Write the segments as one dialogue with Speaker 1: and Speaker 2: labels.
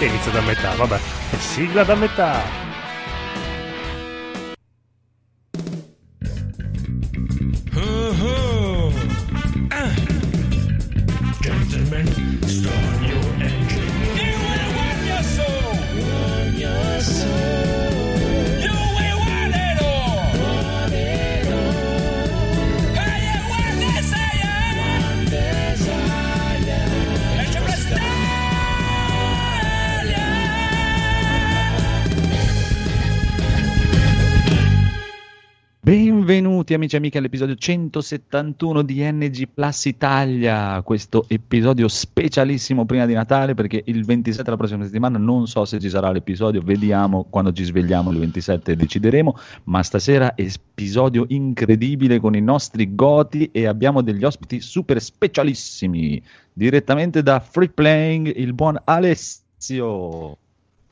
Speaker 1: Inizia da metà, vabbè. Sigla da metà.
Speaker 2: Benvenuti amici e amiche all'episodio 171 di NG Plus Italia, questo episodio specialissimo prima di Natale perché il 27 della prossima settimana non so se ci sarà l'episodio, vediamo quando ci svegliamo il 27 decideremo, ma stasera episodio incredibile con i nostri goti e abbiamo degli ospiti super specialissimi, direttamente da Free Playing il buon Alessio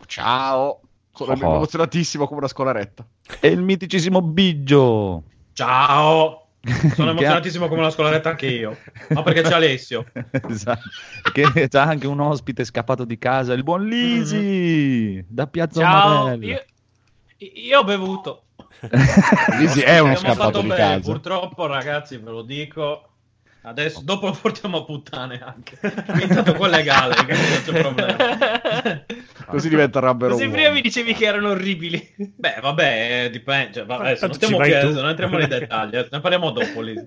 Speaker 3: Ciao. Sono
Speaker 2: Oh.
Speaker 3: emozionatissimo come una scolaretta.
Speaker 2: e il miticissimo Biggio.
Speaker 4: Ciao! Sono emozionatissimo come una scolaretta anche io. Ma perché c'è Alessio?
Speaker 2: Esatto. Che c'ha anche un ospite scappato di casa, il buon Lisi da Piazza
Speaker 5: Ciao, io, io ho bevuto.
Speaker 3: Lisi è uno
Speaker 4: Abbiamo
Speaker 3: scappato di
Speaker 4: bene,
Speaker 3: casa.
Speaker 4: purtroppo ragazzi, ve lo dico. Adesso, dopo lo portiamo a puttane anche. Quindi tanto qua è legale, che non c'è problema.
Speaker 3: Così diventerebbero
Speaker 5: Così
Speaker 3: uomini.
Speaker 5: prima mi dicevi che erano orribili.
Speaker 4: Bè, vabbè, eh, dipende. Cioè, vabbè, adesso non, stiamo adesso non entriamo nei dettagli, eh, ne parliamo dopo lì.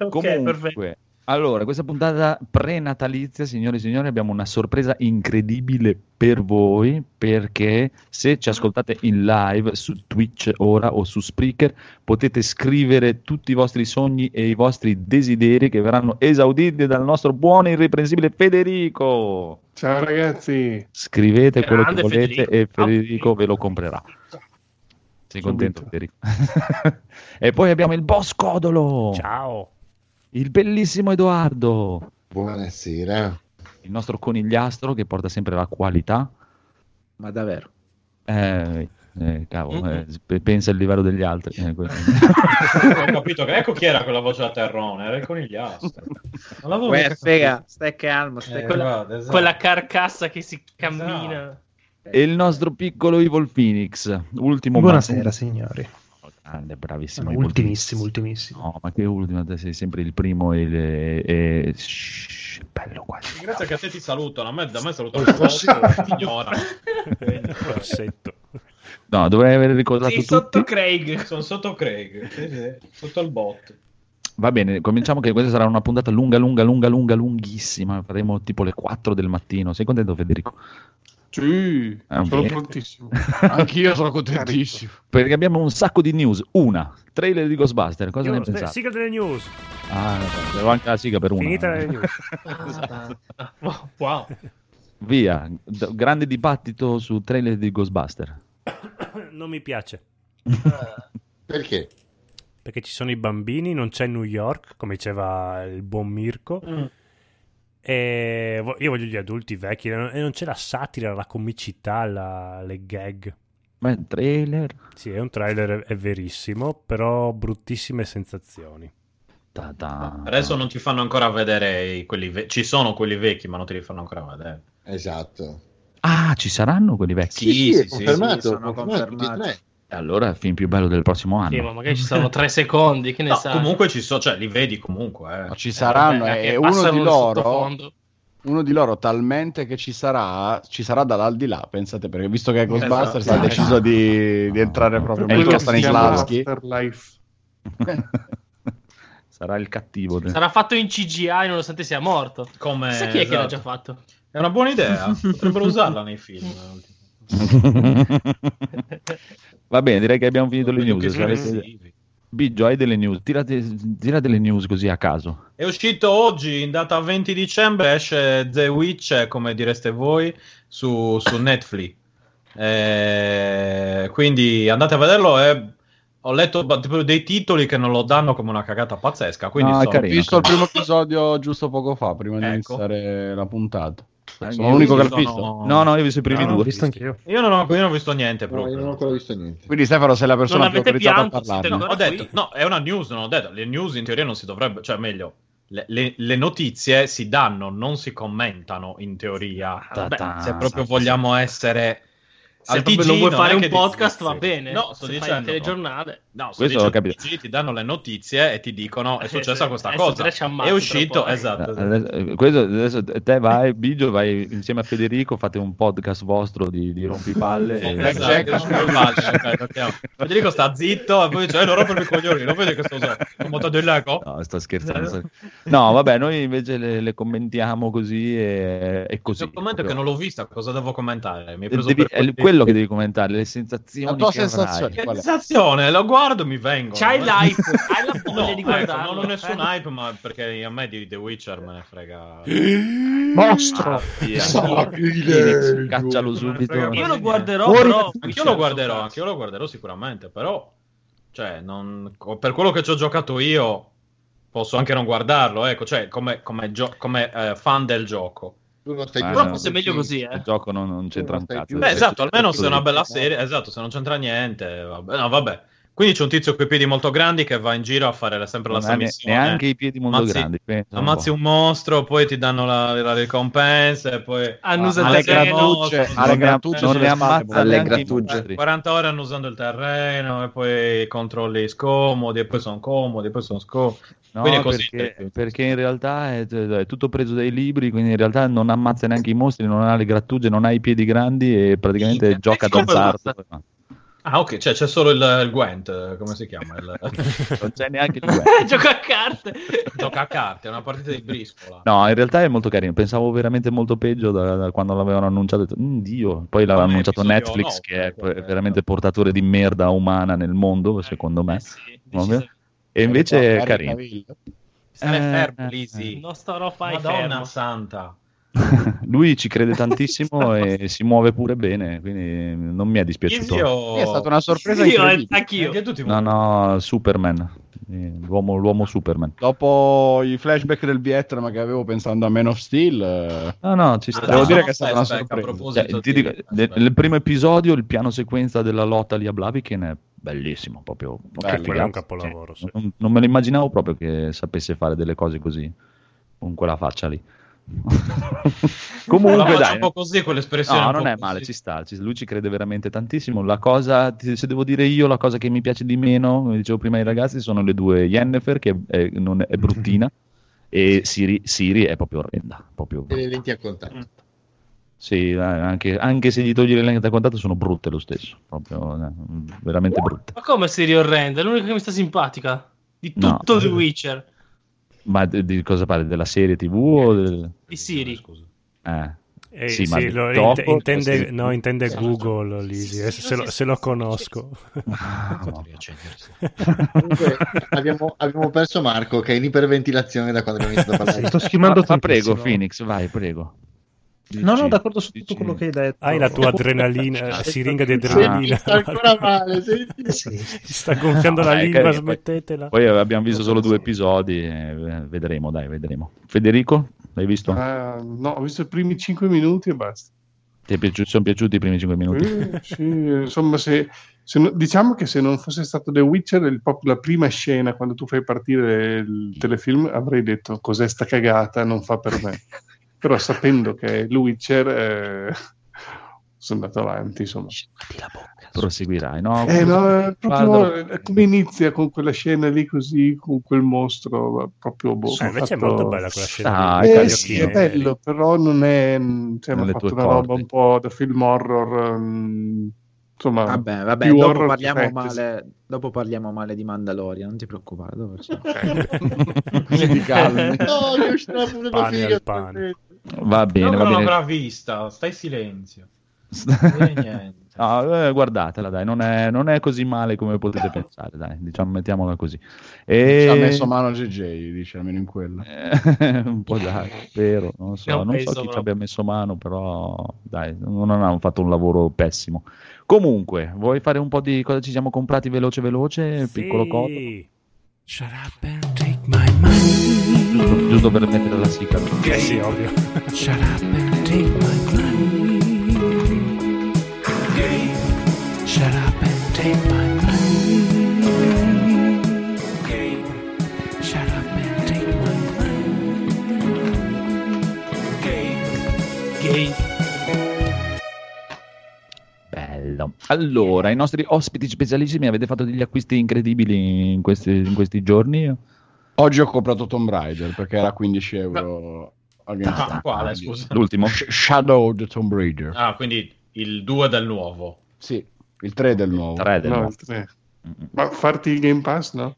Speaker 5: Ok,
Speaker 2: Comunque,
Speaker 5: perfetto.
Speaker 2: Allora, questa puntata pre-natalizia, signore e signori, abbiamo una sorpresa incredibile per voi perché se ci ascoltate in live su Twitch ora o su Spreaker potete scrivere tutti i vostri sogni e i vostri desideri che verranno esauditi dal nostro buono e irreprensibile Federico.
Speaker 6: Ciao ragazzi,
Speaker 2: Scrivete quello che volete
Speaker 5: Federico.
Speaker 2: e Federico ve lo comprerà. Sei contento. Federico? e poi abbiamo il boss Codolo,
Speaker 1: Ciao.
Speaker 2: Il bellissimo Edoardo,
Speaker 7: Buonasera.
Speaker 2: il nostro conigliastro che porta sempre la qualità.
Speaker 8: Ma davvero?
Speaker 2: Eh, eh, cavolo, eh, pensa al livello degli altri. eh, que-
Speaker 4: Ho capito che ecco chi era quella voce da terrone, era il conigliastro. Non l'avevo
Speaker 8: Uè, stai calmo, stai
Speaker 4: Eh,
Speaker 8: calmo.
Speaker 4: guarda, esatto.
Speaker 5: Quella carcassa che si cammina.
Speaker 2: e il nostro piccolo Evil Phoenix, ultimo
Speaker 9: Buonasera
Speaker 2: ma-
Speaker 9: signori.
Speaker 2: Grande, bravissimo.
Speaker 9: Ultimissimo, ultimissimo.
Speaker 2: No, ma che ultimo, te sei sempre il primo e... le- e- Shh, bello quasi.
Speaker 4: Grazie che a te ti salutano, a me, da me salutano il ti ignora.
Speaker 1: Rossetto.
Speaker 2: No, dovrei aver ricordato
Speaker 5: Sei
Speaker 2: tutti.
Speaker 5: sotto Craig.
Speaker 4: Sono sotto Craig, sì, sì, sotto il bot.
Speaker 2: Va bene, cominciamo che questa sarà una puntata lunga, lunga, lunga, lunga, lunghissima. Faremo tipo le 4 del mattino. Sei contento, Federico?
Speaker 6: Sì,
Speaker 2: Ah,
Speaker 6: sono
Speaker 2: bene.
Speaker 6: prontissimo.
Speaker 3: Anch'io sono contentissimo.
Speaker 2: Perché abbiamo un sacco di news. Una, trailer di Ghostbuster. Cosa
Speaker 1: News,
Speaker 2: ne pensate?
Speaker 1: sigla delle news.
Speaker 2: Ah, avevo anche la sigla per una.
Speaker 1: Finita le news.
Speaker 5: Ah, wow.
Speaker 2: Via, D- grande dibattito su trailer di Ghostbuster.
Speaker 1: Non mi piace.
Speaker 7: Perché?
Speaker 1: Perché ci sono i bambini, non c'è New York, come diceva il buon Mirko.
Speaker 4: Mm.
Speaker 1: E io voglio gli adulti vecchi e non c'è la satira, la comicità, la- le gag.
Speaker 2: Ma il trailer.
Speaker 1: Sì, è un trailer, è verissimo, però bruttissime sensazioni.
Speaker 2: Ta-ta.
Speaker 4: Adesso non ti fanno ancora vedere quelli ve- ci sono quelli vecchi, ma non te li fanno ancora vedere.
Speaker 7: Esatto.
Speaker 2: Ah, ci saranno quelli vecchi.
Speaker 4: Sì,
Speaker 7: è
Speaker 4: sì,
Speaker 7: confermato.
Speaker 8: sì, sono confermati.
Speaker 2: Allora è il film più bello del prossimo anno.
Speaker 5: Sì, ma magari ci sono tre secondi, che ne
Speaker 4: No,
Speaker 5: sai.
Speaker 4: comunque ci sono, cioè li vedi comunque. Eh.
Speaker 3: Ci saranno
Speaker 5: Vabbè,
Speaker 3: e uno di loro uno di loro talmente che ci sarà ci sarà dall'aldilà pensate perché visto che Ghostbusters
Speaker 4: Esatto.
Speaker 3: ha deciso di, di entrare proprio
Speaker 2: cast-
Speaker 3: Stanislavski.
Speaker 2: Sarà il cattivo. de-
Speaker 5: Sarà fatto in CGI nonostante sia morto.
Speaker 4: Come,
Speaker 5: Chissà chi è che l'ha
Speaker 4: esatto.
Speaker 5: già fatto.
Speaker 4: È una buona idea, potrebbero usarla nei film.
Speaker 2: Va bene, direi che abbiamo finito le news. avete-. Biggio, hai delle news? Tirate, tira delle news così a caso.
Speaker 4: È uscito oggi, in data 20 dicembre, esce The Witch, come direste voi, su, su Netflix. Eh, quindi andate a vederlo e ho letto dei titoli che non lo danno come una cagata pazzesca. Quindi
Speaker 2: è
Speaker 4: so-
Speaker 3: ho
Speaker 2: carino.
Speaker 3: visto il primo episodio giusto poco fa prima di
Speaker 4: Ecco.
Speaker 3: iniziare la puntata
Speaker 2: Eh,
Speaker 3: sono l'unico che l'ha
Speaker 4: sono-
Speaker 3: visto
Speaker 2: No, no, io ho visto i primi
Speaker 1: No, no,
Speaker 2: due.
Speaker 1: ho visto anch'io.
Speaker 4: Io non ho, io non ho visto niente
Speaker 7: No,
Speaker 4: proprio.
Speaker 7: io non ho ancora visto niente.
Speaker 3: quindi Stefano sei la persona più autorizzata a
Speaker 5: pianto,
Speaker 3: parlarne
Speaker 5: ancora
Speaker 4: Ho detto, no, è una news, non ho detto. Le news in teoria non si dovrebbe, cioè meglio, le, le- le notizie si danno, non si commentano in teoria.
Speaker 5: vabbè,
Speaker 2: Ta-ta.
Speaker 4: Se proprio vogliamo essere
Speaker 5: Se
Speaker 4: al TG,
Speaker 5: non vuoi fare un podcast
Speaker 4: dici-
Speaker 5: va bene.
Speaker 4: No, sto
Speaker 5: Se fai
Speaker 4: dicendo.
Speaker 5: il telegiornale.
Speaker 4: No, sto
Speaker 2: Questo
Speaker 4: dicendo,
Speaker 2: capito.
Speaker 4: TG ti danno le notizie e ti dicono è
Speaker 5: Eh,
Speaker 4: successa questa
Speaker 5: adesso
Speaker 4: cosa. È uscito, esatto. esatto.
Speaker 2: Adesso, eh, questo- adesso te vai, Bigio, vai insieme a Federico, fate un podcast vostro di, di rompipalle. e-
Speaker 4: Esatto, ok. Federico sta zitto e poi dice: eh, Non rompermi i coglioni, non vedi che sto usando un moto dell'eco?
Speaker 2: No, sto scherzando. No, vabbè, noi invece le, le commentiamo così e, e così.
Speaker 4: Se commento che non l'ho vista, cosa devo commentare? Mi hai
Speaker 2: Eh,
Speaker 4: preso
Speaker 2: devi-
Speaker 4: per
Speaker 2: è quello che devi commentare, le sensazioni.
Speaker 3: La tua
Speaker 2: che avrai.
Speaker 3: sensazione.
Speaker 4: Che
Speaker 3: è?
Speaker 4: sensazione, lo guardo mi vengono.
Speaker 5: C'hai
Speaker 4: Eh.
Speaker 5: l'hype, hai la voglia
Speaker 4: No,
Speaker 5: di
Speaker 4: ecco,
Speaker 5: guardarlo.
Speaker 4: non ho nessun hype, ma perché a me di The Witcher me ne frega.
Speaker 6: Mostro!
Speaker 2: Via.
Speaker 7: Sacrilegio.
Speaker 2: Caccialo subito.
Speaker 4: frega
Speaker 5: Io lo guarderò,
Speaker 6: Fuori-
Speaker 5: però...
Speaker 4: Anch'io lo guarderò, anch'io lo guarderò sicuramente, però cioè, non- per quello che ci ho giocato io posso anche non guardarlo, ecco, cioè come, come gio- come, eh, fan del gioco.
Speaker 7: Tu non stai
Speaker 2: Ah,
Speaker 5: Però forse è meglio così,
Speaker 2: Il
Speaker 5: eh.
Speaker 2: gioco non, non c'entra un cazzo.
Speaker 4: Beh, esatto, almeno se è una bella serie, esatto, se non c'entra niente, vabbè, no, vabbè. Quindi c'è un tizio con i piedi molto grandi che va in giro a fare sempre la
Speaker 2: Non ne-
Speaker 4: missione.
Speaker 2: neanche i piedi molto
Speaker 4: Ammazzi-
Speaker 2: grandi. un
Speaker 4: Ammazzi
Speaker 2: po'.
Speaker 4: un mostro, poi ti danno la, la ricompensa, e poi
Speaker 3: alle
Speaker 5: il terreno.
Speaker 3: grattucce,
Speaker 4: non
Speaker 3: alle grattucce
Speaker 2: non
Speaker 3: spalle,
Speaker 2: ammazza i
Speaker 3: grattucce.
Speaker 2: mostri.
Speaker 4: 40 ore annusando il terreno, e poi controlli scomodi, e poi sono comodi, e poi sono scomodi.
Speaker 2: No,
Speaker 4: Quindi è così.
Speaker 2: perché, perché in realtà è, è tutto preso dai libri, quindi in realtà non ammazza neanche i mostri, non ha le grattugie, non ha i piedi grandi e praticamente
Speaker 4: Sì,
Speaker 2: gioca
Speaker 4: come
Speaker 2: d'azzardo.
Speaker 4: Ah, ok, cioè c'è solo il, il Gwent, eh, come si chiama? Il,
Speaker 2: Non c'è neanche il guerra.
Speaker 5: Gioca a carte.
Speaker 4: gioca a carte, è una partita di briscola.
Speaker 2: No, in realtà è molto carino. Pensavo veramente molto peggio da, da quando l'avevano annunciato. "Mm, Dio. Poi l'aveva
Speaker 4: Come
Speaker 2: annunciato Netflix,
Speaker 4: no,
Speaker 2: che è
Speaker 4: perché-
Speaker 2: veramente portatore di merda umana nel mondo, secondo me.
Speaker 5: Eh sì.
Speaker 2: E invece è carino.
Speaker 4: Stare
Speaker 2: Eh,
Speaker 4: fermo,
Speaker 2: eh,
Speaker 4: Lisi.
Speaker 5: Non starò fai
Speaker 4: Madonna
Speaker 5: fermo.
Speaker 4: santa.
Speaker 2: Lui ci crede tantissimo e si muove pure bene, quindi non mi è dispiaciuto.
Speaker 4: Lisi o...
Speaker 3: È stata una sorpresa
Speaker 5: Io,
Speaker 3: incredibile.
Speaker 5: anch'io.
Speaker 2: No, no, Superman. Eh, L'uomo, l'uomo Superman.
Speaker 3: Dopo i flashback del Vietnam che avevo pensando a Man of Steel, eh,
Speaker 2: No, no, ci
Speaker 4: Ah,
Speaker 2: sta.
Speaker 3: Devo
Speaker 4: no,
Speaker 3: dire
Speaker 4: no,
Speaker 3: che è stata una sorpresa.
Speaker 2: Cioè, ti
Speaker 4: di-
Speaker 2: dico, nel, nel primo episodio il piano sequenza della lotta lì a Blaviken è bellissimo, proprio
Speaker 3: Bello,
Speaker 1: è un capolavoro, sì.
Speaker 2: non, non me lo immaginavo proprio che sapesse fare delle cose così, con quella faccia lì. Comunque dai,
Speaker 4: un po' così, quell'espressione.
Speaker 2: no, non è
Speaker 4: così.
Speaker 2: male, ci sta, ci- lui ci crede veramente tantissimo. La cosa, se devo dire io, la cosa che mi piace di meno, come dicevo prima ai ragazzi, sono le due Yennefer, che è, non è, è bruttina, e Siri, Siri è proprio orrenda, proprio
Speaker 7: E le lenti a contatto.
Speaker 2: sì, eh, anche, anche se gli togli le lenti da contatto sono brutte lo stesso, proprio eh, veramente brutte.
Speaker 5: Ma come Siri orrenda? È l'unica che mi sta simpatica. Di
Speaker 2: No.
Speaker 5: tutto The Witcher.
Speaker 2: Ma di, di cosa parli? Della serie TV o del...
Speaker 5: Di Siri.
Speaker 4: Scusa.
Speaker 2: Eh,
Speaker 1: Eh,
Speaker 2: Sì,
Speaker 1: sì,
Speaker 2: ma gioco-
Speaker 1: int- intende,
Speaker 2: sì.
Speaker 1: no, intende
Speaker 7: Sì,
Speaker 1: Google, Lisi, eh, se, lo, se lo conosco.
Speaker 7: Comunque abbiamo, abbiamo perso Marco che è in iperventilazione da quando abbiamo iniziato a parlare.
Speaker 6: Sto
Speaker 2: ma,
Speaker 6: schimando
Speaker 2: ma prego. Phoenix, vai, prego.
Speaker 6: No, no,
Speaker 2: Dici-
Speaker 6: d'accordo su tutto
Speaker 2: dici-
Speaker 6: quello che hai detto.
Speaker 1: Hai la tua adrenalina, siringa di adrenalina.
Speaker 7: sta ancora male, senti.
Speaker 6: Sì.
Speaker 1: Ti sta gonfiando
Speaker 2: No,
Speaker 1: la
Speaker 2: è
Speaker 1: lingua,
Speaker 2: carino.
Speaker 1: smettetela.
Speaker 2: Poi abbiamo visto solo due episodi, eh, vedremo, dai, vedremo. Federico, l'hai visto?
Speaker 6: Ah, no, ho visto i primi 5 minuti e basta.
Speaker 2: Ti è piaciuto- sono piaciuti i primi 5 minuti?
Speaker 6: Eh, sì, insomma, se, se no- diciamo che se non fosse stato The Witcher, il- la prima scena quando tu fai partire il telefilm, avrei detto cos'è sta cagata, non fa per me. Però sapendo che è Witcher, eh, sono andato avanti, insomma.
Speaker 2: Proseguirai, no?
Speaker 6: Eh, no, è proprio eh, come inizia con quella scena lì così, con quel mostro, proprio boh,
Speaker 1: Eh, invece è
Speaker 6: fatto-
Speaker 1: molto bella quella scena.
Speaker 2: Ah, è
Speaker 6: Eh sì, è bello, però non è. mm, Cioè,
Speaker 2: Nelle
Speaker 6: fatto una roba un po' da film horror. mm, Insomma,
Speaker 8: Vabbè, vabbè, dopo parliamo, male, dopo parliamo male di Mandalorian, non ti preoccupare. Dopo ci-
Speaker 3: così ti calmi.
Speaker 7: No, che uscirà pure figa.
Speaker 1: pane.
Speaker 2: Va bene,
Speaker 4: Io
Speaker 2: va
Speaker 4: non
Speaker 2: bene.
Speaker 4: l'avrà vista, stai silenzio. Non dire niente.
Speaker 2: No, eh, guardatela, dai, non è, non è così male come potete pensare, dai, diciamo, mettiamola così. E...
Speaker 3: Ci ha messo mano GJ, dice almeno in quello.
Speaker 2: Eh, un po' dai, spero, non so,
Speaker 5: Non
Speaker 2: non so chi ci
Speaker 5: proprio.
Speaker 2: abbia messo mano, però dai, non hanno fatto un lavoro pessimo. Comunque, vuoi fare un po' di cosa ci siamo comprati veloce veloce,
Speaker 1: Sì.
Speaker 2: piccolo codo,
Speaker 10: Shut up and take my money.
Speaker 2: giusto, giusto per mettere la sigla.
Speaker 1: Eh sì, ovvio.
Speaker 10: Shut up and take my money. Shut up and take my money. Shut up and take my money.
Speaker 2: Bello. Allora, i nostri ospiti specialissimi, avete fatto degli acquisti incredibili in questi, in questi giorni?
Speaker 3: Oggi ho comprato Tomb Raider perché era 15 euro.
Speaker 4: Ah, quale, scusa?
Speaker 2: L'ultimo?
Speaker 3: Sh- Shadow the Tomb Raider.
Speaker 4: Ah, quindi il 2 del nuovo.
Speaker 3: Sì, il 3 del nuovo.
Speaker 2: Tre del
Speaker 6: No,
Speaker 2: nuovo.
Speaker 6: Ma farti il Game Pass, no?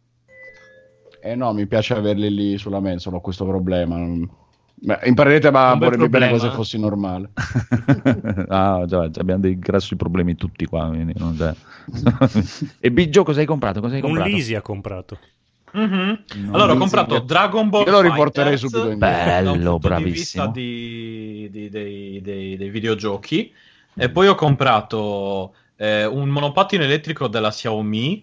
Speaker 3: Eh no, mi piace averli lì sulla mensola, ho questo problema. non- Beh, imparerete ma
Speaker 5: Un bel
Speaker 3: vorrei bene
Speaker 5: problema,
Speaker 3: se
Speaker 5: eh.
Speaker 3: fossi normale.
Speaker 2: ah, già, già abbiamo dei grossi problemi tutti qua. quindi non c'è- e Biggio, cosa hai comprato? Cosa hai
Speaker 1: Un
Speaker 2: comprato?
Speaker 1: Lisi ha comprato.
Speaker 4: Mhm.
Speaker 2: Non
Speaker 4: Allora ho comprato
Speaker 3: sembra-
Speaker 4: Dragon Ball
Speaker 3: Io lo riporterei
Speaker 4: Fighters,
Speaker 3: subito in
Speaker 2: Bello, bravissimo.
Speaker 4: di vista di- di- dei, dei- dei videogiochi e poi ho comprato eh, un monopattino elettrico della Xiaomi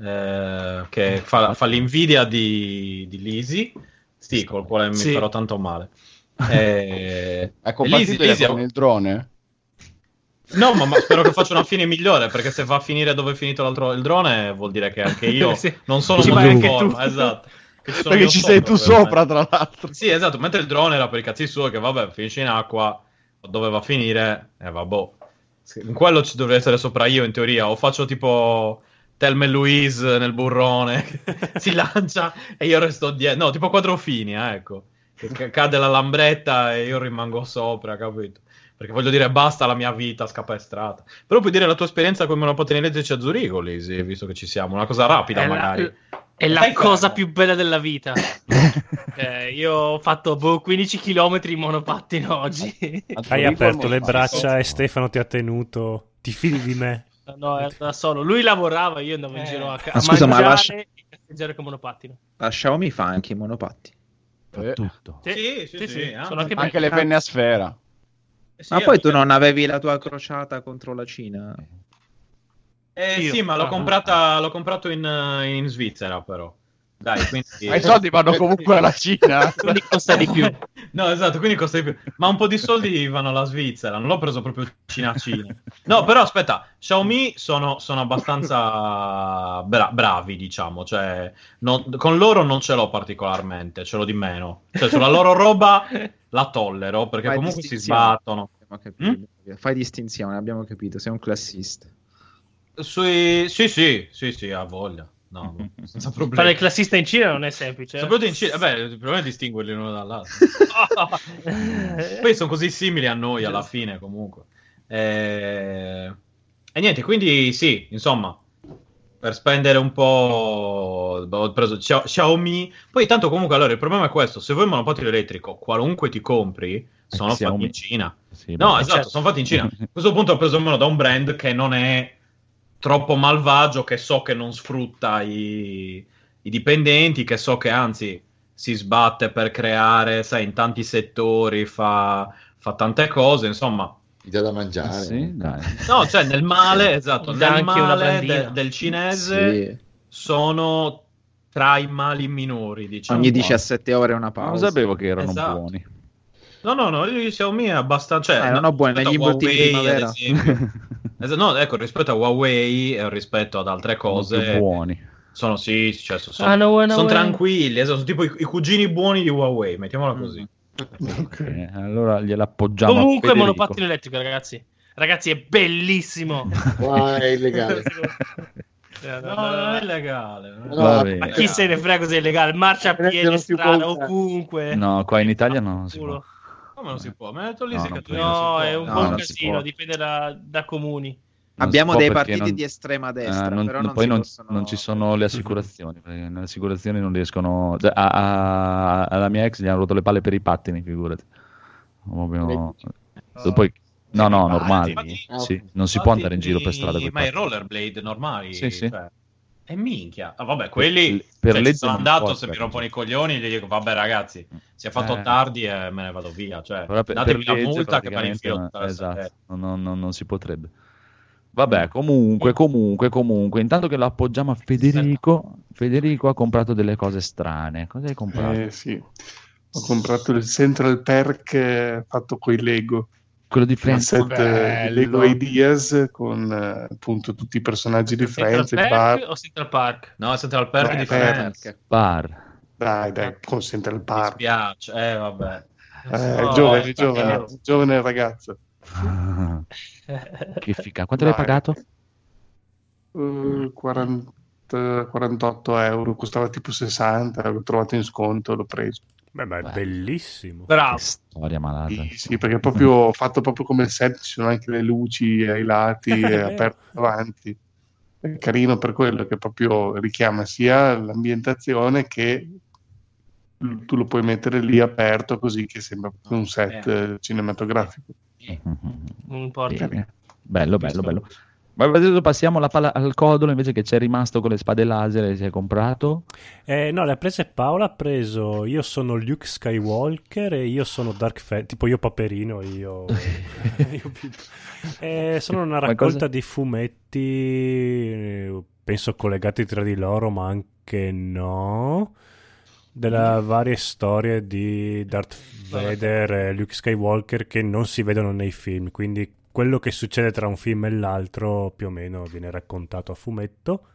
Speaker 4: eh, che fa, fa l'invidia di, di Lisi sì, col quale mi
Speaker 5: Sì.
Speaker 4: farò tanto male eh,
Speaker 3: È
Speaker 4: e Lisi-
Speaker 3: compatibile
Speaker 4: Lisi-
Speaker 3: con il drone?
Speaker 4: no ma, ma spero che faccia una fine migliore perché se va a finire dove è finito l'altro il drone vuol dire che anche io
Speaker 5: Sì.
Speaker 4: non sono
Speaker 5: Ci
Speaker 4: molto in
Speaker 5: anche tu.
Speaker 4: forma esatto Che ci
Speaker 3: Perché ci sei tu sopra, tra l'altro.
Speaker 4: Sì, esatto, mentre il drone era per i cazzi suoi che vabbè, finisce in acqua, doveva finire, e vabbè. In quello ci dovrei essere sopra io in teoria, o faccio tipo Telma e Louise nel burrone, si lancia e io resto dietro, no, tipo quadrofini, eh, ecco, che cade la lambretta e io rimango sopra, capito? Perché voglio dire, basta la mia vita scapestrata. Però puoi dire la tua esperienza con i monopattini elettrici a Zurigo, Lisi, visto che ci siamo, una cosa rapida
Speaker 5: È la-
Speaker 4: magari.
Speaker 5: È la
Speaker 4: Dai,
Speaker 5: cosa
Speaker 4: fermo.
Speaker 5: più bella della vita. Eh, io ho fatto boh, 15 km in monopattino oggi.
Speaker 1: Hai aperto le braccia e Stefano ti ha tenuto. Ti fidi di me?
Speaker 5: No, era da solo. Lui lavorava, io andavo in
Speaker 4: Eh.
Speaker 5: giro a, ca-
Speaker 8: Ma
Speaker 5: a
Speaker 8: scusa, ma lascia-
Speaker 5: e casteggiare con monopattino.
Speaker 8: La Xiaomi fa anche i monopatti.
Speaker 3: Eh,
Speaker 2: Tutto.
Speaker 4: Sì, sì, sì,
Speaker 5: sono anche,
Speaker 3: Anche le penne a sfera.
Speaker 4: Eh sì,
Speaker 8: Ma poi tu non avevi la tua crociata contro la Cina?
Speaker 4: Eh
Speaker 5: Io.
Speaker 4: sì, ma l'ho,
Speaker 5: Ah.
Speaker 4: comprata, l'ho comprato in, in Svizzera, però. Dai, quindi...
Speaker 3: Ma i soldi vanno comunque alla Cina.
Speaker 5: Quindi costa di più.
Speaker 4: no, esatto, quindi costa di più. Ma un po' di soldi vanno alla Svizzera, non l'ho preso proprio Cina Cina. No, però aspetta, Xiaomi sono, sono abbastanza bra- bravi, diciamo, cioè non- con loro non ce l'ho particolarmente, ce l'ho di meno. Cioè sulla loro roba la tollero, perché
Speaker 8: Fai
Speaker 4: comunque si sbattono. Mm?
Speaker 8: Fai distinzione, abbiamo capito, sei un classista.
Speaker 4: Sui... Sì, sì, sì, sì, ha voglia. No, senza
Speaker 5: Fare
Speaker 4: problemi.
Speaker 5: il classista in Cina non è semplice. eh.
Speaker 4: Soprattutto in Cina, beh, il problema è distinguerli l'uno dall'altro. Poi sono così simili a noi alla fine, comunque. Eh, E niente, quindi sì, insomma, per spendere un po', ho preso Xia- Xiaomi. Poi tanto comunque, allora, il problema è questo: se vuoi un monopattino elettrico, qualunque ti compri, sono fatti in Cina.
Speaker 2: Sì,
Speaker 4: No, esatto,
Speaker 5: certo.
Speaker 4: sono fatti in Cina. A questo punto ho preso uno da un brand che non è troppo malvagio, che so che non sfrutta i, i dipendenti, che so che anzi si sbatte per creare, sai, in tanti settori, fa, fa tante cose, insomma.
Speaker 7: Mi dà da
Speaker 2: Ah,
Speaker 7: mangiare.
Speaker 2: sì, dai.
Speaker 4: No, cioè nel male, esatto, nel
Speaker 5: anche una
Speaker 4: male de- del cinese
Speaker 7: Sì.
Speaker 4: sono tra i mali minori, diciamo.
Speaker 8: Ogni 17 ore una
Speaker 2: Non
Speaker 8: pausa.
Speaker 2: sapevo che erano
Speaker 4: Esatto.
Speaker 2: buoni.
Speaker 4: No, no, no, il Xiaomi è abbastanza... Cioè,
Speaker 8: Eh, non ho buoni,
Speaker 4: rispetto
Speaker 8: negli
Speaker 4: Huawei,
Speaker 8: primavera.
Speaker 4: Esatto, no, ecco, rispetto a Huawei e rispetto ad altre
Speaker 2: Sono
Speaker 4: cose,
Speaker 2: buoni.
Speaker 4: sono sì, cioè, so- sono,
Speaker 5: Ah, no, no,
Speaker 4: sono
Speaker 5: no.
Speaker 4: tranquilli, esatto, sono tipo i, i cugini buoni di Huawei, mettiamola così.
Speaker 6: Ok.
Speaker 2: Eh, allora gliel'appoggiamo
Speaker 5: Comunque, monopattino elettrico, ragazzi. Ragazzi, è bellissimo.
Speaker 7: Qua è illegale.
Speaker 5: Eh,
Speaker 4: No, non è legale.
Speaker 7: No,
Speaker 2: Va
Speaker 4: legale.
Speaker 2: bene.
Speaker 5: Ma chi se ne frega se è illegale? Marcia a piedi, strada, ovunque.
Speaker 2: No, qua in Italia non si può.
Speaker 4: Come non si può? Mi ha detto lì
Speaker 2: No,
Speaker 5: No,
Speaker 4: può.
Speaker 5: è un
Speaker 8: No,
Speaker 5: po' un casino, dipende da, da comuni.
Speaker 2: Non
Speaker 8: Abbiamo dei partiti
Speaker 2: non-
Speaker 8: di estrema
Speaker 2: eh,
Speaker 8: destra,
Speaker 2: non-
Speaker 8: però
Speaker 2: non-
Speaker 8: non
Speaker 2: poi
Speaker 8: possono-
Speaker 2: non ci sono le assicurazioni, perché le assicurazioni non riescono... cioè, a- a- alla mia ex gli hanno rotto le palle per i pattini, figurati. Proprio- Poi- no, no, normali.
Speaker 4: Infatti-
Speaker 2: Sì, non si può andare in giro per strada.
Speaker 4: Ma i rollerblade normali.
Speaker 2: Sì, sì.
Speaker 4: cioè, E minchia. Ah, vabbè, quelli...
Speaker 2: per
Speaker 4: cioè, sono andato, se mi rompono i coglioni, gli dico, vabbè ragazzi, si è fatto
Speaker 2: Eh.
Speaker 4: tardi e me ne vado via. Cioè,
Speaker 2: per, per
Speaker 4: datemi la
Speaker 2: legge
Speaker 4: multa che me ne
Speaker 2: praticamente
Speaker 4: infilo
Speaker 2: non-
Speaker 4: tutta la
Speaker 2: esatto,
Speaker 4: sera.
Speaker 2: non, non- non si potrebbe. Vabbè, comunque, comunque, comunque, intanto che lo appoggiamo a Federico, Federico ha comprato delle cose strane. Cosa hai comprato?
Speaker 6: Eh, sì. Ho comprato il Central Perk eh, fatto con i Lego.
Speaker 2: Quello di Friends.
Speaker 6: set eh,
Speaker 3: bello.
Speaker 6: Lego Ideas con eh, appunto tutti i personaggi di
Speaker 5: Central
Speaker 6: Friends, il
Speaker 5: Park
Speaker 6: bar.
Speaker 5: o Central Park?
Speaker 4: No, Central Perk
Speaker 6: No,
Speaker 4: di
Speaker 6: Perk.
Speaker 4: Friends.
Speaker 2: Bar.
Speaker 6: Dai, dai, con Central
Speaker 4: Mi
Speaker 6: Park.
Speaker 4: spiace, eh vabbè.
Speaker 6: Eh,
Speaker 5: No,
Speaker 6: giovane,
Speaker 5: eh,
Speaker 6: giovane, giovane ragazzo.
Speaker 2: che figa. Quanto l'hai pagato?
Speaker 6: Eh, 40 48 euro, costava tipo 60, l'ho trovato in sconto, l'ho preso.
Speaker 1: Beh, ma è
Speaker 2: Beh.
Speaker 1: bellissimo.
Speaker 5: Bravo.
Speaker 2: Che storia malata.
Speaker 6: Sì, sì, perché è proprio fatto proprio come il set, ci sono anche le luci ai lati, è aperto davanti. È carino per quello che proprio richiama sia l'ambientazione che tu lo puoi mettere lì aperto così che sembra proprio un set eh, cinematografico.
Speaker 5: Non importa.
Speaker 2: Bene. Bello, bello, bello. Ma adesso passiamo la palla al codolo invece che c'è rimasto con le spade laser e si è comprato.
Speaker 1: Eh, no, le ha prese Paola, ha preso io sono Luke Skywalker e io sono Dark Fate, tipo io Paperino, io... io. Eh, sono una raccolta di fumetti, penso collegati tra di loro, ma anche no, delle varie storie di Darth Vader e Luke Skywalker che non si vedono nei film, quindi quello che succede tra un film e l'altro più o meno viene raccontato a fumetto.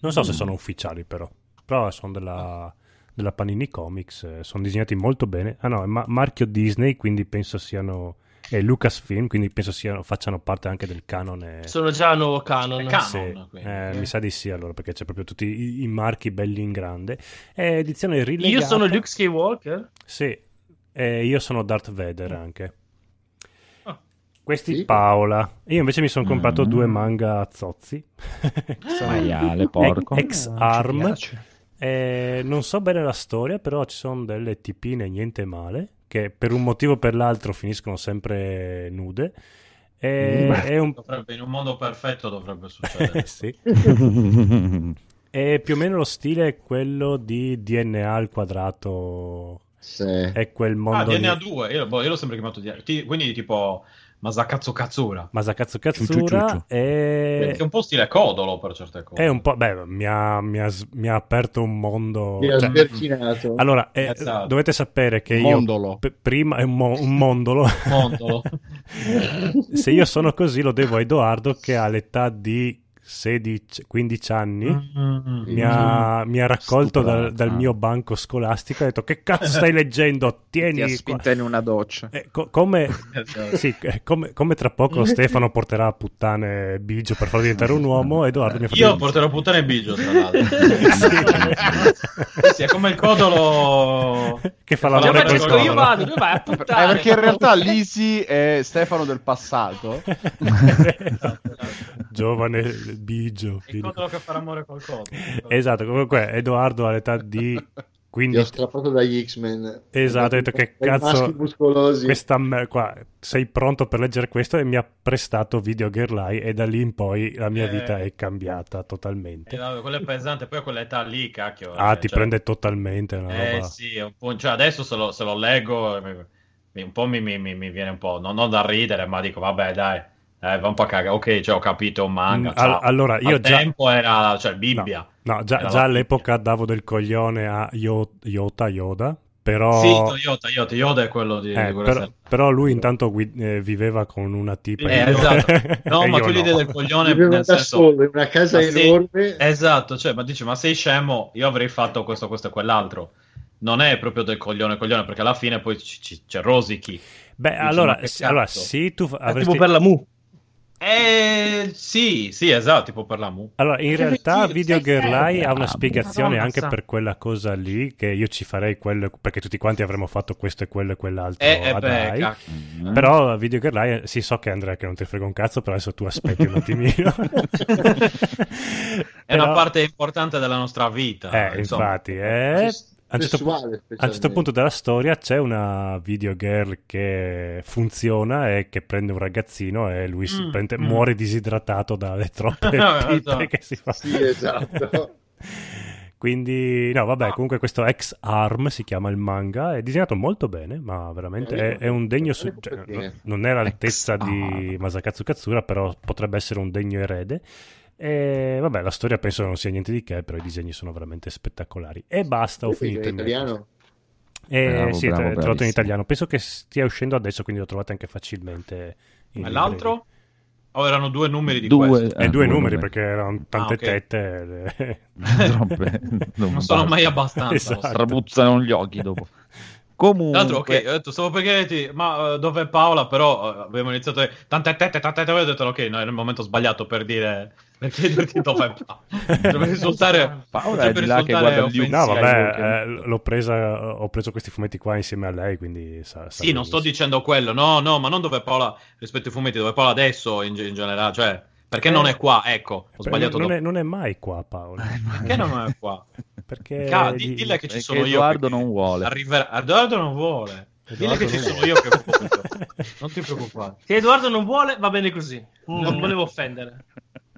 Speaker 1: Non so se sono ufficiali però, però sono della, della Panini Comics, eh, sono disegnati molto bene. Ah no, è ma- marchio Disney, quindi penso siano... è Lucasfilm, quindi penso siano, facciano parte anche del canone.
Speaker 5: Sono già a nuovo canon.
Speaker 4: È canon.
Speaker 1: Sì,
Speaker 4: quindi.
Speaker 1: eh, mi sa di sì allora perché c'è proprio tutti i, i marchi belli in grande. È edizione rilegata.
Speaker 5: Io sono Luke Skywalker.
Speaker 1: Sì, e io sono Darth Vader anche.
Speaker 5: Ah.
Speaker 1: Questi
Speaker 7: Sì.
Speaker 1: Paola. Io invece mi sono comprato
Speaker 2: Mm.
Speaker 1: due manga a zozzi.
Speaker 2: Maiale, porco.
Speaker 1: Ex
Speaker 8: Ah,
Speaker 1: Arm. Eh, non so bene la storia, però ci sono delle tipine niente male che per un motivo o per l'altro finiscono sempre nude. E, è un
Speaker 4: Dovrebbe- in un mondo perfetto dovrebbe succedere.
Speaker 1: sì. E più o meno lo stile è quello di DNA al quadrato.
Speaker 7: Sì.
Speaker 1: È quel
Speaker 4: ah,
Speaker 1: mondo.
Speaker 4: DNA
Speaker 1: lì.
Speaker 4: 2, io, boh, io l'ho sempre chiamato DNA. Quindi tipo Masakatsu Katsura.
Speaker 2: Ciu,
Speaker 1: Katsura è...
Speaker 4: È un po' stile codolo per certe cose.
Speaker 1: è un po'. Beh, mi ha, mi ha mi ha aperto un mondo.
Speaker 7: Mi ha
Speaker 1: cioè- allora, eh,
Speaker 4: Esatto.
Speaker 1: dovete sapere che io.
Speaker 3: Mondolo.
Speaker 1: p- prima è un, mo- un mondolo.
Speaker 4: Mondolo.
Speaker 1: Se io sono così, lo devo a Edoardo che all'età di 16-15 anni.
Speaker 4: Mm.
Speaker 1: Mi ha, mi ha raccolto dal, dal mio banco scolastico e ha detto: Che cazzo stai leggendo? Tieni
Speaker 8: Ti ha
Speaker 1: qua."
Speaker 8: spinta in una doccia.
Speaker 1: Eh, co- come, sì, eh, come, come tra poco Stefano porterà a puttane Bigio per farlo diventare un uomo, Edoardo mi ha fatto
Speaker 4: Io porterò puttane e bigio, tra l'altro. Sì, sì, è come il codolo
Speaker 1: che fa l'amore col
Speaker 4: così,
Speaker 5: io vado, dove vai a
Speaker 3: Eh,
Speaker 5: puttane?
Speaker 3: perché in realtà Lisi è Stefano del passato.
Speaker 1: Giovane Bigio.
Speaker 4: codolo che fa l'amore col codolo.
Speaker 1: Esatto, comunque Edoardo all'età di
Speaker 7: Ti ho
Speaker 1: 15
Speaker 7: strappato dagli X-Men.
Speaker 1: Esatto, ho detto che cazzo- questa me- qua, sei pronto per leggere questo e mi ha prestato Video Girl e da lì in poi la mia
Speaker 4: Eh.
Speaker 1: vita è cambiata
Speaker 4: Eh,
Speaker 1: totalmente.
Speaker 4: vabbè, quello è pesante, poi a quell'età lì, cacchio.
Speaker 1: Ah,
Speaker 4: eh,
Speaker 1: ti
Speaker 4: cioè-
Speaker 1: prende totalmente una
Speaker 4: Eh
Speaker 1: roba.
Speaker 4: sì, è un po', cioè adesso se lo, se lo leggo un po' mi, mi- mi- mi viene un po', non, non da ridere, ma dico vabbè dai, dai va un po' a cagare, ok, cioè, ho capito un manga,
Speaker 1: Mm,
Speaker 4: ciao.
Speaker 1: allora, io
Speaker 4: Al
Speaker 1: già-
Speaker 4: tempo era, cioè, Bibbia.
Speaker 1: No, già,
Speaker 4: Era
Speaker 1: già
Speaker 4: la
Speaker 1: all'epoca davo del coglione a Yo- Yota Yoda, però...
Speaker 4: Sì, Toyota, Yoda, Yoda è quello di,
Speaker 1: eh,
Speaker 4: di quella
Speaker 1: però, però lui intanto gui- eh, viveva con una tipa.
Speaker 4: Eh,
Speaker 1: io-
Speaker 4: esatto. No, ma tu l'idea
Speaker 1: no.
Speaker 4: del coglione
Speaker 7: Viveva
Speaker 4: nel
Speaker 7: da
Speaker 4: senso...
Speaker 7: solo in una casa
Speaker 4: Ma sei-
Speaker 7: enorme.
Speaker 4: Esatto, cioè, ma dici, ma sei scemo? Io avrei fatto questo, questo e quell'altro. Non è proprio del coglione coglione, perché alla fine poi ci- ci- c'è Rosichi.
Speaker 1: Beh,
Speaker 4: Dici,
Speaker 1: allora, allora, sì, tu
Speaker 5: È
Speaker 1: avresti...
Speaker 5: tipo per la Mu.
Speaker 4: Eh, sì, sì, esatto, tipo per la Mu.
Speaker 1: Allora, in realtà
Speaker 4: sì,
Speaker 1: Video Girl Eye ha una spiegazione
Speaker 5: Madonna,
Speaker 1: anche
Speaker 5: sa.
Speaker 1: per quella cosa lì, che io ci farei quello, perché tutti quanti avremmo fatto questo e quello e quell'altro
Speaker 4: Eh, eh,
Speaker 1: ad
Speaker 4: beh,
Speaker 1: Eye.
Speaker 4: cacchio.
Speaker 2: Mm.
Speaker 1: Però Video Girl Eye, sì, so che Andrea che non ti frega un cazzo, però adesso tu aspetti un attimino.
Speaker 4: È una parte importante della nostra vita.
Speaker 1: Eh,
Speaker 4: insomma.
Speaker 1: infatti, eh, a un certo, a un certo punto della storia c'è una video girl che funziona e che prende un ragazzino e lui si
Speaker 4: Mm,
Speaker 1: prende-
Speaker 4: mm.
Speaker 1: muore disidratato dalle troppe
Speaker 4: No,
Speaker 1: pippe
Speaker 4: esatto.
Speaker 1: che si fa.
Speaker 7: Sì, esatto.
Speaker 1: Quindi, no, vabbè, comunque questo X Arm si chiama il manga, è disegnato molto bene, ma veramente è, è un degno... su- cioè, no- non è all'altezza di Masakatsu Katsura, però potrebbe essere un degno erede. E vabbè, la storia penso non sia niente di che, però i disegni sono veramente spettacolari. E basta, ho finito
Speaker 7: in italiano?
Speaker 1: Eh,
Speaker 2: Bravo,
Speaker 1: sì,
Speaker 2: bravo,
Speaker 1: è tradotto in
Speaker 2: bravissimo.
Speaker 1: italiano. Penso che stia uscendo adesso, quindi lo trovate anche facilmente. in
Speaker 4: E l'altro? O erano due numeri di
Speaker 2: Due,
Speaker 4: questo?
Speaker 1: librerie.
Speaker 2: eh,
Speaker 1: E due, numeri,
Speaker 2: numeri.
Speaker 1: perché erano tante
Speaker 4: Ah, ok.
Speaker 1: tette.
Speaker 2: Troppe-
Speaker 4: Non sono
Speaker 2: basta.
Speaker 4: mai abbastanza.
Speaker 1: Esatto.
Speaker 4: lo so.
Speaker 2: Trabuzzano gli occhi dopo. Comunque,
Speaker 4: Tra l'altro, ok, ho detto, stavo per chiederti, ma eh, dov'è Paola? Però eh, abbiamo iniziato a tante tette, tante tette, ho detto, ok, no, è il momento sbagliato per dire, per chiederti dov'è Paola. Potrebbe risultare,
Speaker 2: Paola è di là che guarda
Speaker 4: offensivo.
Speaker 1: No, vabbè, eh, l'ho presa, ho preso questi fumetti qua insieme a lei, quindi sa, sa
Speaker 4: Sì, non sto dicendo quello, no, no, ma non dove Paola rispetto ai fumetti, dove Paola adesso in, in generale, cioè, perché non è qua, ecco, ho sbagliato
Speaker 1: non, è, non è mai qua, Paolo.
Speaker 4: Perché non è qua?
Speaker 1: Perché
Speaker 4: Ca- di- dille che ci sono io.
Speaker 2: Edoardo non vuole.
Speaker 4: Arriverà... Edoardo non vuole. Dille che ci sono io che voglio. Non ti preoccupare.
Speaker 5: Se Edoardo non vuole, va bene così. Non volevo offendere.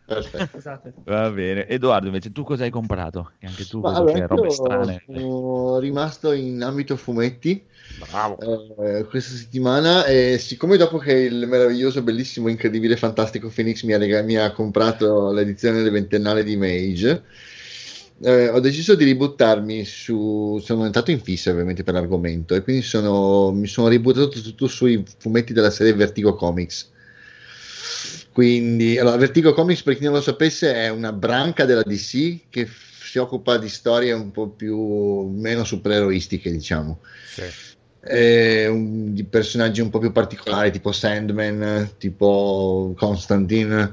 Speaker 7: Perfetto.
Speaker 5: Scusate.
Speaker 2: Va bene. Edoardo, invece, tu cosa hai comprato? Che anche tu
Speaker 7: allora,
Speaker 2: che robe strane.
Speaker 7: sono rimasto in ambito fumetti. Eh, questa settimana e siccome dopo che il meraviglioso, bellissimo, incredibile, fantastico Phoenix mi ha, mi ha comprato l'edizione del ventennale di Mage, eh, ho deciso di ributtarmi su... sono entrato in fissa ovviamente per l'argomento e quindi sono- mi sono ributtato tutto sui fumetti della serie Vertigo Comics. Quindi, allora, Vertigo Comics, per chi non lo sapesse, è una branca della DC che si occupa di storie un po' più meno supereroistiche, diciamo.
Speaker 1: Sì.
Speaker 7: Eh, un- di personaggi un po' più particolari, tipo Sandman, tipo Constantine.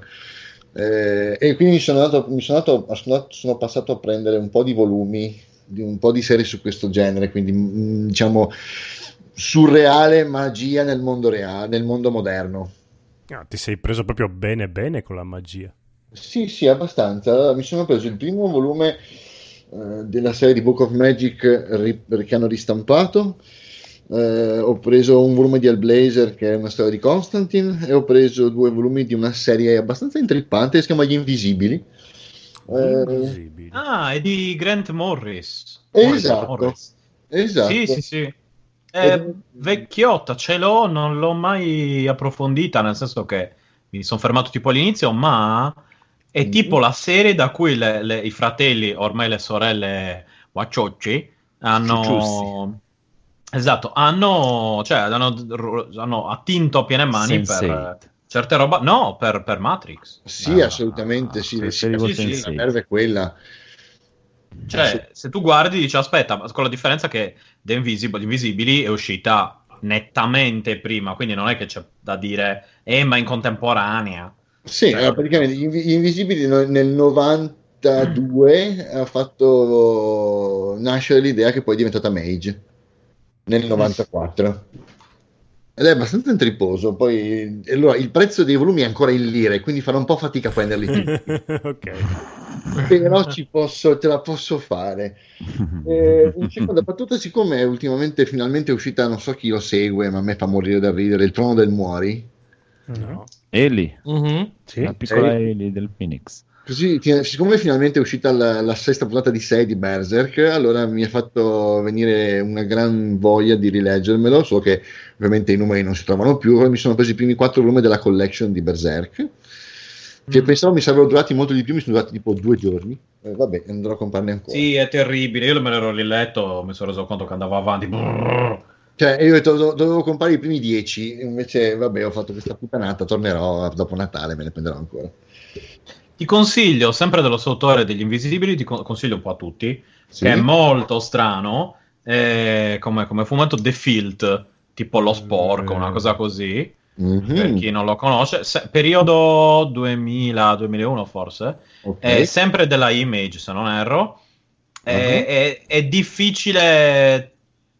Speaker 7: Eh, e quindi mi sono, andato, mi sono, andato- sono passato a prendere un po' di volumi, di un po' di serie su questo genere, quindi mm, diciamo surreale magia nel mondo reale, nel mondo moderno.
Speaker 1: Ah, ti sei preso proprio bene bene con la magia.
Speaker 7: Sì, sì, abbastanza. Allora, mi sono preso il primo volume eh, della serie di Book of Magic ri- che hanno ristampato. Eh, ho preso un volume di Hellblazer che è una storia di Constantine e ho preso due volumi di una serie abbastanza intrippante che si chiama Gli Invisibili. Eh,
Speaker 1: Invisibili.
Speaker 4: Ah, è di Grant Morris.
Speaker 7: Esatto.
Speaker 4: Morris.
Speaker 7: esatto.
Speaker 4: Sì, sì, sì. È vecchiotta, ce l'ho, non l'ho mai approfondita, nel senso che mi sono fermato tipo all'inizio, ma è
Speaker 7: Mm.
Speaker 4: tipo la serie da cui le- le- i fratelli, ormai le sorelle Wachocci, hanno... Esatto, hanno, cioè, hanno, hanno attinto a piene mani per
Speaker 2: Sense8.
Speaker 4: certe roba. No, per, per Matrix.
Speaker 7: Sì,
Speaker 2: Ah,
Speaker 7: assolutamente sì.
Speaker 2: se
Speaker 7: sì,
Speaker 2: seguo
Speaker 7: sì, sì,
Speaker 2: Sense8.
Speaker 7: la nerva è quella.
Speaker 4: Cioè, se tu guardi, dici aspetta, ma con la differenza che The Invisible, Invisibili è uscita nettamente prima, quindi non è che c'è da dire, eh, ma in contemporanea.
Speaker 7: Sì,
Speaker 4: Cioè,
Speaker 7: eh, praticamente gli Invi- gli Invisibili nel 92 ha fatto nascere l'idea che poi è diventata Mage nel 94. Ed è abbastanza intriposo. Poi allora, il prezzo dei volumi è ancora in lire, quindi farò un po' fatica a prenderli tutti.
Speaker 1: ok.
Speaker 7: Però ci posso, te la posso fare. Eh, in seconda battuta, siccome ultimamente finalmente è uscita, non so chi lo segue, ma a me fa morire da ridere, il trono del Muori.
Speaker 1: No.
Speaker 2: Eli,
Speaker 5: Mhm.
Speaker 1: Sì?
Speaker 2: la piccola. Eli del Phoenix.
Speaker 7: Così, siccome finalmente è uscita la, la sesta puntata di 6 di Berserk, allora mi ha fatto venire una gran voglia di rileggermelo, solo che ovviamente i numeri non si trovano più, allora mi sono preso i primi quattro volumi della collection di Berserk, che
Speaker 4: Mm.
Speaker 7: pensavo mi sarebbero durati molto di più, mi sono durati tipo due giorni. Eh, vabbè, andrò a comprarne ancora.
Speaker 4: Sì, è terribile. Io me l'ero riletto, mi sono reso conto che andava avanti. Brrr.
Speaker 7: Cioè, io ho detto, do- dovevo comprare i primi dieci, invece vabbè, ho fatto questa puttanata, tornerò dopo Natale, me ne prenderò ancora.
Speaker 4: Ti consiglio, sempre dello autore degli Invisibili, ti con- consiglio un po' a tutti,
Speaker 7: Sì?
Speaker 4: che è molto strano, eh, come, come fumetto The Filt, tipo Lo Sporco, una cosa così,
Speaker 7: Mhm,
Speaker 4: per chi non lo conosce, Se- periodo 2000-2001 forse,
Speaker 7: ok.
Speaker 4: è sempre della Image se non erro, è,
Speaker 7: Mhm.
Speaker 4: è- è difficile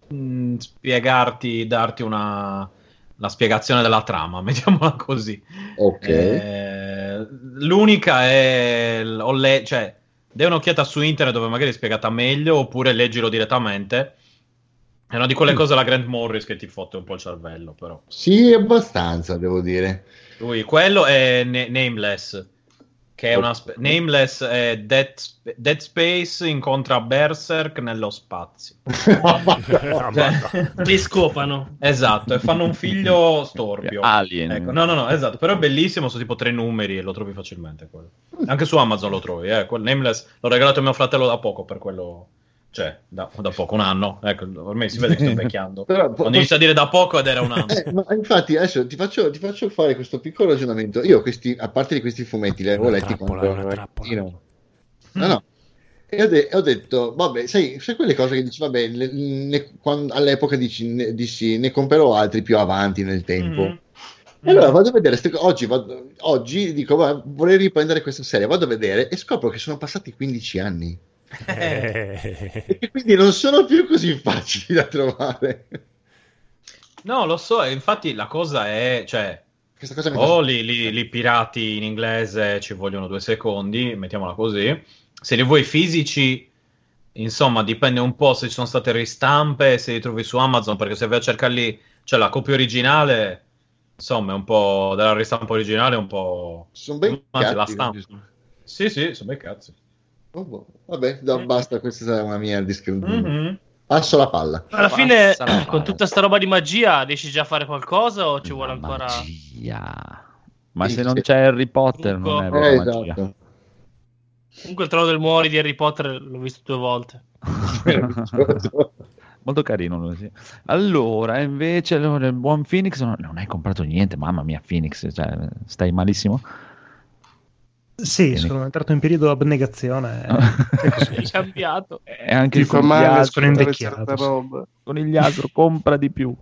Speaker 4: mh, spiegarti, darti una, la spiegazione della trama, mettiamola così.
Speaker 7: Ok.
Speaker 4: Eh, l'unica è ho le- cioè, dai un'occhiata su internet dove magari è spiegata meglio, oppure leggilo direttamente. È una di quelle
Speaker 7: Mm.
Speaker 4: cose la Grant Morris che ti fotte un po' il cervello, però.
Speaker 7: Sì, abbastanza, devo dire.
Speaker 4: Lui, quello è Ne- Nameless, che è una spe- Nameless è Dead, Sp- Dead Space incontra Berserk nello spazio.
Speaker 1: Ammazza.
Speaker 5: Li scopano.
Speaker 4: Esatto, e fanno un figlio storpio.
Speaker 2: Alien.
Speaker 4: Ecco, no, no, no, esatto, però è bellissimo, sono tipo tre numeri e lo trovi facilmente quello. Anche su Amazon lo trovi, eh, quel Nameless l'ho regalato a mio fratello da poco per quello, cioè, da, da poco, un anno, ecco, ormai si vede che sto invecchiando.
Speaker 7: Però, po-
Speaker 4: Quando inizio a dire da poco ed era un anno.
Speaker 7: Eh, ma infatti adesso ti faccio, ti faccio fare questo piccolo ragionamento. Io questi, a parte di questi fumetti, li avevo letti
Speaker 1: trappola,
Speaker 7: quando ero. No, no. E ho, de- ho detto, vabbè, sai, sai quelle cose che dici, vabbè, ne- ne- quando- all'epoca dici, ne, dissi, ne comprerò altri più avanti nel tempo.
Speaker 5: Mhm.
Speaker 7: E allora vado a vedere, oggi, vado- oggi dico, "Va, vorrei riprendere questa serie, vado a vedere e scopro che sono passati 15 anni.
Speaker 1: Eh,
Speaker 7: E quindi non sono più così facili da trovare.
Speaker 4: No, lo so, e infatti la cosa è, cioè,
Speaker 7: Questa cosa mi
Speaker 4: o li, li- li pirati in inglese ci vogliono due secondi, mettiamola così. Se li vuoi fisici, insomma, dipende un po' se ci sono state ristampe, se li trovi su Amazon, perché se vai a cercarli, cioè la copia originale, insomma, è un po' della ristampa originale, è un po'...
Speaker 7: sono ben
Speaker 4: la
Speaker 7: cazzi,
Speaker 4: stampa. Sì, sì, sono bei cazzi.
Speaker 7: Oh, boh. Vabbè, no, basta, questa sarà una mia discrezione.
Speaker 4: Mhm.
Speaker 7: Passo la palla.
Speaker 5: Alla fine,
Speaker 2: Passa la
Speaker 5: con
Speaker 2: palla.
Speaker 5: tutta sta roba di magia, riesci già a fare qualcosa o ci vuole ancora...
Speaker 2: magia. Ma
Speaker 7: Sì,
Speaker 2: se non
Speaker 7: sì.
Speaker 2: c'è Harry Potter non è
Speaker 5: Trucco.
Speaker 2: vera
Speaker 7: Eh,
Speaker 2: magia.
Speaker 7: esatto.
Speaker 5: Comunque il trono del muori di Harry Potter l'ho visto due volte.
Speaker 2: Molto carino lui, sì. Allora, invece, allora, il buon Phoenix non, non hai comprato niente, mamma mia, Phoenix, cioè, stai malissimo.
Speaker 9: Sì,
Speaker 2: Bene.
Speaker 9: sono entrato in periodo abnegazione.
Speaker 5: Hai cambiato.
Speaker 2: E anche
Speaker 6: Ti
Speaker 2: il
Speaker 6: fa male
Speaker 9: sono invecchiato,
Speaker 2: conigliastro, compra di più.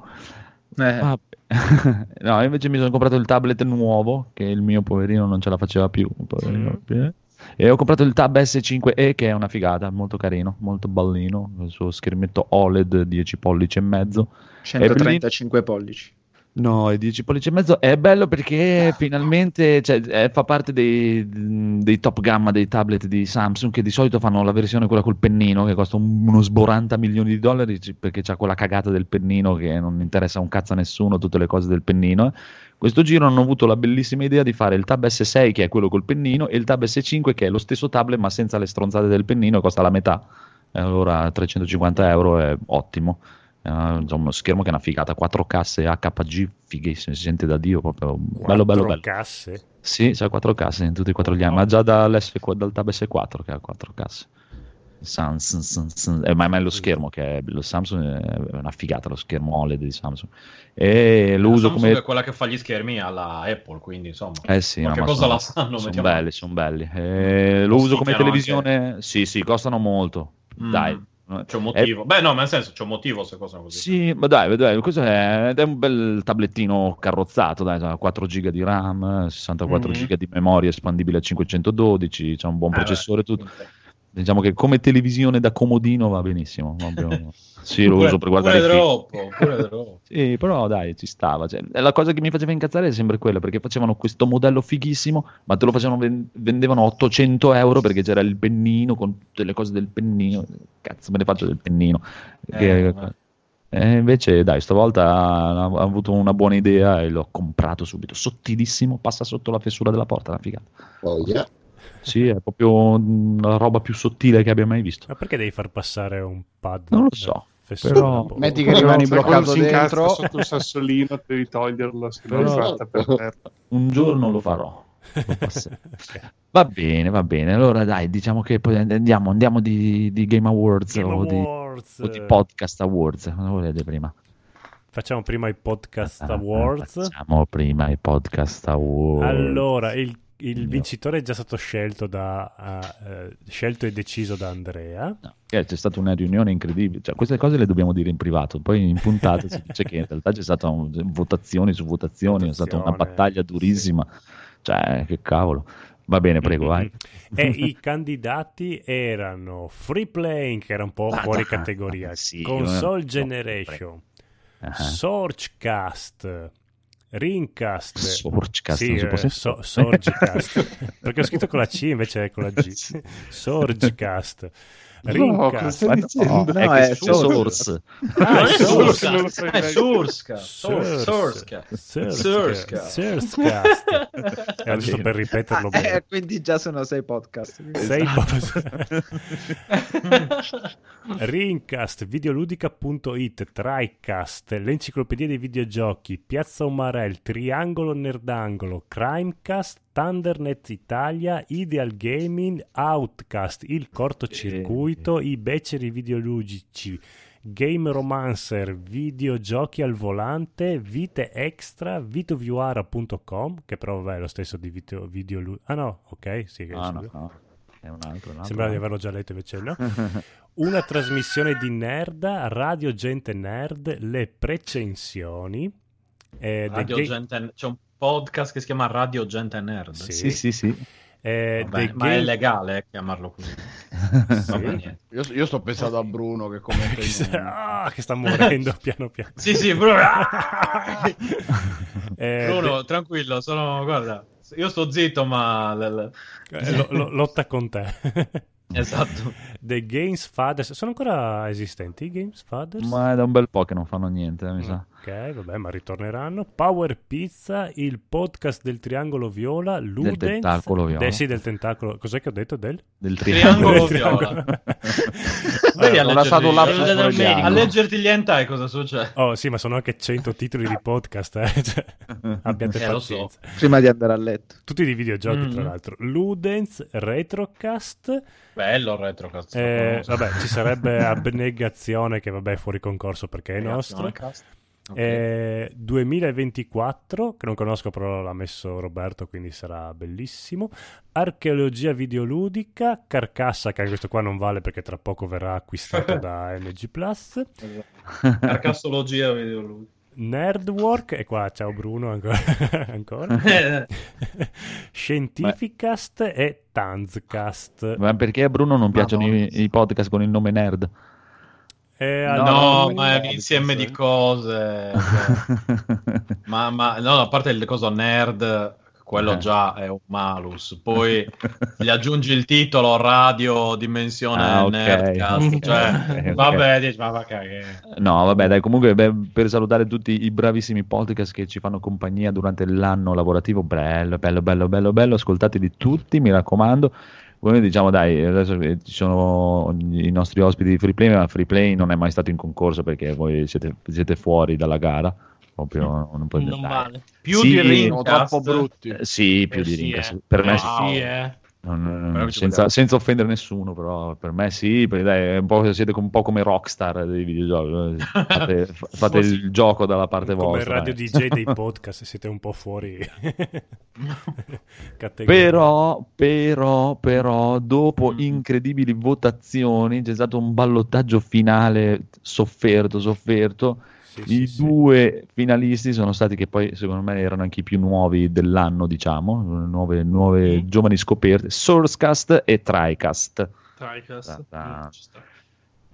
Speaker 8: Eh,
Speaker 2: Vabbè. no, invece mi sono comprato il tablet nuovo, che il mio poverino non ce la faceva più. poverino.
Speaker 1: Mm.
Speaker 2: E ho comprato il Tab S5e, che è una figata, molto carino, molto ballino. Il suo schermetto OLED 10 pollici e mezzo.
Speaker 8: 135 pollici.
Speaker 2: No, i 10 pollici e mezzo è bello perché finalmente cioè, eh, fa parte dei, dei top gamma dei tablet di Samsung che di solito fanno la versione quella col pennino che costa un- uno sboranta milioni di dollari perché c'ha quella cagata del pennino che non interessa un cazzo a nessuno, tutte le cose del pennino. Questo giro hanno avuto la bellissima idea di fare il Tab S6 che è quello col pennino e il Tab S5 che è lo stesso tablet ma senza le stronzate del pennino e costa la metà. Allora 350 euro è ottimo. Eh, insomma, uno schermo che è una figata, 4 casse HPG, fighissimo, si sente da Dio, proprio bello, bello, bello.
Speaker 1: casse.
Speaker 2: Sì, c'ha 4 casse in tutti e quattro gli anni, ma già dal Tab S4 che ha 4 casse. Samsung, Samsung- eh, ma è lo schermo che è lo Samsung è una figata lo schermo OLED di Samsung e lo
Speaker 4: La
Speaker 2: uso
Speaker 4: Samsung
Speaker 2: come
Speaker 4: è quella che fa gli shermi alla Apple, quindi insomma.
Speaker 2: eh sì, no,
Speaker 4: cosa
Speaker 2: sono,
Speaker 4: la sanno,
Speaker 2: sono
Speaker 4: mettiamo-
Speaker 2: belli, sono belli. Eh, lo uso come televisione. Sì, sì, costano molto.
Speaker 4: Mm.
Speaker 2: Dai.
Speaker 4: C'è un motivo. Beh, no, ma nel senso, c'è un motivo se cosano
Speaker 2: Eh,
Speaker 4: così.
Speaker 2: sì, ma dai, dai, questo è, è un bel tablettino carrozzato, dai, ha 4 GB di RAM, 64
Speaker 4: Mhm.
Speaker 2: GB di memoria espandibile a 512, c'ha un buon
Speaker 4: Eh, beh,
Speaker 2: processore, tutto. Diciamo che come televisione da comodino va benissimo. proprio. Sì, lo
Speaker 4: Pure-
Speaker 2: uso per guardare
Speaker 4: pure troppo, pure troppo.
Speaker 2: Sì, però dai, ci stava. Cioè, la cosa che mi faceva incazzare è sempre quella, perché facevano questo modello fighissimo, ma te lo facevano, ven- vendevano 800 euro perché c'era il pennino con tutte le cose del pennino. Cazzo, me ne faccio del pennino. Che-
Speaker 4: Eh, vabbè.
Speaker 2: e invece, dai, stavolta ha, ha avuto una buona idea e l'ho comprato subito. Sottilissimo, passa sotto la fessura della porta, la figata.
Speaker 7: Oh, yeah.
Speaker 2: Sì, è proprio la roba più sottile che abbia mai visto.
Speaker 1: Ma perché devi far passare un pad?
Speaker 2: Non lo so, però-.
Speaker 8: Metti che rimani bloccato
Speaker 6: si
Speaker 8: dentro.
Speaker 6: sotto il sassolino devi toglierlo se
Speaker 2: Però-
Speaker 6: fatta per terra.
Speaker 2: Un giorno lo farò. Va bene, va bene. Allora dai, diciamo che poi andiamo, andiamo di, di Game Awards,
Speaker 1: Game
Speaker 2: o, di,
Speaker 1: Awards.
Speaker 2: o di Podcast Awards. Cosa volete prima?
Speaker 1: Facciamo prima i podcast
Speaker 2: Ah,
Speaker 1: awards.
Speaker 2: Facciamo prima i Podcast Awards.
Speaker 1: Allora, il, il
Speaker 2: Io.
Speaker 1: vincitore è già stato scelto, da, ah, eh, scelto e deciso da Andrea.
Speaker 2: No, che c'è stata una riunione incredibile. Cioè, queste cose le dobbiamo dire in privato. Poi in puntata si dice che in realtà c'è stata un- votazioni su votazioni, è stata una
Speaker 1: Votazione,
Speaker 2: battaglia durissima. Cioè, che cavolo. Va bene, prego, vai.
Speaker 1: E i candidati erano Free Playing, che era un po'
Speaker 2: Ah,
Speaker 1: fuori
Speaker 2: dai,
Speaker 1: categoria,
Speaker 2: sì,
Speaker 1: Console
Speaker 2: no,
Speaker 1: Generation,
Speaker 2: Ah,
Speaker 1: Sourcecast, Rincast.
Speaker 2: Sourcecast,
Speaker 1: Sì,
Speaker 2: non si può
Speaker 1: eh, so-. Perché ho scritto con la C invece è con la G. Sorgecast.
Speaker 6: No, cosa
Speaker 1: Rincast.
Speaker 6: stai dicendo?
Speaker 2: è
Speaker 8: No,
Speaker 2: che
Speaker 8: è Source.
Speaker 2: Source.
Speaker 1: Ah,
Speaker 4: è
Speaker 1: Source.
Speaker 4: È.
Speaker 1: Sourcecast.
Speaker 4: Sourcecast.
Speaker 1: Era giusto
Speaker 2: bene.
Speaker 1: per ripeterlo
Speaker 8: Ah,
Speaker 1: bene.
Speaker 8: eh, quindi già sono sei podcast.
Speaker 1: Sei
Speaker 2: Esatto.
Speaker 1: Rincast, videoludica.it, Tricast, l'enciclopedia dei videogiochi, Piazza Umarell, Triangolo Nerdangolo, Crimecast, Thundernet Italia, Ideal Gaming, Outcast, il cortocircuito, i beceri videoludici, Game Romancer, videogiochi al volante, Vite Extra, vitoviuara.com, che però vabbè, è lo stesso di video, video Ah no, ok, sì,
Speaker 2: Ah, no, no. è un altro. un altro
Speaker 1: Sembra di averlo già letto invece no. Una trasmissione di nerd, Radio Gente Nerd, le precensioni. eh,
Speaker 4: Radio
Speaker 1: Ga-
Speaker 4: Gente- C'è un podcast che si chiama Radio Gente Nerd.
Speaker 1: Sì.
Speaker 2: Sì, sì, sì.
Speaker 1: eh,
Speaker 4: Vabbè, ma è
Speaker 1: Game-
Speaker 4: legale eh, chiamarlo così. Niente.
Speaker 3: Io, io sto pensando a Bruno che commenta
Speaker 1: che, sta- ah, che sta morendo piano piano.
Speaker 4: Sì, sì, Bruno.
Speaker 1: Eh,
Speaker 4: Bruno, tranquillo, sono, guarda, io sto zitto, ma... l- l-
Speaker 1: eh, lo- lotta con te.
Speaker 4: Esatto.
Speaker 1: The Games Fathers sono ancora esistenti i Games Fathers?
Speaker 2: Ma è da un bel po' che non fanno niente, mi sa.
Speaker 1: Ok, vabbè, ma ritorneranno. Power Pizza, il podcast del triangolo viola, Ludens.
Speaker 2: tentacolo viola.
Speaker 1: Eh sì, del tentacolo. Cos'è che ho detto? Del
Speaker 2: Del
Speaker 4: Triangolo
Speaker 2: triangolo.
Speaker 4: viola.
Speaker 3: Eh,
Speaker 4: Vedi a
Speaker 3: non è stato un
Speaker 4: leggerti,
Speaker 3: lapsus
Speaker 5: Quello
Speaker 3: freudiano.
Speaker 5: dell'America.
Speaker 4: a leggerti gli hentai cosa succede?
Speaker 1: Oh, sì, ma sono anche 100 titoli di podcast, eh. Cioè, abbiate
Speaker 4: Eh, lo so.
Speaker 1: pazienza.
Speaker 8: Prima di andare a letto.
Speaker 1: Tutti di videogiochi, tra
Speaker 4: Mm.
Speaker 1: l'altro. Ludens, Retrocast.
Speaker 4: Bello il retro, cazzo.
Speaker 1: eh, vabbè, ci sarebbe Abnegazione, che vabbè è fuori concorso perché è nostro. Eh, 2024, che non conosco però l'ha messo Roberto, quindi sarà bellissimo. Archeologia videoludica, Carcassa, che anche questo qua non vale perché tra poco verrà acquistato da NG Plus.
Speaker 4: Carcassologia video lui.
Speaker 1: Nerdwork, e qua ciao Bruno ancora. ancora. Scientificast e Tanzcast.
Speaker 2: Ma perché a Bruno non piacciono
Speaker 8: Madonna.
Speaker 2: i, i podcast con il nome nerd?
Speaker 1: Eh,
Speaker 4: no,
Speaker 1: allora-
Speaker 4: ma è un insieme di cose. cioè. ma, ma no, a parte il coso nerd, quello
Speaker 2: Eh.
Speaker 4: già è un malus. Poi gli aggiungi il titolo radio dimensione
Speaker 2: Ah, ok.
Speaker 4: nerdcast. Cioè,
Speaker 2: Ok, ok.
Speaker 4: vabbè, dici, ma va che
Speaker 2: No, vabbè, dai, comunque beh, per salutare tutti i bravissimi podcast che ci fanno compagnia durante l'anno lavorativo, bello, bello, bello, bello, bello, ascoltateli tutti, mi raccomando. Come diciamo, dai, adesso eh, ci sono i nostri ospiti di Freeplay, ma Freeplay non è mai stato in concorso perché voi siete, siete fuori dalla gara. Proprio non potete
Speaker 5: Non
Speaker 2: dai.
Speaker 5: vale.
Speaker 4: più
Speaker 2: Sì,
Speaker 4: di
Speaker 3: Sono
Speaker 4: Rincast.
Speaker 3: troppo brutti.
Speaker 2: Eh, Sì, più
Speaker 5: Eh
Speaker 2: di
Speaker 5: sì,
Speaker 2: Rincast.
Speaker 5: eh.
Speaker 2: Per me
Speaker 5: Eh
Speaker 2: sì.
Speaker 5: sì, eh.
Speaker 2: Non-
Speaker 4: ci
Speaker 2: senza, senza offendere nessuno, però per me sì, perché dai, è un po', siete un po' come rockstar dei videogiochi. Fate, fa- fate il gioco dalla parte
Speaker 1: Come
Speaker 2: vostra.
Speaker 1: radio
Speaker 2: dai.
Speaker 1: DJ dei podcast, siete un po' fuori categoria.
Speaker 2: Però, però, però, dopo
Speaker 4: Mm.
Speaker 2: incredibili votazioni, c'è stato un ballottaggio finale sofferto, sofferto.
Speaker 1: Sì,
Speaker 2: I
Speaker 1: sì, sì.
Speaker 2: due finalisti sono stati che poi secondo me erano anche i più nuovi dell'anno, diciamo, nuove, nuove
Speaker 5: Mm.
Speaker 2: giovani scoperte, Sourcecast e Tricast.
Speaker 5: Tricast.
Speaker 2: Ah,
Speaker 5: Mm.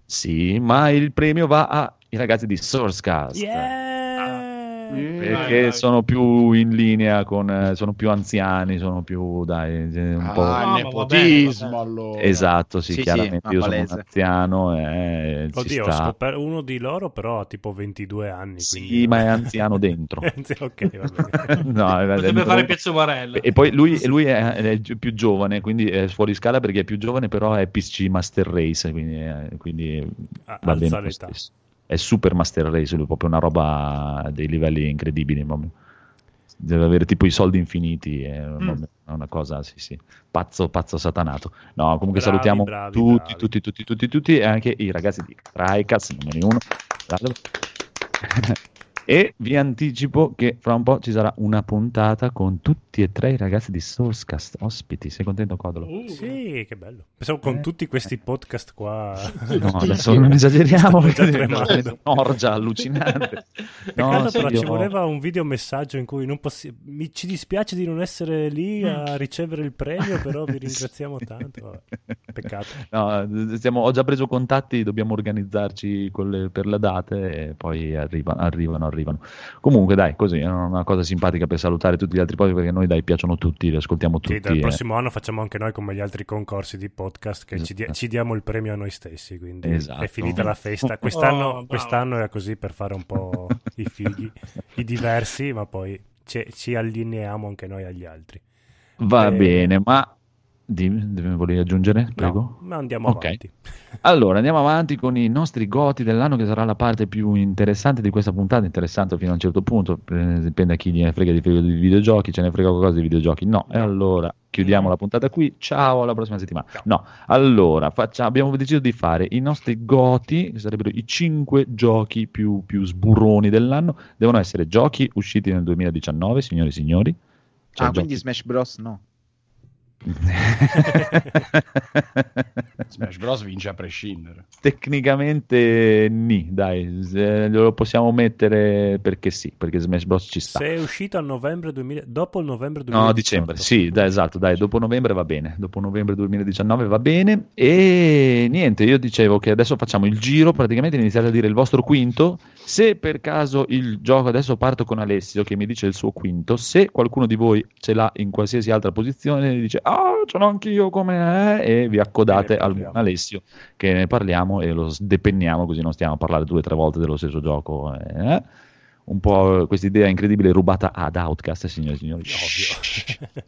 Speaker 2: Sì, ma il premio va ai ragazzi di Sourcecast.
Speaker 1: Yeah!
Speaker 2: Perché
Speaker 5: Dai, dai.
Speaker 2: sono più in linea con, eh, sono più anziani, sono più, dai, eh, un po'...
Speaker 3: Ah,
Speaker 5: No, va
Speaker 3: nepotismo allora.
Speaker 2: Esatto, sì,
Speaker 8: Sì, sì,
Speaker 2: chiaramente
Speaker 8: ma
Speaker 2: io sono un anziano e ci
Speaker 1: Oddio, ho
Speaker 2: sta.
Speaker 1: scoperto uno di loro, però ha tipo 22 anni.
Speaker 2: Sì,
Speaker 1: quindi-
Speaker 2: ma è anziano dentro.
Speaker 1: ok, va bene.
Speaker 2: No,
Speaker 5: Potrebbe fare Piazza Marella.
Speaker 2: E poi lui, lui è, è più giovane, quindi è fuori scala perché è più giovane, però è PC Master Race, quindi, è- quindi
Speaker 1: Ah,
Speaker 2: va bene lo stesso. È super Master Race, lui è proprio una roba dei livelli incredibili. proprio. Deve avere tipo i soldi infiniti, è
Speaker 1: Mm.
Speaker 2: una, è una cosa, sì, sì, pazzo, pazzo satanato. No, comunque
Speaker 1: Bravi,
Speaker 2: salutiamo
Speaker 1: bravi,
Speaker 2: tutti,
Speaker 1: bravi.
Speaker 2: tutti, tutti, tutti, tutti, e anche i ragazzi di Tricats, numeri uno. E vi anticipo che fra un po' ci sarà una puntata con tutti e tre i ragazzi di Sourcecast ospiti. Sei contento, Codolo?
Speaker 5: Uh,
Speaker 1: Sì, che bello. Pensavo con
Speaker 2: Eh.
Speaker 1: tutti questi podcast qua.
Speaker 2: No, adesso non esageriamo. Perché
Speaker 1: tremando.
Speaker 2: Un'orgia allucinante.
Speaker 1: Peccato
Speaker 2: sì,
Speaker 1: però ci voleva un video messaggio in cui non possi- mi, ci dispiace di non essere lì a ricevere il premio, però vi ringraziamo tanto. Peccato.
Speaker 2: No, stiamo- ho già preso contatti, dobbiamo organizzarci le- per le date e poi arriva- arrivano, arrivano. Comunque dai, così è una cosa simpatica per salutare tutti gli altri podcast perché noi dai piacciono tutti, li ascoltiamo tutti.
Speaker 1: Sì, dal
Speaker 2: eh.
Speaker 1: prossimo anno facciamo anche noi come gli altri concorsi di podcast che ci, dia-
Speaker 2: Esatto.
Speaker 1: ci diamo il premio a noi stessi, quindi
Speaker 2: Esatto.
Speaker 1: è finita la festa. Quest'anno,
Speaker 5: Oh,
Speaker 1: quest'anno era così per fare un po' i fighi, i diversi, ma poi ci, ci allineiamo anche noi agli altri.
Speaker 2: Va
Speaker 1: Eh,
Speaker 2: bene, ma di, volevi aggiungere? Prego.
Speaker 1: No, ma andiamo
Speaker 2: Ok.
Speaker 1: avanti.
Speaker 2: Allora, andiamo avanti con i nostri goti dell'anno, che sarà la parte più interessante di questa puntata. Interessante fino a un certo punto, eh, dipende a chi gliene frega di, di videogiochi, ce ne frega qualcosa di videogiochi. No, e allora chiudiamo la puntata qui. Ciao, alla prossima settimana. No, allora faccia- abbiamo deciso di fare i nostri goti, che sarebbero i cinque giochi più, più sburroni dell'anno. Devono essere giochi usciti nel 2019, signori e signori. Cioè,
Speaker 8: ah, quindi
Speaker 2: giochi-
Speaker 8: Smash Bros. no.
Speaker 3: Smash Bros vince a prescindere.
Speaker 2: Tecnicamente ni, dai, lo possiamo mettere perché sì, perché Smash Bros ci sta.
Speaker 1: Se è uscito a novembre 2000, dopo il novembre 2018.
Speaker 2: No, dicembre, sì, dai, esatto, dai, dopo novembre va bene, dopo novembre 2019 va bene e niente, io dicevo che adesso facciamo il giro, praticamente iniziate a dire il vostro quinto, se per caso il gioco, adesso parto con Alessio che mi dice il suo quinto, se qualcuno di voi ce l'ha in qualsiasi altra posizione, dice, ah, ce l'ho anch'io come e vi accodate
Speaker 1: E
Speaker 2: al buon Alessio che ne parliamo e lo sdepenniamo così non stiamo a parlare due o tre volte dello stesso gioco. eh. Un po' questa idea incredibile rubata ad Outcast, signore e signori.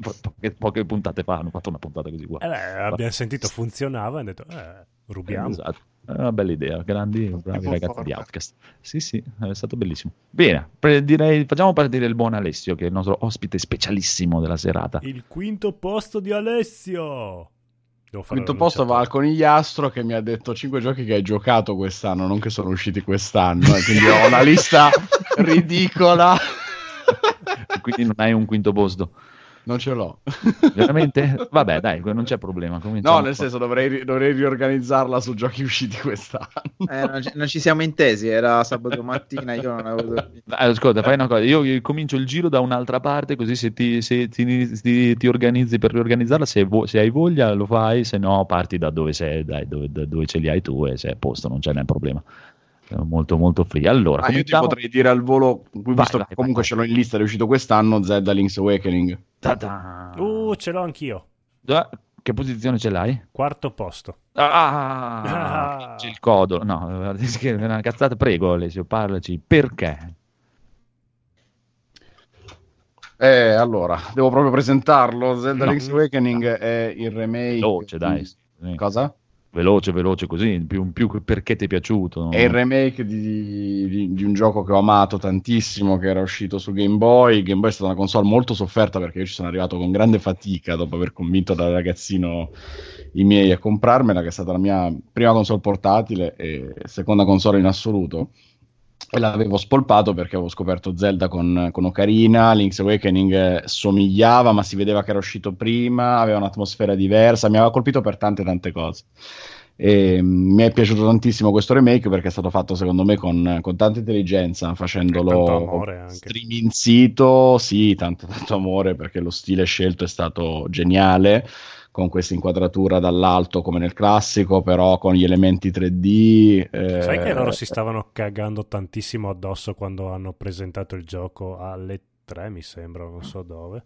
Speaker 2: Po- poche, poche puntate fa hanno fatto una puntata così qua.
Speaker 1: Eh abbiamo sentito funzionava e hanno detto, eh, rubiamo.
Speaker 2: Esatto. È una bella idea, grandi, bravi ragazzi
Speaker 6: forte.
Speaker 2: di Outcast. Sì, sì, è stato bellissimo. Bene, pre- direi, facciamo partire il buon Alessio, che è il nostro ospite specialissimo della serata.
Speaker 1: Il quinto posto di Alessio. Devo
Speaker 3: Il quinto posto va al conigliastro che mi ha detto 5 giochi che hai giocato quest'anno, non che sono usciti quest'anno. e quindi ho una lista ridicola.
Speaker 2: Quindi non hai un quinto posto.
Speaker 3: Non ce l'ho.
Speaker 2: Veramente? Vabbè, dai, non c'è problema. cominciamo
Speaker 3: No, nel
Speaker 2: qua.
Speaker 3: senso dovrei, dovrei riorganizzarla su giochi usciti quest'anno.
Speaker 8: Eh, non, ci- non ci siamo intesi, era sabato mattina, io non avevo dormito.
Speaker 2: Ascolta, fai una cosa, io io comincio il giro da un'altra parte, così se ti, se ti- ti- ti organizzi per riorganizzarla, se, vo- se hai voglia lo fai, se no parti da dove sei, dai, dove, da dove ce li hai tu e sei a posto, non c'è neanche problema. Molto molto free. Allora,
Speaker 3: Ah, io ti potrei dire al volo,
Speaker 2: Vai,
Speaker 3: visto
Speaker 2: vai,
Speaker 3: che comunque
Speaker 2: vai,
Speaker 3: ce l'ho in lista, è uscito quest'anno, Zelda Link's Awakening.
Speaker 2: Ta-da!
Speaker 1: Uh, ce l'ho anch'io.
Speaker 2: Ah, Che posizione ce l'hai?
Speaker 1: Quarto posto.
Speaker 2: Ah,
Speaker 1: Ah.
Speaker 2: c'è il codo. No, che è una cazzata. Prego, Alessio, parlaci. Perché?
Speaker 3: Eh, allora, devo proprio presentarlo. Zelda
Speaker 2: No.
Speaker 3: Link's Awakening è il remake.
Speaker 2: Veloce, dai.
Speaker 3: Cosa?
Speaker 2: Veloce, veloce così, più, più perché ti è piaciuto.
Speaker 3: È il remake di, di- di un gioco che ho amato tantissimo, che era uscito su Game Boy. Game Boy è stata una console molto sofferta perché io ci sono arrivato con grande fatica dopo aver convinto da ragazzino i miei a comprarmela, che è stata la mia prima console portatile e seconda console in assoluto. E l'avevo spolpato perché avevo scoperto Zelda con, con Ocarina, Link's Awakening eh, somigliava, ma si vedeva che era uscito prima, aveva un'atmosfera diversa, mi aveva colpito per tante tante cose. E, mm, mi è piaciuto tantissimo questo remake perché è stato fatto secondo me con, con tanta intelligenza, facendolo streaminzito, sì, tanto, tanto amore perché lo stile scelto è stato geniale con questa inquadratura dall'alto come nel classico, però con gli elementi 3D. eh,
Speaker 1: Sai che loro si stavano cagando tantissimo addosso quando hanno presentato il gioco alle 3, mi sembra, non so dove.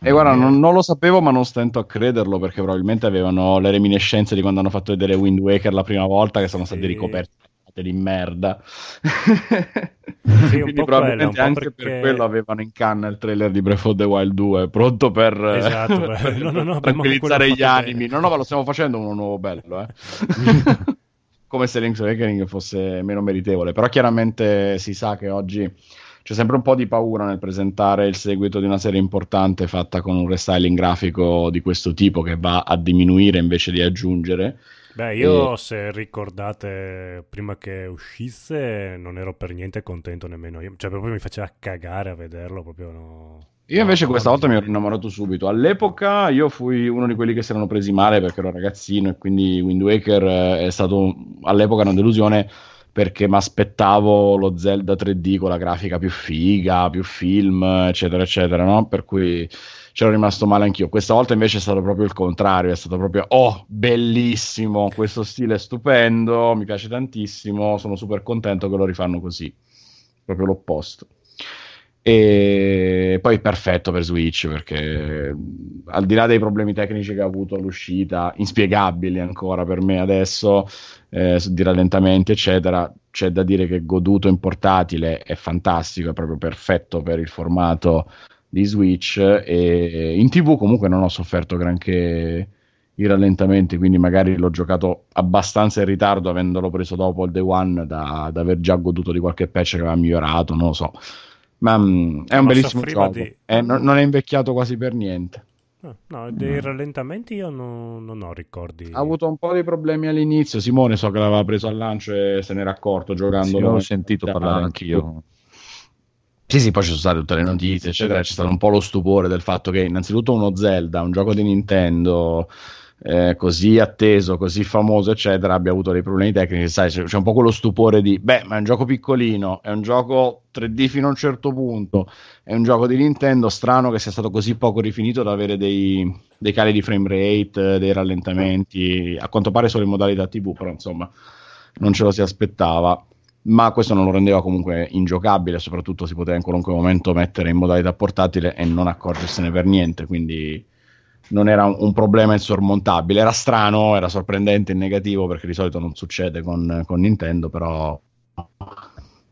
Speaker 3: E guarda, non, non lo sapevo, ma non stento a crederlo perché probabilmente avevano le reminiscenze di quando hanno fatto vedere Wind Waker la prima volta, che sono stati
Speaker 1: Sì.
Speaker 3: ricoperti di merda.
Speaker 1: Sì,
Speaker 3: Quindi probabilmente
Speaker 1: quello,
Speaker 3: anche
Speaker 1: perché-
Speaker 3: per quello avevano in canna il trailer di Breath of the Wild 2, pronto per,
Speaker 1: Esatto,
Speaker 3: per
Speaker 1: no, no, no,
Speaker 3: tranquillizzare gli animi.
Speaker 1: bene.
Speaker 3: No, no, ma lo stiamo facendo uno nuovo bello, eh. Come se Link's Awakening fosse meno meritevole, però chiaramente si sa che oggi c'è sempre un po' di paura nel presentare il seguito di una serie importante fatta con un restyling grafico di questo tipo che va a diminuire invece di aggiungere.
Speaker 1: Beh, io
Speaker 3: E-
Speaker 1: se ricordate, prima che uscisse, non ero per niente contento nemmeno io. Cioè, proprio mi faceva cagare a vederlo, proprio no.
Speaker 3: Io invece
Speaker 1: No,
Speaker 3: questa volta mi ero innamorato subito. All'epoca io fui uno di quelli che si erano presi male perché ero ragazzino e quindi Wind Waker eh, è stato all'epoca una delusione perché mi aspettavo lo Zelda 3D con la grafica più figa, più film, eccetera, eccetera, no? Per cui c'ero rimasto male anch'io. Questa volta invece è stato proprio il contrario, è stato proprio, oh, bellissimo, questo stile è stupendo, mi piace tantissimo, sono super contento che lo rifanno così, proprio l'opposto. E poi perfetto per Switch perché al di là dei problemi tecnici che ha avuto all'uscita, inspiegabili ancora per me adesso, eh, di rallentamenti, eccetera, c'è da dire che goduto in portatile è fantastico, è proprio perfetto per il formato di Switch e in TV comunque non ho sofferto granché i rallentamenti, quindi magari l'ho giocato abbastanza in ritardo avendolo preso dopo il day one da, da aver già goduto di qualche patch che aveva migliorato, non lo so. Ma mm, è un bellissimo gioco,
Speaker 1: di-
Speaker 3: Eh, non, non è invecchiato quasi per niente.
Speaker 1: No, no, dei rallentamenti io non, non ho ricordi.
Speaker 3: Ha avuto un po' di problemi all'inizio. Simone so che l'aveva preso al lancio e se n'era accorto giocando.
Speaker 2: Sì, ho sentito parlare anch'io.
Speaker 3: Sì, sì, poi ci sono state tutte le notizie, eccetera. C'è stato un po' lo stupore del fatto che innanzitutto uno Zelda, un gioco di Nintendo eh, così atteso, così famoso, eccetera, abbia avuto dei problemi tecnici. Sai, c'è, c'è un po' quello stupore di, beh, ma è un gioco piccolino, è un gioco 3D fino a un certo punto, è un gioco di Nintendo, strano che sia stato così poco rifinito da avere dei, dei cali di frame rate, dei rallentamenti, a quanto pare solo in modalità TV, però insomma non ce lo si aspettava ma questo non lo rendeva comunque ingiocabile, soprattutto si poteva in qualunque momento mettere in modalità portatile e non accorgersene per niente, quindi non era un, problema insormontabile, era strano, era sorprendente in negativo perché di solito non succede con, con Nintendo, però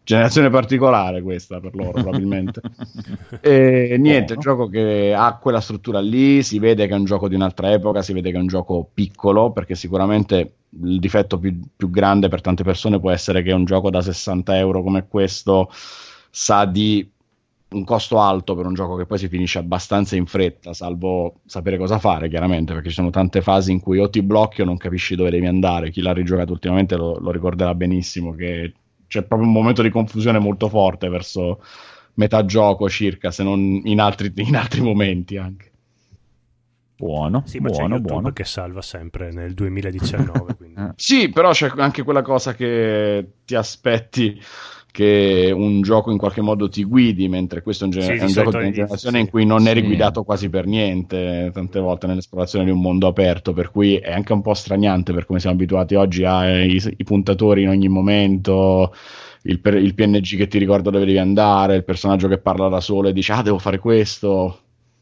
Speaker 3: generazione particolare questa per loro probabilmente. e niente,
Speaker 2: Buono.
Speaker 3: gioco che ha quella struttura lì, si vede che è un gioco di un'altra epoca, si vede che è un gioco piccolo, perché sicuramente il difetto più, più grande per tante persone può essere che un gioco da 60 euro come questo sa di un costo alto per un gioco che poi si finisce abbastanza in fretta, salvo sapere cosa fare, chiaramente, perché ci sono tante fasi in cui o ti blocchi o non capisci dove devi andare. Chi l'ha rigiocato ultimamente lo, lo ricorderà benissimo che c'è proprio un momento di confusione molto forte verso metà gioco circa, se non in altri, in altri momenti anche.
Speaker 2: Buono,
Speaker 1: Sì, ma c'è
Speaker 2: buono,
Speaker 1: YouTube
Speaker 2: buono.
Speaker 1: che salva sempre nel 2019. quindi.
Speaker 2: Eh.
Speaker 3: Sì, però c'è anche quella cosa che ti aspetti che un gioco in qualche modo ti guidi, mentre questo è un, gener-
Speaker 1: Sì,
Speaker 3: è un gioco di generazione
Speaker 1: sì.
Speaker 3: in cui non eri
Speaker 2: Sì.
Speaker 3: guidato quasi per niente, tante volte nell'esplorazione di un mondo aperto, per cui è anche un po' straniante per come siamo abituati oggi ai i puntatori in ogni momento, il, per- il PNG che ti ricorda dove devi andare, il personaggio che parla da solo e dice ah devo fare questo,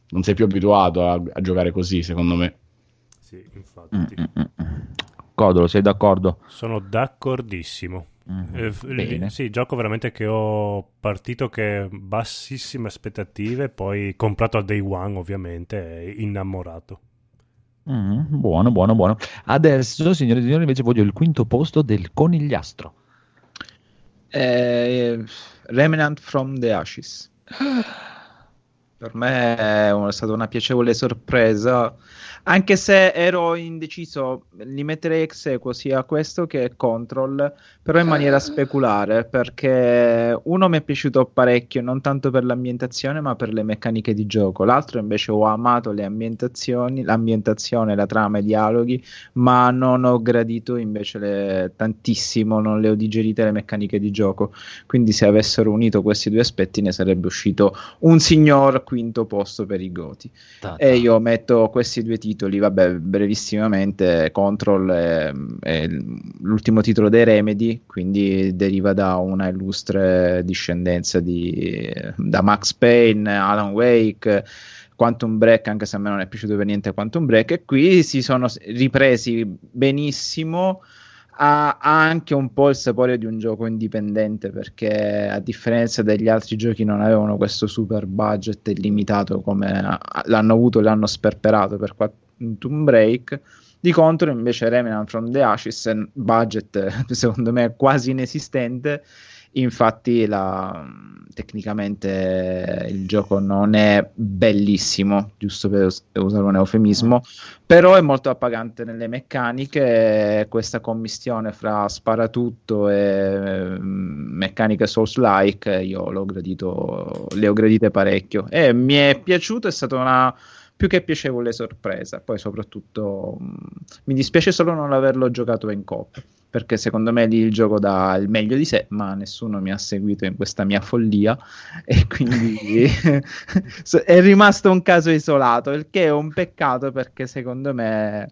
Speaker 3: non sei più abituato a, a giocare così secondo me.
Speaker 1: Sì, infatti.
Speaker 2: Mm, mm, mm. Codolo, sei d'accordo?
Speaker 1: Sono d'accordissimo.
Speaker 2: Mm,
Speaker 1: Eh. Sì, gioco veramente che ho partito che bassissime aspettative, poi comprato al day one ovviamente innamorato.
Speaker 2: Mm, buono, buono, buono. Adesso, signore e signori, invece voglio il quinto posto del conigliastro.
Speaker 8: Eh, Remnant from the Ashes. Per me è stata una piacevole sorpresa, anche se ero indeciso, li metterei ex equo sia questo che Control, però in maniera speculare, perché uno mi è piaciuto parecchio, non tanto per l'ambientazione, ma per le meccaniche di gioco. L'altro invece ho amato le ambientazioni, l'ambientazione, la trama, i dialoghi, ma non ho gradito invece le- tantissimo, non le ho digerite le meccaniche di gioco. Quindi se avessero unito questi due aspetti ne sarebbe uscito un signor quinto posto per i Goti. E io metto questi due titoli, vabbè, brevissimamente, Control è, è l'ultimo titolo dei Remedy, quindi deriva da una illustre discendenza di, da Max Payne, Alan Wake, Quantum Break, anche se a me non è piaciuto per niente Quantum Break, e qui si sono ripresi benissimo ha ha anche un po' il sapore di un gioco indipendente perché a differenza degli altri giochi non avevano questo super budget illimitato come l'hanno avuto e l'hanno sperperato per Quantum Break. Di contro invece Remnant from the Ashes budget secondo me quasi inesistente infatti la- tecnicamente il gioco non è bellissimo giusto per us- usare un eufemismo però è molto appagante nelle meccaniche. Questa commistione fra sparatutto e mm, meccaniche Souls-like io l'ho gradito, le ho gradite parecchio. E mi è piaciuto, è stata una più che piacevole sorpresa poi soprattutto mm, mi dispiace solo non averlo giocato in coop perché secondo me lì il gioco dà il meglio di sé, ma nessuno mi ha seguito in questa mia follia e quindi è rimasto un caso isolato, il che è un peccato perché secondo me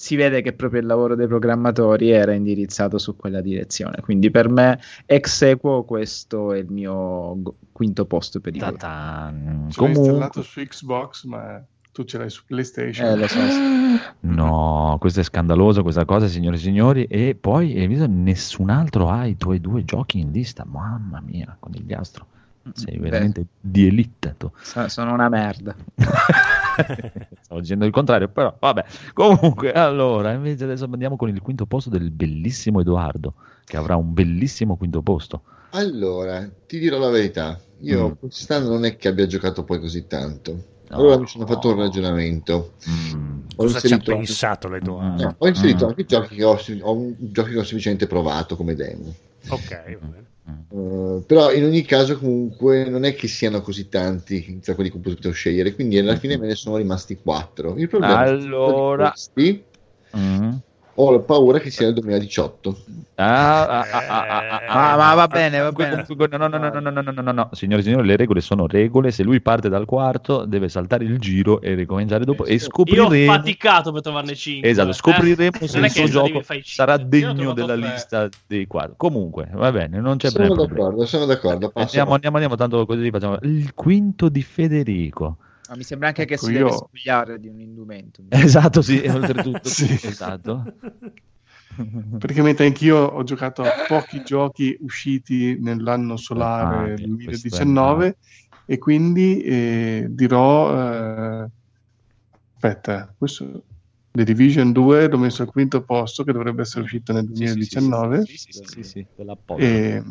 Speaker 8: si vede che proprio il lavoro dei programmatori era indirizzato su quella direzione. Quindi per me ex equo questo è il mio go- quinto posto per i.
Speaker 6: Ce l'ho
Speaker 2: Comunque,
Speaker 6: installato su Xbox, ma tu ce l'hai su PlayStation.
Speaker 8: Eh, lo so.
Speaker 2: no, questo è scandaloso, questa cosa, signore e signori. E poi, hai visto, nessun altro ha i tuoi due giochi in lista. Mamma mia, conigliastro. Sei
Speaker 8: Beh,
Speaker 2: veramente di elite tu.
Speaker 8: so- sono una merda.
Speaker 2: Stavo dicendo il contrario, però vabbè. Comunque, allora, invece adesso andiamo con il quinto posto del bellissimo Edoardo, che avrà un bellissimo quinto posto.
Speaker 7: Allora, ti dirò la verità. Io
Speaker 2: Mm.
Speaker 7: quest'anno non è che abbia giocato poi così tanto.
Speaker 2: No.
Speaker 7: Allora mi sono fatto un ragionamento.
Speaker 2: Mm.
Speaker 7: Ho
Speaker 1: Cosa ci ha
Speaker 7: inserito,
Speaker 1: pensato l'Edoardo?
Speaker 7: no, ho inserito
Speaker 2: Mm.
Speaker 7: anche giochi che ho, ho un- giochi che ho semplicemente provato come demo.
Speaker 1: Ok, va bene.
Speaker 7: Eh, però in ogni caso comunque non è che siano così tanti tra quelli che ho potuto scegliere, quindi alla fine me ne sono rimasti quattro. Il problema è che
Speaker 2: Allora-
Speaker 7: questi
Speaker 2: Mm
Speaker 7: ho paura che sia nel 2018.
Speaker 2: Ah, ah, ah, ah, ah, ah,
Speaker 8: ah. Eh, ma va eh, bene, va
Speaker 2: eh,
Speaker 8: bene.
Speaker 2: No, no, no, no, no, no, no, no. Signore e signori, le regole sono regole. Se lui parte dal quarto, deve saltare il giro e ricominciare dopo. E scopriremo.
Speaker 5: Io ho faticato per trovarne 5.
Speaker 2: Esatto, scopriremo
Speaker 5: eh, se
Speaker 2: il suo gioco sarà degno della
Speaker 4: tre.
Speaker 2: lista dei quarti. Comunque, va bene, non c'è problema.
Speaker 7: Sono d'accordo, sono d'accordo.
Speaker 2: Andiamo, andiamo, andiamo, tanto così facciamo. Il quinto di Federico.
Speaker 8: Ma mi sembra anche che
Speaker 6: Ecco,
Speaker 8: si
Speaker 6: io-
Speaker 8: deve spogliare di un indumento.
Speaker 2: Esatto, sì, oltretutto.
Speaker 6: Sì.
Speaker 2: Esatto.
Speaker 6: Praticamente anch'io ho giocato a pochi giochi usciti nell'anno
Speaker 2: Ah,
Speaker 6: solare
Speaker 2: che
Speaker 6: 2019 e quindi eh, dirò eh, aspetta, questo The Division 2 l'ho messo al quinto posto che dovrebbe essere uscito nel
Speaker 2: Sì, sì, sì,
Speaker 6: 2019
Speaker 2: Sì, sì, sì, sì,
Speaker 6: e,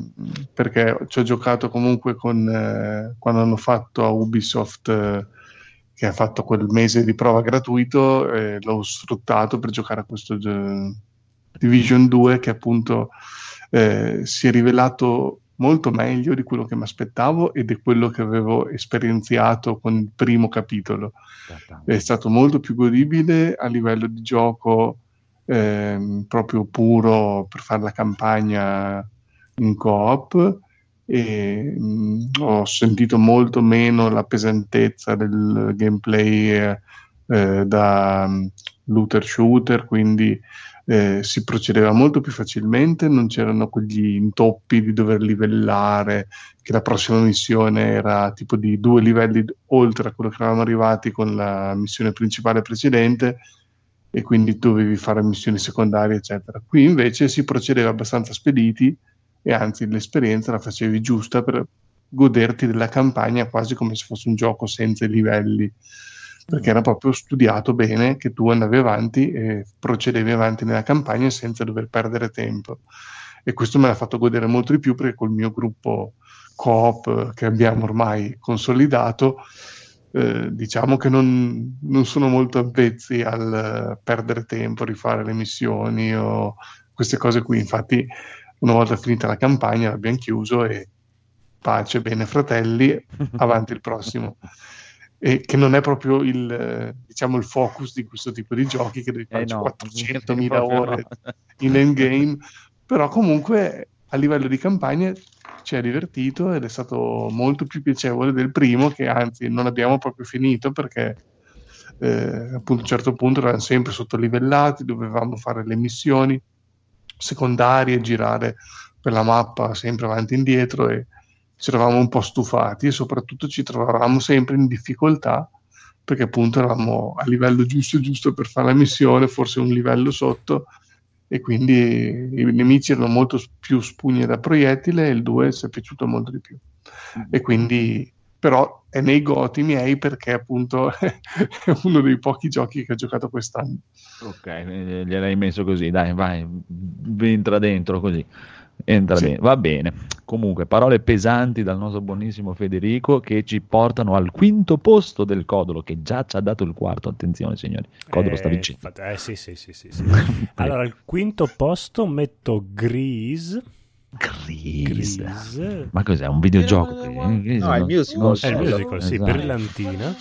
Speaker 6: perché ci ho giocato comunque con eh, quando hanno fatto a Ubisoft eh, che ha fatto quel mese di prova gratuito eh, l'ho sfruttato per giocare a questo gio- Division 2 che appunto eh, si è rivelato molto meglio di quello che mi aspettavo ed è quello che avevo esperienziato con il primo capitolo. È stato molto più godibile a livello di gioco ehm, proprio puro per fare la campagna in coop e mh, ho sentito molto meno la pesantezza del gameplay eh, eh, da mh, looter shooter quindi eh, si procedeva molto più facilmente non c'erano quegli intoppi di dover livellare che la prossima missione era tipo di due livelli oltre a quello che eravamo arrivati con la missione principale precedente e quindi dovevi fare missioni secondarie eccetera. Qui invece si procedeva abbastanza spediti e anzi l'esperienza la facevi giusta per goderti della campagna quasi come se fosse un gioco senza i livelli perché era proprio studiato bene che tu andavi avanti e procedevi avanti nella campagna senza dover perdere tempo e questo me l'ha fatto godere molto di più perché col mio gruppo coop che abbiamo ormai consolidato eh, diciamo che non, non sono molto avvezzi al eh, perdere tempo, rifare le missioni o queste cose qui. Infatti, una volta finita la campagna l'abbiamo chiuso e pace, bene fratelli, avanti il prossimo. E che non è proprio il, eh, diciamo, il focus di questo tipo di giochi che devi
Speaker 2: Eh
Speaker 6: farci
Speaker 2: no,
Speaker 6: 400.000
Speaker 2: proprio
Speaker 6: ore
Speaker 2: no.
Speaker 6: in endgame, però comunque a livello di campagna ci ha divertito ed è stato molto più piacevole del primo che anzi non abbiamo proprio finito perché eh, appunto a un certo punto erano sempre sottolivellati, dovevamo fare le missioni secondarie, girare per la mappa sempre avanti e indietro e ci eravamo un po' stufati e soprattutto ci trovavamo sempre in difficoltà perché appunto eravamo a livello giusto giusto per fare la missione, forse un livello sotto e quindi i nemici erano molto più spugne da proiettile e il 2 ci è piaciuto molto di più. E quindi però è nei goti miei perché appunto è uno dei pochi giochi che ho giocato quest'anno.
Speaker 2: Ok, eh, gliel'hai messo così, dai, vai, entra dentro così. Entra
Speaker 6: Sì.
Speaker 2: dentro. Va bene. Comunque, parole pesanti dal nostro buonissimo Federico che ci portano al quinto posto del Codolo, che già ci ha dato il quarto. Attenzione, signori. Il Codolo sta
Speaker 1: Eh,
Speaker 2: vincendo.
Speaker 1: infatti- eh, sì, sì, sì, sì, sì. allora, al quinto posto metto Grease.
Speaker 2: Grease.
Speaker 1: Grease.
Speaker 2: Ma cos'è? Un videogioco? che- Grease,
Speaker 8: No, è il musical.
Speaker 1: È il
Speaker 2: so.
Speaker 1: musical, sì,
Speaker 2: Esatto.
Speaker 1: brillantina.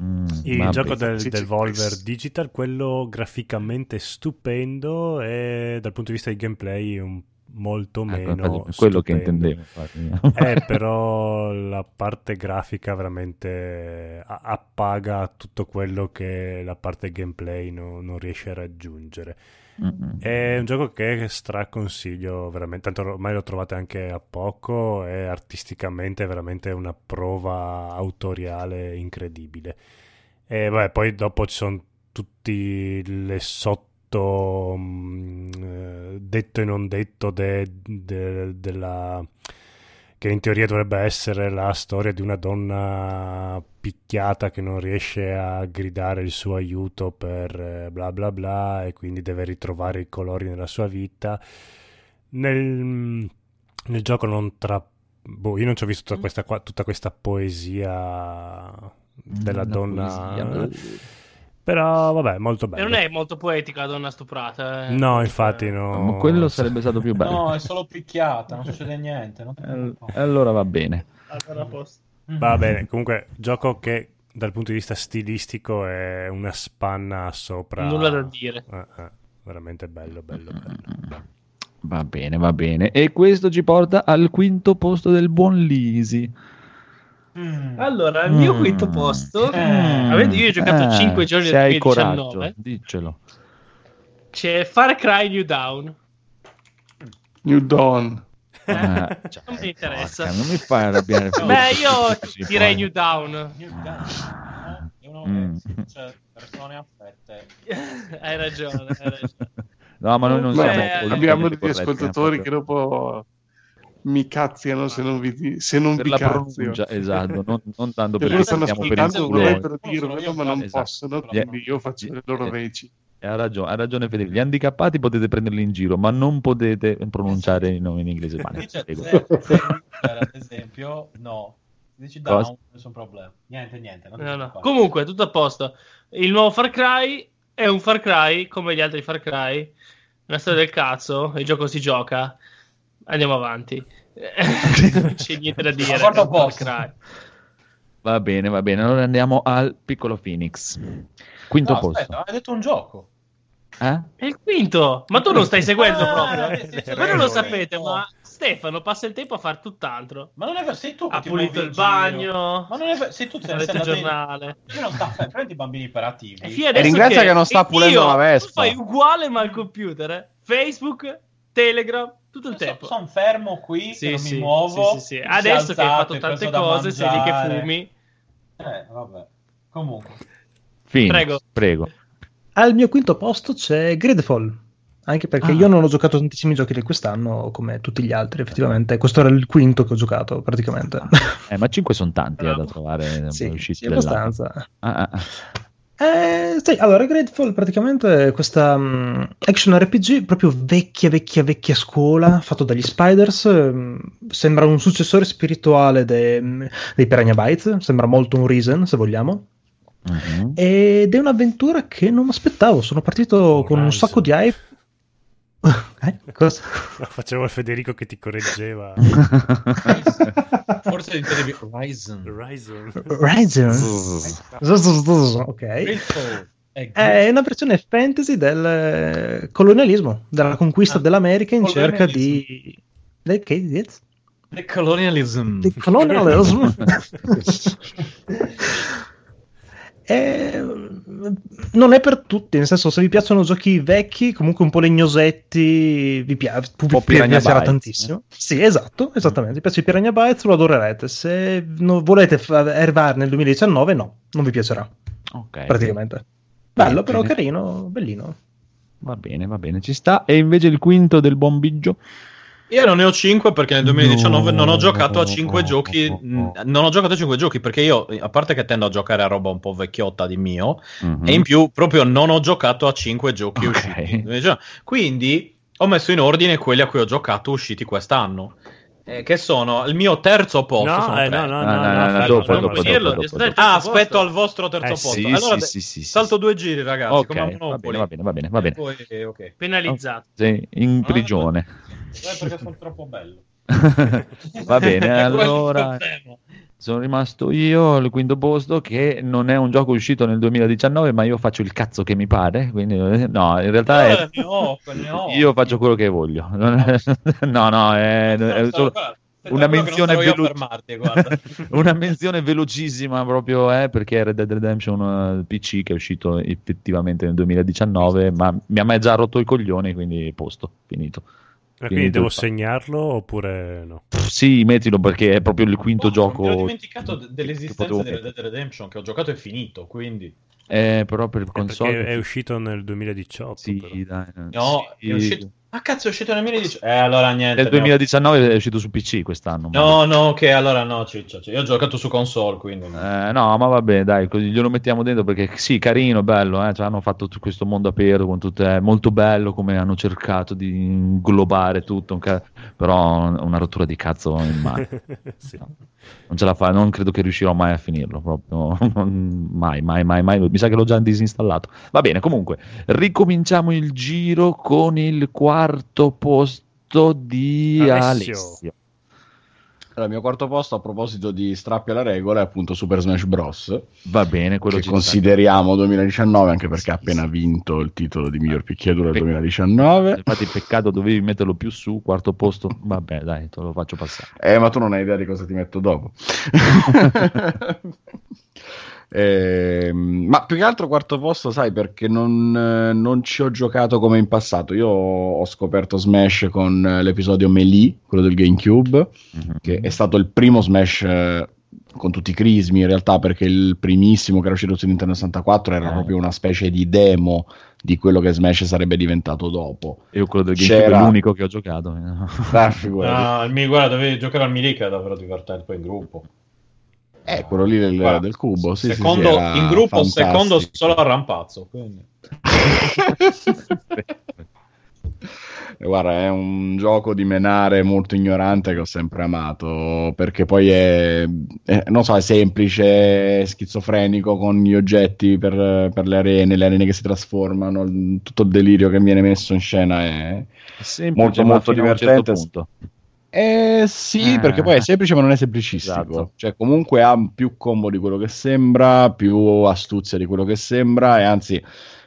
Speaker 2: Mm,
Speaker 1: Il gioco del,
Speaker 6: sì,
Speaker 1: del
Speaker 6: sì.
Speaker 1: Volver Digital, quello graficamente stupendo e dal punto di vista di gameplay un molto
Speaker 2: Ecco,
Speaker 1: meno
Speaker 2: infatti, quello che
Speaker 1: stupendo.
Speaker 2: intendevo. infatti.
Speaker 1: Eh, però la parte grafica veramente appaga tutto quello che la parte gameplay no- non riesce a raggiungere.
Speaker 2: Mm-mm.
Speaker 1: È un gioco che straconsiglio veramente, tanto ormai lo trovate anche a poco e artisticamente è veramente una prova autoriale incredibile. E vabbè, poi dopo ci sono tutti le sotto mm, eh, detto e non detto de- de- della che in teoria dovrebbe essere la storia di una donna picchiata che non riesce a gridare il suo aiuto per eh, bla bla bla e quindi deve ritrovare i colori nella sua vita. Nel, nel gioco non tra... Boh, io non ci ho visto tutta questa, qua- tutta questa poesia della
Speaker 2: La
Speaker 1: donna.
Speaker 2: poesia.
Speaker 1: Però vabbè, molto
Speaker 5: E
Speaker 1: bello.
Speaker 5: non è molto poetica la donna stuprata. eh.
Speaker 1: No, infatti no.
Speaker 2: Ma quello sarebbe stato più bello.
Speaker 4: No, è solo picchiata, non succede niente. non
Speaker 2: Eh, allora va bene.
Speaker 5: Allora.
Speaker 1: Va bene, comunque gioco che dal punto di vista stilistico è una spanna sopra.
Speaker 5: Nulla da dire.
Speaker 1: Eh, eh, veramente bello, bello, bello.
Speaker 2: Va bene, va bene. E questo ci porta al quinto posto del buon Lisi.
Speaker 4: Mm.
Speaker 5: Allora, il mio
Speaker 2: Mm.
Speaker 5: quinto posto,
Speaker 4: Eh.
Speaker 5: avendo io ho giocato
Speaker 2: Eh,
Speaker 5: 5 giorni
Speaker 2: se
Speaker 5: del
Speaker 2: hai
Speaker 5: 2019,
Speaker 2: coraggio, diccelo.
Speaker 5: c'è Far Cry New Down.
Speaker 6: New Dawn.
Speaker 2: Eh,
Speaker 5: non mi interessa.
Speaker 2: porca, non mi fai arrabbiare.
Speaker 5: Beh, io direi. New Down.
Speaker 4: New Gun. E uno
Speaker 2: Mm.
Speaker 4: c'è persone affette.
Speaker 5: hai ragione, hai ragione.
Speaker 2: No, ma noi non
Speaker 5: Comunque,
Speaker 2: siamo
Speaker 5: eh,
Speaker 2: politicamente
Speaker 6: Abbiamo degli ascoltatori
Speaker 2: eh,
Speaker 6: che dopo mi cazziano se non, vi, se non
Speaker 2: per
Speaker 6: vi
Speaker 2: la
Speaker 6: cazzio.
Speaker 2: pronuncia, esatto, non, non tanto perché
Speaker 6: loro stanno ascoltando,
Speaker 2: culo.
Speaker 6: vorrebbero
Speaker 4: Sono
Speaker 6: dirvelo,
Speaker 4: io,
Speaker 6: ma non
Speaker 2: esatto.
Speaker 6: possono, quindi io faccio le loro
Speaker 2: eh,
Speaker 6: veci.
Speaker 2: Ha ragione, ha ragione Federico. Gli handicappati potete prenderli in giro, ma non potete pronunciare i nomi in inglese. Prego.
Speaker 4: Zero, Zero, ad esempio, no. Dici
Speaker 2: Cosa?
Speaker 4: down, nessun problema. Niente, niente.
Speaker 5: No, no. Comunque, tutto a posto. Il nuovo Far Cry è un Far Cry come gli altri Far Cry. Una storia del cazzo. Il gioco si gioca. Andiamo avanti. non c'è niente da dire.
Speaker 2: Va bene, va bene. Allora andiamo al piccolo Phoenix. Quinto
Speaker 4: No,
Speaker 2: posto.
Speaker 4: aspetta, hai detto un gioco.
Speaker 2: Eh?
Speaker 5: È il quinto. Ma tu non stai seguendo
Speaker 4: Ah,
Speaker 5: proprio.
Speaker 4: sì,
Speaker 5: Voi non lo sapete, ma Stefano passa il tempo a fare tutt'altro.
Speaker 4: Ma non è vero, sei tu che
Speaker 5: Ha
Speaker 4: ti
Speaker 5: pulito il bagno.
Speaker 4: Ma non è vero, sei tu che
Speaker 5: Ha letto il giornale.
Speaker 4: Io non sta prendi i bambini
Speaker 5: E
Speaker 4: iperattivi.
Speaker 5: fino adesso
Speaker 3: ringrazia che non sta
Speaker 5: io-
Speaker 3: pulendo la Vespa.
Speaker 5: Tu fai uguale ma al computer. eh. Facebook, Telegram, tutto il tempo.
Speaker 4: Sono fermo qui,
Speaker 5: Sì,
Speaker 4: che non
Speaker 5: sì,
Speaker 4: mi muovo.
Speaker 5: sì, sì, Adesso
Speaker 4: sei
Speaker 5: che hai fatto tante cose, sei lì che fumi.
Speaker 4: Eh, vabbè. Comunque.
Speaker 2: Phoenix,
Speaker 5: Prego.
Speaker 2: prego.
Speaker 9: Al mio quinto posto c'è Gridfall. Anche perché
Speaker 2: Ah.
Speaker 9: io non ho giocato tantissimi giochi di quest'anno come tutti gli altri, effettivamente. Questo era il quinto che ho giocato, praticamente.
Speaker 2: Eh, ma 5 sono tanti eh, da trovare
Speaker 9: sì, sì, abbastanza.
Speaker 2: Ah, ah, ah.
Speaker 9: Eh, sì, allora, Gridfall praticamente è questa mm, action RPG proprio vecchia, vecchia, vecchia scuola, fatto dagli Spiders. mm, sembra un successore spirituale de- mm, dei Piranha Bytes, sembra molto un Reason, se vogliamo.
Speaker 2: Mhm.
Speaker 9: Ed è un'avventura che non mi aspettavo. Sono partito con un
Speaker 1: Horizon.
Speaker 9: sacco di hype. Eh, cosa?
Speaker 1: No, facevo il Federico che ti correggeva.
Speaker 4: Forse intendevi Horizon.
Speaker 1: Horizon.
Speaker 9: Horizon. ok.
Speaker 4: È
Speaker 9: È una versione fantasy del eh, colonialismo, della conquista
Speaker 4: Ah,
Speaker 9: dell'America in cerca di. Del che?
Speaker 4: The colonialism.
Speaker 9: di colonialismo. Eh, non è per tutti, nel senso, se vi piacciono giochi vecchi, comunque un po' legnosetti, vi, pia-
Speaker 2: po' Piranha
Speaker 9: piacerà
Speaker 2: Bytes,
Speaker 9: tantissimo. Sì, esatto, esattamente. Vi piace Piranha Bytes, lo adorerete. Se non volete fa- arrivare nel 2019, no, non vi piacerà,
Speaker 2: Ok.
Speaker 9: praticamente. Bello, però
Speaker 2: bene.
Speaker 9: carino, bellino.
Speaker 2: Va bene, va bene, ci sta. E invece il quinto del buon Biggio?
Speaker 4: Io non ne ho 5 perché nel 2019 non ho
Speaker 2: No.
Speaker 4: giocato a 5 giochi. Non ho giocato a 5 giochi perché io, a parte che tendo a giocare a roba un po' vecchiotta di mio,
Speaker 2: Mhm.
Speaker 4: e in più proprio non ho giocato a 5 giochi
Speaker 2: Ok.
Speaker 4: usciti. Quindi ho messo in ordine quelli a cui ho giocato usciti quest'anno. eh, che sono il mio terzo posto.
Speaker 1: No,
Speaker 4: sono
Speaker 1: eh, no, no,
Speaker 2: Ah,
Speaker 1: no,
Speaker 2: no,
Speaker 1: no,
Speaker 2: no, dopo, dopo, dopo, dopo, dopo.
Speaker 4: Ah, aspetto al vostro terzo
Speaker 1: Eh,
Speaker 4: posto.
Speaker 2: sì,
Speaker 4: allora,
Speaker 2: sì, sì, sì, sì,
Speaker 4: salto
Speaker 2: sì.
Speaker 4: due giri, ragazzi.
Speaker 2: Ok,
Speaker 4: come a
Speaker 2: va bene, va bene, va bene, va bene.
Speaker 4: Poi, ok.
Speaker 5: Penalizzato.
Speaker 2: Sei in
Speaker 4: Ah,
Speaker 2: prigione.
Speaker 4: Eh, perché sono troppo bello.
Speaker 2: Va bene,
Speaker 4: È il
Speaker 2: allora sono rimasto io al quinto posto che non è un gioco uscito nel 2019, ma io faccio il cazzo che mi pare, quindi eh, no, in realtà è-
Speaker 4: Eh, ne ho, ne ho.
Speaker 2: io faccio quello che voglio. È- No, no, è, è solo una menzione velo-
Speaker 4: guarda.
Speaker 2: una menzione velocissima proprio eh, perché Red Dead Redemption eh, PC che è uscito effettivamente nel 2019, ma mi ha mai già rotto i coglioni, quindi posto, finito.
Speaker 1: Ma quindi devo
Speaker 2: il fa-
Speaker 1: segnarlo oppure no?
Speaker 2: Pff, sì, mettilo perché è proprio il quinto
Speaker 4: Oh,
Speaker 2: gioco.
Speaker 4: Mi ero dimenticato
Speaker 2: che
Speaker 4: dell'esistenza Red Dead Redemption che ho giocato e finito, quindi...
Speaker 2: Eh, però per
Speaker 1: Eh,
Speaker 2: console
Speaker 1: Perché è uscito nel 2018.
Speaker 2: Sì,
Speaker 1: però.
Speaker 2: dai,
Speaker 4: No,
Speaker 2: sì.
Speaker 4: è uscito... Ah, cazzo, è uscito nel 2018. Eh, allora niente.
Speaker 2: Nel
Speaker 4: ne ho-
Speaker 2: 2019 è uscito su PC quest'anno. ma-
Speaker 4: No, no, ok, allora no, ciccio, ciccio. Io ho giocato su console, quindi...
Speaker 2: Eh, no, ma vabbè, dai, così glielo mettiamo dentro perché sì, carino, bello, eh, cioè, hanno fatto tutto questo mondo aperto con tutte, è molto bello come hanno cercato di inglobare tutto, un ca- però una rottura di cazzo in mano.
Speaker 1: Sì.
Speaker 2: Non ce la fa, non credo che riuscirò mai a finirlo, proprio mai, mai, mai, mai. Mi sa che l'ho già disinstallato. Va bene, comunque, ricominciamo il giro con il quarto posto di
Speaker 1: Alessio.
Speaker 2: Alessio.
Speaker 3: Allora, il mio quarto posto a proposito di strappi alla regola è appunto Super Smash Bros.
Speaker 2: Va bene, quello
Speaker 3: che
Speaker 2: ci
Speaker 3: consideriamo 2019 anche perché ha appena vinto il titolo di miglior picchiaduro del
Speaker 2: Pe-
Speaker 3: 2019.
Speaker 2: Infatti, peccato, dovevi metterlo più su, quarto posto. Vabbè, dai, te lo faccio passare.
Speaker 3: Eh, ma tu non hai idea di cosa ti metto dopo. Ehm, ma più che altro quarto posto, sai, perché non, eh, non ci ho giocato come in passato. Io ho scoperto Smash con eh, l'episodio Melee, quello del GameCube, che è stato il primo Smash eh, con tutti i crismi in realtà, perché il primissimo che era uscito su Nintendo 64 era
Speaker 2: Eh.
Speaker 3: proprio una specie di demo di quello che Smash sarebbe diventato dopo.
Speaker 2: Io quello del GameCube
Speaker 3: C'era-
Speaker 2: è l'unico che ho giocato.
Speaker 3: Ah.
Speaker 4: No, il mio, guarda, dovevi giocare al Melee che è davvero divertente poi in gruppo.
Speaker 3: Eh, quello lì del,
Speaker 4: Guarda,
Speaker 3: del cubo, sì, sì,
Speaker 4: secondo,
Speaker 3: sì, era
Speaker 4: in gruppo,
Speaker 3: fantastico.
Speaker 4: secondo solo a Rampazzo. Quindi.
Speaker 3: Guarda, è un gioco di menare molto ignorante che ho sempre amato, perché poi è, è- non so, è semplice, è schizofrenico con gli oggetti per, per le arene, le arene che si trasformano, tutto il delirio che viene messo in scena è...
Speaker 2: Semplice,
Speaker 3: Molto, molto
Speaker 2: a un
Speaker 3: divertente.
Speaker 2: certo punto.
Speaker 3: Eh sì,
Speaker 2: Eh.
Speaker 3: perché poi è semplice ma non è semplicistico.
Speaker 2: Esatto.
Speaker 3: Cioè, comunque ha più combo di quello che sembra, più astuzia di quello che sembra, e anzi,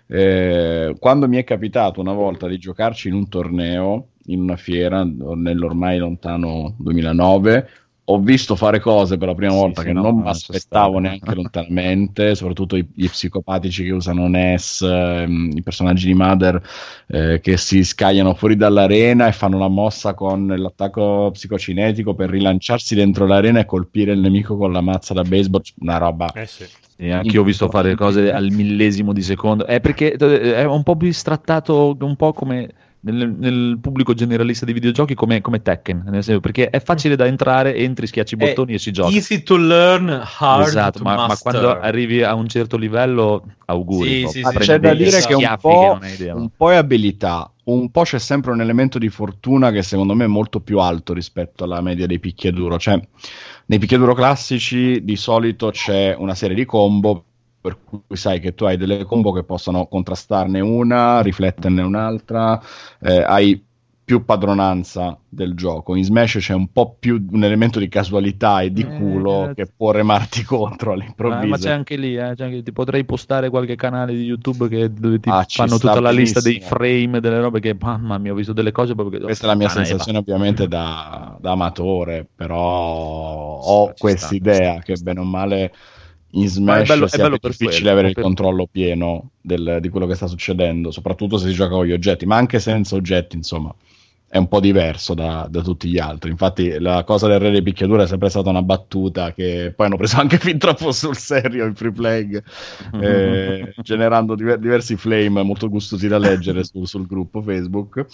Speaker 3: eh, quando mi è capitato una volta di giocarci in un torneo, in una fiera, nell'ormai lontano 2009, ho visto fare cose per la prima
Speaker 2: Sì,
Speaker 3: volta
Speaker 2: sì,
Speaker 3: che
Speaker 2: no,
Speaker 3: non mi aspettavo neanche lontanamente, soprattutto i, gli psicopatici che usano NES, ehm, i personaggi di Mother eh, che si scagliano fuori dall'arena e fanno la mossa con l'attacco psicocinetico per rilanciarsi dentro l'arena e colpire il nemico con la mazza da baseball, una roba.
Speaker 1: Eh sì.
Speaker 2: E anche io ho visto fare cose al millesimo di secondo. È perché eh, è un po' bistrattato, un po' come nel, nel pubblico generalista di videogiochi, come, come Tekken. Nel senso, perché è facile da entrare, entri, schiacci i
Speaker 4: È
Speaker 2: bottoni e si gioca.
Speaker 4: Easy to learn, hard
Speaker 2: Esatto,
Speaker 4: to
Speaker 2: ma, ma quando arrivi a un certo livello, auguri.
Speaker 4: Sì, sì, sì,
Speaker 3: c'è da dire che un po',
Speaker 2: hai idea,
Speaker 3: un po' è abilità, un po' c'è sempre un elemento di fortuna che secondo me è molto più alto rispetto alla media dei picchiaduro. Cioè, nei picchiaduro classici di solito c'è una serie di combo per cui sai che tu hai delle combo che possono contrastarne una, rifletterne un'altra, eh, hai più padronanza del gioco. In Smash c'è un po' più un elemento di casualità e di
Speaker 2: Eh,
Speaker 3: culo che può remarti contro all'improvviso.
Speaker 2: ma c'è anche lì, eh, c'è anche- ti potrei postare qualche canale di YouTube che, dove ti
Speaker 3: Ah,
Speaker 2: fanno tutta la lista dei frame, delle robe che, mamma mia, ho visto delle cose proprio che...
Speaker 3: Questa è la mia
Speaker 2: Puttana,
Speaker 3: sensazione ovviamente da, da amatore, però ho
Speaker 2: sta, ci
Speaker 3: questa
Speaker 2: sta,
Speaker 3: idea
Speaker 2: ci
Speaker 3: che bene o male in
Speaker 2: Ma è
Speaker 3: Smash
Speaker 2: bello- è bello
Speaker 3: più
Speaker 2: per
Speaker 3: difficile
Speaker 2: quello,
Speaker 3: avere il
Speaker 2: per-
Speaker 3: controllo pieno del- di quello che sta succedendo, soprattutto se si gioca con gli oggetti, ma anche senza oggetti, insomma. È un po' diverso da, da tutti gli altri. Infatti, la cosa del re di picchiadura è sempre stata una battuta che poi hanno preso anche fin troppo sul serio in free play, eh, generando diver- diversi flame molto gustosi da leggere su- sul gruppo Facebook.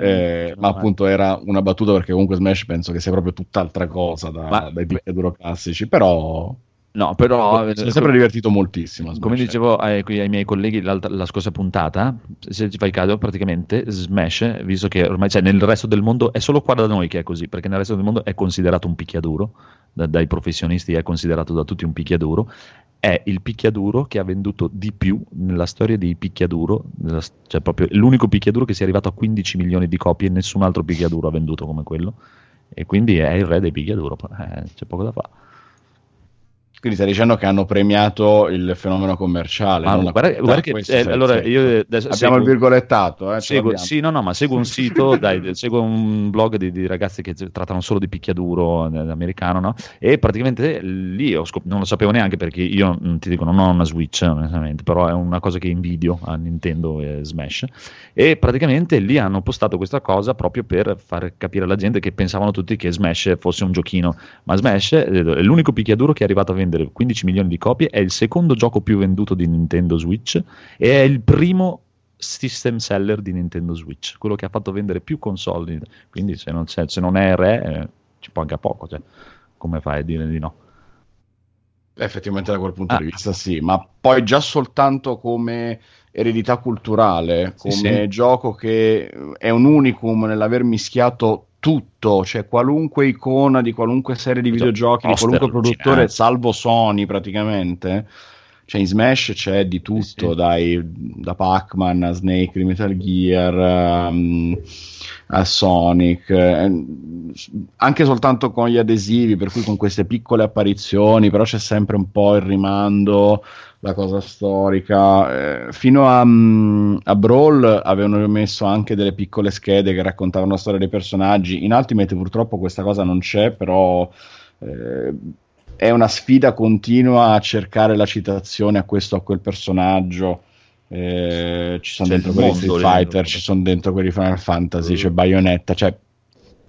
Speaker 3: Eh, ma appunto era una battuta perché comunque Smash penso che sia proprio tutt'altra cosa da-
Speaker 2: Ma-
Speaker 3: dai picchiaduro classici, però
Speaker 2: No, però...
Speaker 3: mi sono sempre divertito moltissimo. a
Speaker 2: Come
Speaker 3: Smash.
Speaker 2: dicevo ai, qui ai miei colleghi la scorsa puntata, se ci fai caso, praticamente Smash, visto che ormai c'è nel resto del mondo, è solo qua da noi che è così, perché nel resto del mondo è considerato un picchiaduro, da- dai professionisti è considerato da tutti un picchiaduro, è il picchiaduro che ha venduto di più nella storia dei picchiaduro, nella- cioè proprio l'unico picchiaduro che sia arrivato a 15 milioni di copie, nessun altro picchiaduro ha venduto come quello, e quindi è il re dei picchiaduro, eh, c'è poco da fare.
Speaker 3: Quindi stai dicendo che hanno premiato il fenomeno commerciale.
Speaker 2: Ma
Speaker 3: non la
Speaker 2: guarda, guarda che
Speaker 3: questo
Speaker 2: eh, allora io adesso
Speaker 3: abbiamo
Speaker 2: seguo-
Speaker 3: il virgolettato. Eh,
Speaker 2: seguo, sì, no, no, ma seguo un sito, dai, seguo un blog di, di ragazzi che trattano solo di picchiaduro eh, americano, no? E praticamente lì ho scop- non lo sapevo neanche perché io mm, ti dico non ho una Switch, onestamente, però è una cosa che invidio a Nintendo e Smash. E praticamente lì hanno postato questa cosa proprio per far capire alla gente che pensavano tutti che Smash fosse un giochino, ma Smash eh, è l'unico picchiaduro che è arrivato a vendere 15 milioni di copie, è il secondo gioco più venduto di Nintendo Switch e è il primo system seller di Nintendo Switch, quello che ha fatto vendere più console. Quindi se non, se non è re, eh, ci manca poco. Cioè, come fai a dire di no?
Speaker 3: Effettivamente da quel punto
Speaker 2: Ah.
Speaker 3: di vista sì, ma poi già soltanto come eredità culturale,
Speaker 2: Sì,
Speaker 3: come
Speaker 2: sì.
Speaker 3: gioco che è un unicum nell'aver mischiato tutto, cioè qualunque icona di qualunque serie di
Speaker 2: Esatto,
Speaker 3: videogiochi, di qualunque produttore,
Speaker 2: allucinante.
Speaker 3: salvo Sony praticamente. Cioè in Smash c'è di tutto,
Speaker 2: sì.
Speaker 3: dai, da Pac-Man a Snake di Metal Gear um, a Sonic, eh, anche soltanto con gli adesivi, per cui con queste piccole apparizioni, però c'è sempre un po' il rimando, la cosa storica. Eh, fino a, mm, a Brawl avevano messo anche delle piccole schede che raccontavano la storia dei personaggi. In Ultimate purtroppo questa cosa non c'è, però eh, è una sfida continua a cercare la citazione a questo o a quel personaggio. Eh, ci sono
Speaker 2: C'è
Speaker 3: dentro quelli Street Fighter, ci sono dentro quelli di Final Fantasy,
Speaker 2: Mm.
Speaker 3: c'è Bayonetta, cioè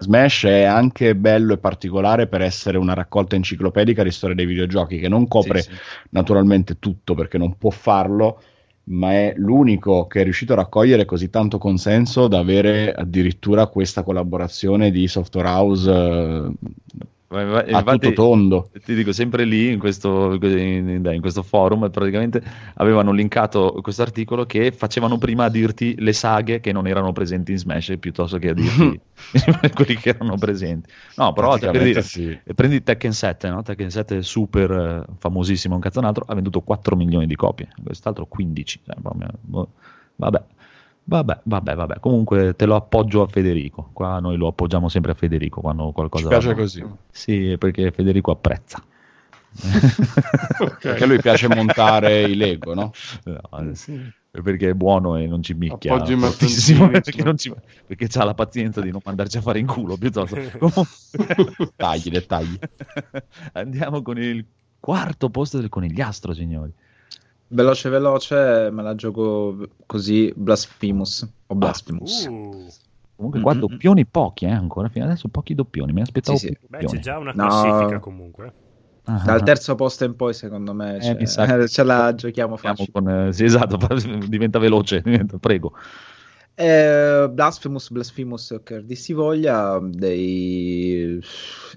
Speaker 3: Smash è anche bello e particolare per essere una raccolta enciclopedica di storia dei videogiochi che non copre
Speaker 2: Sì, sì.
Speaker 3: naturalmente tutto perché non può farlo, ma è l'unico che è riuscito a raccogliere così tanto consenso da avere addirittura questa collaborazione di Software House eh,
Speaker 2: Ma- infatti-
Speaker 3: tutto tondo.
Speaker 2: ti dico sempre lì in questo, in, in questo forum praticamente avevano linkato questo articolo che facevano prima a dirti le saghe che non erano presenti in Smash piuttosto che a dirti quelli che erano presenti no però cioè, per dire,
Speaker 3: sì.
Speaker 2: prendi Tekken 7 no? Tekken 7 è super eh, famosissimo un cazzo un altro ha venduto 4 milioni di copie quest'altro 15 cioè, boh, vabbè Vabbè, vabbè, vabbè. Comunque te lo appoggio a Federico. Qua noi lo appoggiamo sempre a Federico quando qualcosa
Speaker 3: Ci piace
Speaker 2: va
Speaker 3: così.
Speaker 2: Sì, perché Federico apprezza.
Speaker 3: Perché a lui piace montare i Lego, no?
Speaker 2: No, sì, perché è buono e non ci micchia
Speaker 6: Appoggi i
Speaker 2: fortissimo,
Speaker 6: mattoncini,
Speaker 2: perché, non ci- perché ha la pazienza di non mandarci a fare in culo piuttosto. Comunque-
Speaker 3: Tagli, dettagli.
Speaker 2: Andiamo con il quarto posto del conigliastro, signori.
Speaker 8: Veloce veloce me la gioco così Blasphemous o Blasphemous.
Speaker 1: Uh,
Speaker 2: Comunque qua
Speaker 8: Mm, mm,
Speaker 2: doppioni pochi, eh, ancora fino adesso pochi doppioni, mi aspettavo
Speaker 8: Sì, sì.
Speaker 2: più
Speaker 1: beh, c'è già una
Speaker 8: No.
Speaker 1: classifica comunque.
Speaker 2: Ah,
Speaker 8: Dal
Speaker 2: ah,
Speaker 8: terzo posto in poi, secondo me,
Speaker 2: Eh,
Speaker 8: cioè, ce la giochiamo facile.
Speaker 2: con, eh, sì, esatto, diventa veloce, diventa- prego.
Speaker 8: Eh, Blasphemous, Blasphemous, che dir si voglia, dei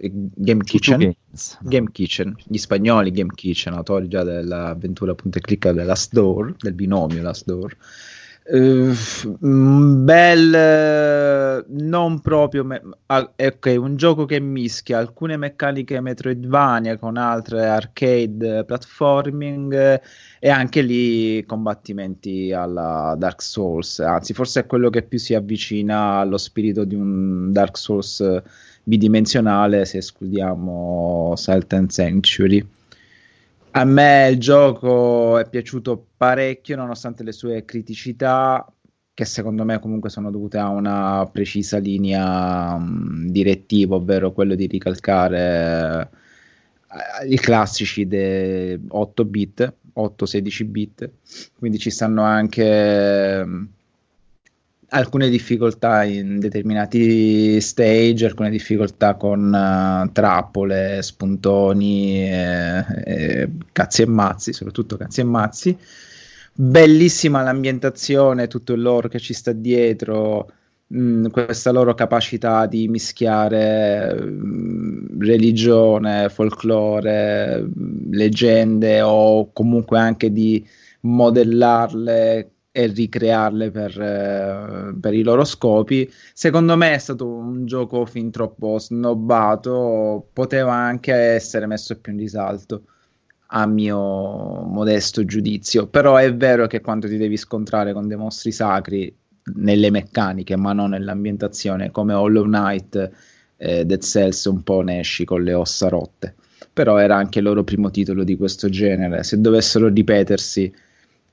Speaker 8: eh, Game Kitchen. Game Kitchen, gli spagnoli Game Kitchen, autori già dell'avventura punta e clicca della Door, del binomio Last Door. Eh, un bel, eh, non proprio, me- ah, ok, un gioco che mischia alcune meccaniche Metroidvania con altre arcade platforming eh, e anche lì combattimenti alla Dark Souls, anzi forse è quello che più si avvicina allo spirito di un Dark Souls eh, bidimensionale se escludiamo Silent Sanctuary. A me il gioco è piaciuto parecchio nonostante le sue criticità che secondo me comunque sono dovute a una precisa linea mh, direttiva, ovvero quello di ricalcare eh, i classici de 8 bit, 8-16 bit, quindi ci stanno anche mh, alcune difficoltà in determinati stage, alcune difficoltà con eh, trappole, spuntoni, eh, eh, cazzi e mazzi, soprattutto cazzi e mazzi. Bellissima l'ambientazione, tutto il lore che ci sta dietro, mh, questa loro capacità di mischiare mh, religione, folklore, mh, leggende o comunque anche di modellarle e ricrearle per, eh, per i loro scopi. Secondo me è stato un gioco fin troppo snobbato, poteva anche essere messo più in risalto a mio modesto giudizio, però è vero che quando ti devi scontrare con dei mostri sacri nelle meccaniche, ma non nell'ambientazione, come Hollow Knight, eh, Dead Cells, un po' ne esci con le ossa rotte. Però era anche il loro primo titolo di questo genere. Se dovessero ripetersi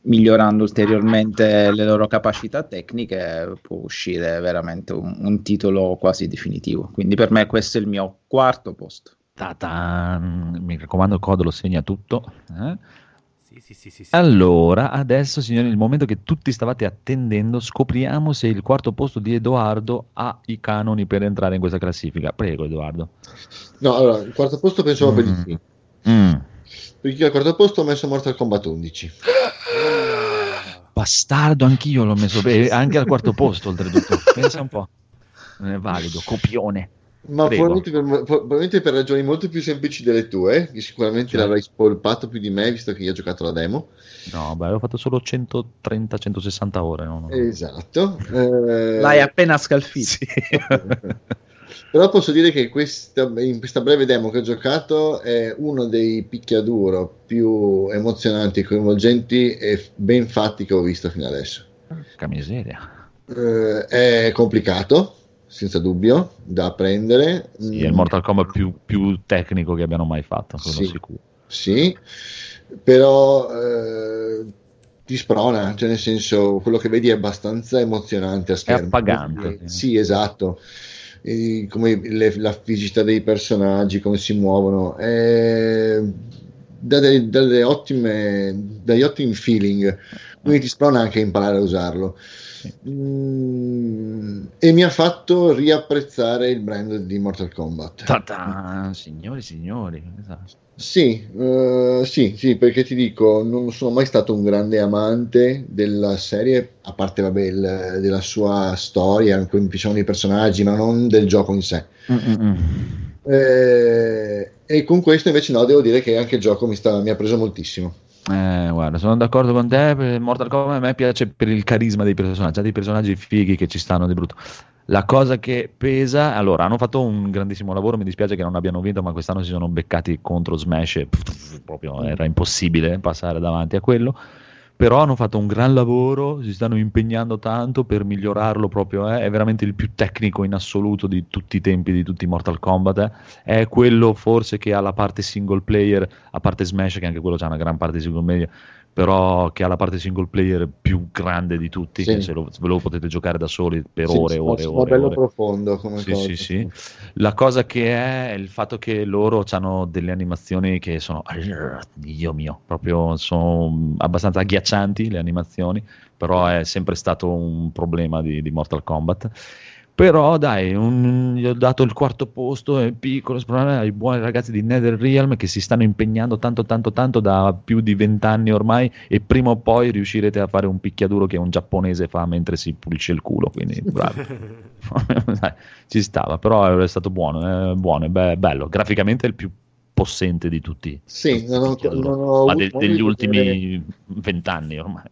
Speaker 8: migliorando ulteriormente le loro capacità tecniche, può uscire veramente un, un titolo quasi definitivo. Quindi per me questo è il mio quarto posto.
Speaker 2: Ta-tan. Mi raccomando, il Codolo segna tutto. eh.
Speaker 1: Sì, sì, sì, sì, sì.
Speaker 2: Allora, adesso, signori, il momento che tutti stavate attendendo, scopriamo se il quarto posto di Edoardo ha i canoni per entrare in questa classifica. Prego, Edoardo.
Speaker 7: No, allora, il quarto posto pensavo per di sì.
Speaker 2: Mm.
Speaker 7: Perché al quarto posto ho messo Mortal Kombat 11.
Speaker 2: bastardo, anch'io l'ho messo bene, anche al quarto posto oltretutto. Pensa un po'. Non è valido, copione.
Speaker 7: Ma probabilmente per, probabilmente per ragioni molto più semplici delle tue, che sicuramente
Speaker 2: Cioè?
Speaker 7: l'avrai spolpato più di me, visto che io ho giocato la demo.
Speaker 2: No, beh, ho fatto solo 130-160 ore. no.
Speaker 7: Esatto. Eh,
Speaker 8: L'hai appena scalfito.
Speaker 7: Però posso dire che questa, in questa breve demo che ho giocato è uno dei picchiaduro più emozionanti, coinvolgenti e ben fatti che ho visto fino adesso.
Speaker 2: Porca miseria.
Speaker 7: Eh, è complicato, senza dubbio, da apprendere.
Speaker 2: Sì, è il Mortal Kombat più, più tecnico che abbiano mai fatto, quello
Speaker 7: Sì.
Speaker 2: sicuro.
Speaker 7: Sì, però eh, ti sprona, cioè nel senso quello che vedi è abbastanza emozionante a schermo.
Speaker 2: appagante.
Speaker 7: Eh, Sì, esatto. E come le- la fisicità dei personaggi, come si muovono, è- dà delle, dalle ottime, dagli ottimi feeling, quindi ti sprona anche a imparare a usarlo. Mm, e mi ha fatto riapprezzare il brand di Mortal Kombat.
Speaker 2: Ta-ta, signori, signori. esatto.
Speaker 7: Sì, eh, sì, sì, perché ti dico, non sono mai stato un grande amante della serie, a parte vabbè, il- della sua storia, in cui mi piacevano i personaggi, ma non del gioco in sé. Eh, e con questo invece no, devo dire che anche il gioco mi, sta- mi ha preso moltissimo.
Speaker 2: Eh, guarda, sono d'accordo con te. Mortal Kombat a me piace per il carisma dei personaggi, ha dei personaggi fighi che ci stanno di brutto. La cosa che pesa, allora, hanno fatto un grandissimo lavoro. Mi dispiace che non abbiano vinto, ma quest'anno si sono beccati contro Smash. E pff, proprio era impossibile passare davanti a quello. Però hanno fatto un gran lavoro, si stanno impegnando tanto per migliorarlo proprio. eh, È veramente il più tecnico in assoluto di tutti i tempi di tutti i Mortal Kombat. eh. È quello forse che ha la parte single player, a parte Smash, che anche quello c'ha una gran parte di single player, però che ha la parte single player più grande di tutti.
Speaker 7: Sì.
Speaker 2: Se lo, ve lo potete giocare da soli per
Speaker 7: Sì,
Speaker 2: ore e
Speaker 7: sono-
Speaker 2: ore
Speaker 7: sono
Speaker 2: ore.
Speaker 7: bello
Speaker 2: ore.
Speaker 7: profondo come
Speaker 2: Sì,
Speaker 7: cosa.
Speaker 2: sì, sì. La cosa che è, è il fatto che loro hanno delle animazioni che sono, Dio mio, proprio sono abbastanza agghiaccianti le animazioni, però è sempre stato un problema di, di Mortal Kombat. Però dai, un- gli ho dato il quarto posto, è piccolo, sicuramente ai buoni ragazzi di NetherRealm che si stanno impegnando tanto tanto tanto da più di vent'anni ormai e prima o poi riuscirete a fare un picchiaduro che un giapponese fa mentre si pulisce il culo, quindi bravi. Dai, ci stava, però è stato buono, è buono, è be- bello. Graficamente è il più possente di tutti.
Speaker 7: Sì, non ho- non ho
Speaker 2: Ma de- degli ultimi vent'anni ormai.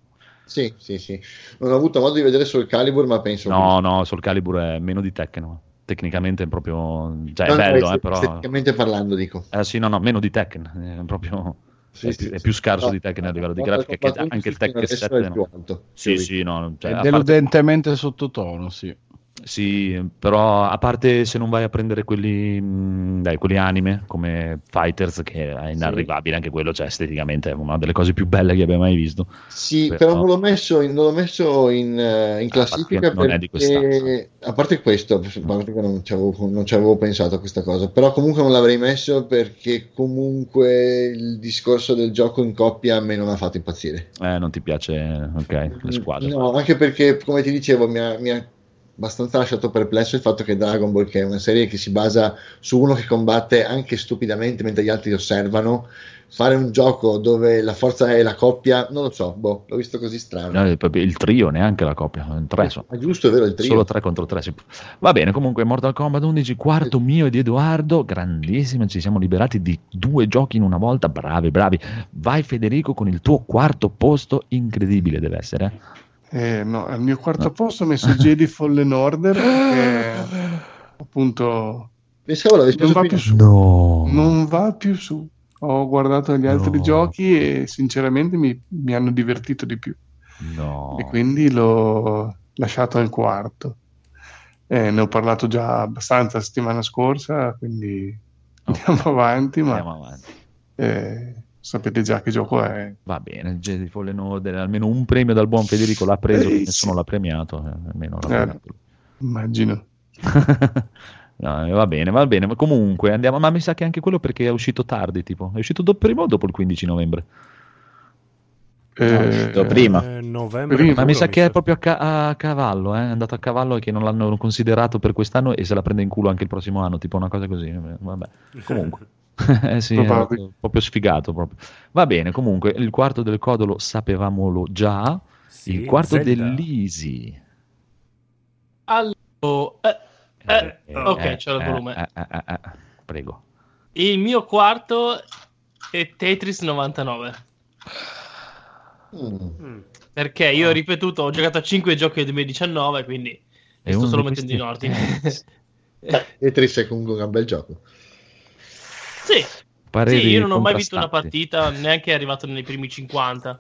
Speaker 7: Sì, sì, sì. Non ho avuto modo di vedere Soul Calibur, ma penso
Speaker 2: No, no, Soul Calibur è meno di Tekken. no. Tecnicamente è proprio... Cioè,
Speaker 7: No,
Speaker 2: è bello, eh, però...
Speaker 7: esteticamente parlando, dico.
Speaker 2: Eh sì, no, no, meno di Tekken. È proprio...
Speaker 7: Sì,
Speaker 2: è,
Speaker 7: sì,
Speaker 2: più, è
Speaker 7: sì.
Speaker 2: più scarso
Speaker 7: No,
Speaker 2: di Tekken a livello di grafica che anche il
Speaker 7: 11
Speaker 2: Tekken
Speaker 7: fino adesso
Speaker 2: 7
Speaker 7: è il più
Speaker 2: no.
Speaker 7: alto.
Speaker 2: Sì, sì, no, cioè,
Speaker 3: è
Speaker 2: a parte-
Speaker 3: deludentemente sottotono, sì.
Speaker 2: Sì, però a parte se non vai a prendere quelli, mh, dai, quelli anime come Fighters, che è inarrivabile anche quello, cioè esteticamente è una delle cose più belle che abbia mai visto.
Speaker 7: Sì,
Speaker 2: Però-
Speaker 7: però non l'ho messo in, non l'ho messo in, eh, in classifica
Speaker 2: perché non è di
Speaker 7: perché, a parte questo, a parte che non ci, avevo, non ci avevo pensato a questa cosa, però comunque non l'avrei messo perché comunque il discorso del gioco in coppia a me non ha fatto impazzire.
Speaker 2: Eh, non ti piace, ok, le squadre.
Speaker 7: No, anche perché, come ti dicevo, mi ha, mi ha abbastanza lasciato perplesso il fatto che Dragon Ball, che è una serie che si basa su uno che combatte anche stupidamente mentre gli altri osservano, fare un gioco dove la forza è la coppia, non lo so, boh, l'ho visto così strano.
Speaker 2: No, il trio, neanche la coppia, tre sono.
Speaker 7: Ah, giusto, è vero, il trio.
Speaker 2: Solo 3 contro 3. Va bene, comunque Mortal Kombat 11, quarto mio e di Edoardo, grandissimo, ci siamo liberati di due giochi in una volta, bravi, bravi. Vai Federico con il tuo quarto posto, incredibile deve essere. Eh.
Speaker 6: No, al mio quarto posto ho messo Jedi Fallen Order che appunto
Speaker 7: Pensavo l'avessi
Speaker 6: non va più su.
Speaker 2: No.
Speaker 6: Non va più su. Ho guardato gli altri
Speaker 2: No.
Speaker 6: giochi e sinceramente mi, mi hanno divertito di più
Speaker 2: No.
Speaker 6: e quindi l'ho lasciato al quarto. Eh, ne ho parlato già abbastanza la settimana scorsa, quindi andiamo avanti, ma
Speaker 2: Andiamo avanti.
Speaker 6: eh, sapete già che gioco è.
Speaker 2: Va bene, Jedi Fallen Order, almeno un premio dal buon Federico l'ha preso,
Speaker 6: Eh,
Speaker 2: che
Speaker 6: sì.
Speaker 2: nessuno l'ha premiato, eh, almeno l'ha
Speaker 6: Eh,
Speaker 2: premiato.
Speaker 6: immagino.
Speaker 2: No, eh, va bene, va bene, ma comunque andiamo, ma mi sa che anche quello perché è uscito tardi, tipo, è uscito do- prima o dopo il 15 novembre?
Speaker 6: Eh,
Speaker 8: uscito prima.
Speaker 1: Eh, novembre.
Speaker 6: Prima.
Speaker 2: Ma mi sa
Speaker 1: pure,
Speaker 2: che è proprio a, ca- a cavallo, eh? è andato a cavallo e che non l'hanno considerato per quest'anno e se la prende in culo anche il prossimo anno, tipo una cosa così. Vabbè, comunque. Eh sì, proprio sfigato proprio. Va bene, comunque, il quarto del codolo sapevamolo già.
Speaker 1: Sì,
Speaker 2: il quarto
Speaker 1: Zelda.
Speaker 2: dell'Easy.
Speaker 5: Allora, eh, eh,
Speaker 2: Eh,
Speaker 5: ok,
Speaker 2: eh,
Speaker 5: c'ho il
Speaker 2: eh,
Speaker 5: volume.
Speaker 2: eh, eh, eh, eh, Prego.
Speaker 5: Il mio quarto è Tetris 99.
Speaker 7: Mm.
Speaker 1: Mm.
Speaker 5: Perché io ho ripetuto, ho giocato a 5 giochi del 2019, quindi
Speaker 2: È
Speaker 5: sto solo mettendo in ordine.
Speaker 7: Tetris è comunque un bel gioco.
Speaker 5: Sì,
Speaker 2: Pareri
Speaker 5: sì, io non ho mai visto una partita, neanche arrivato nei primi 50.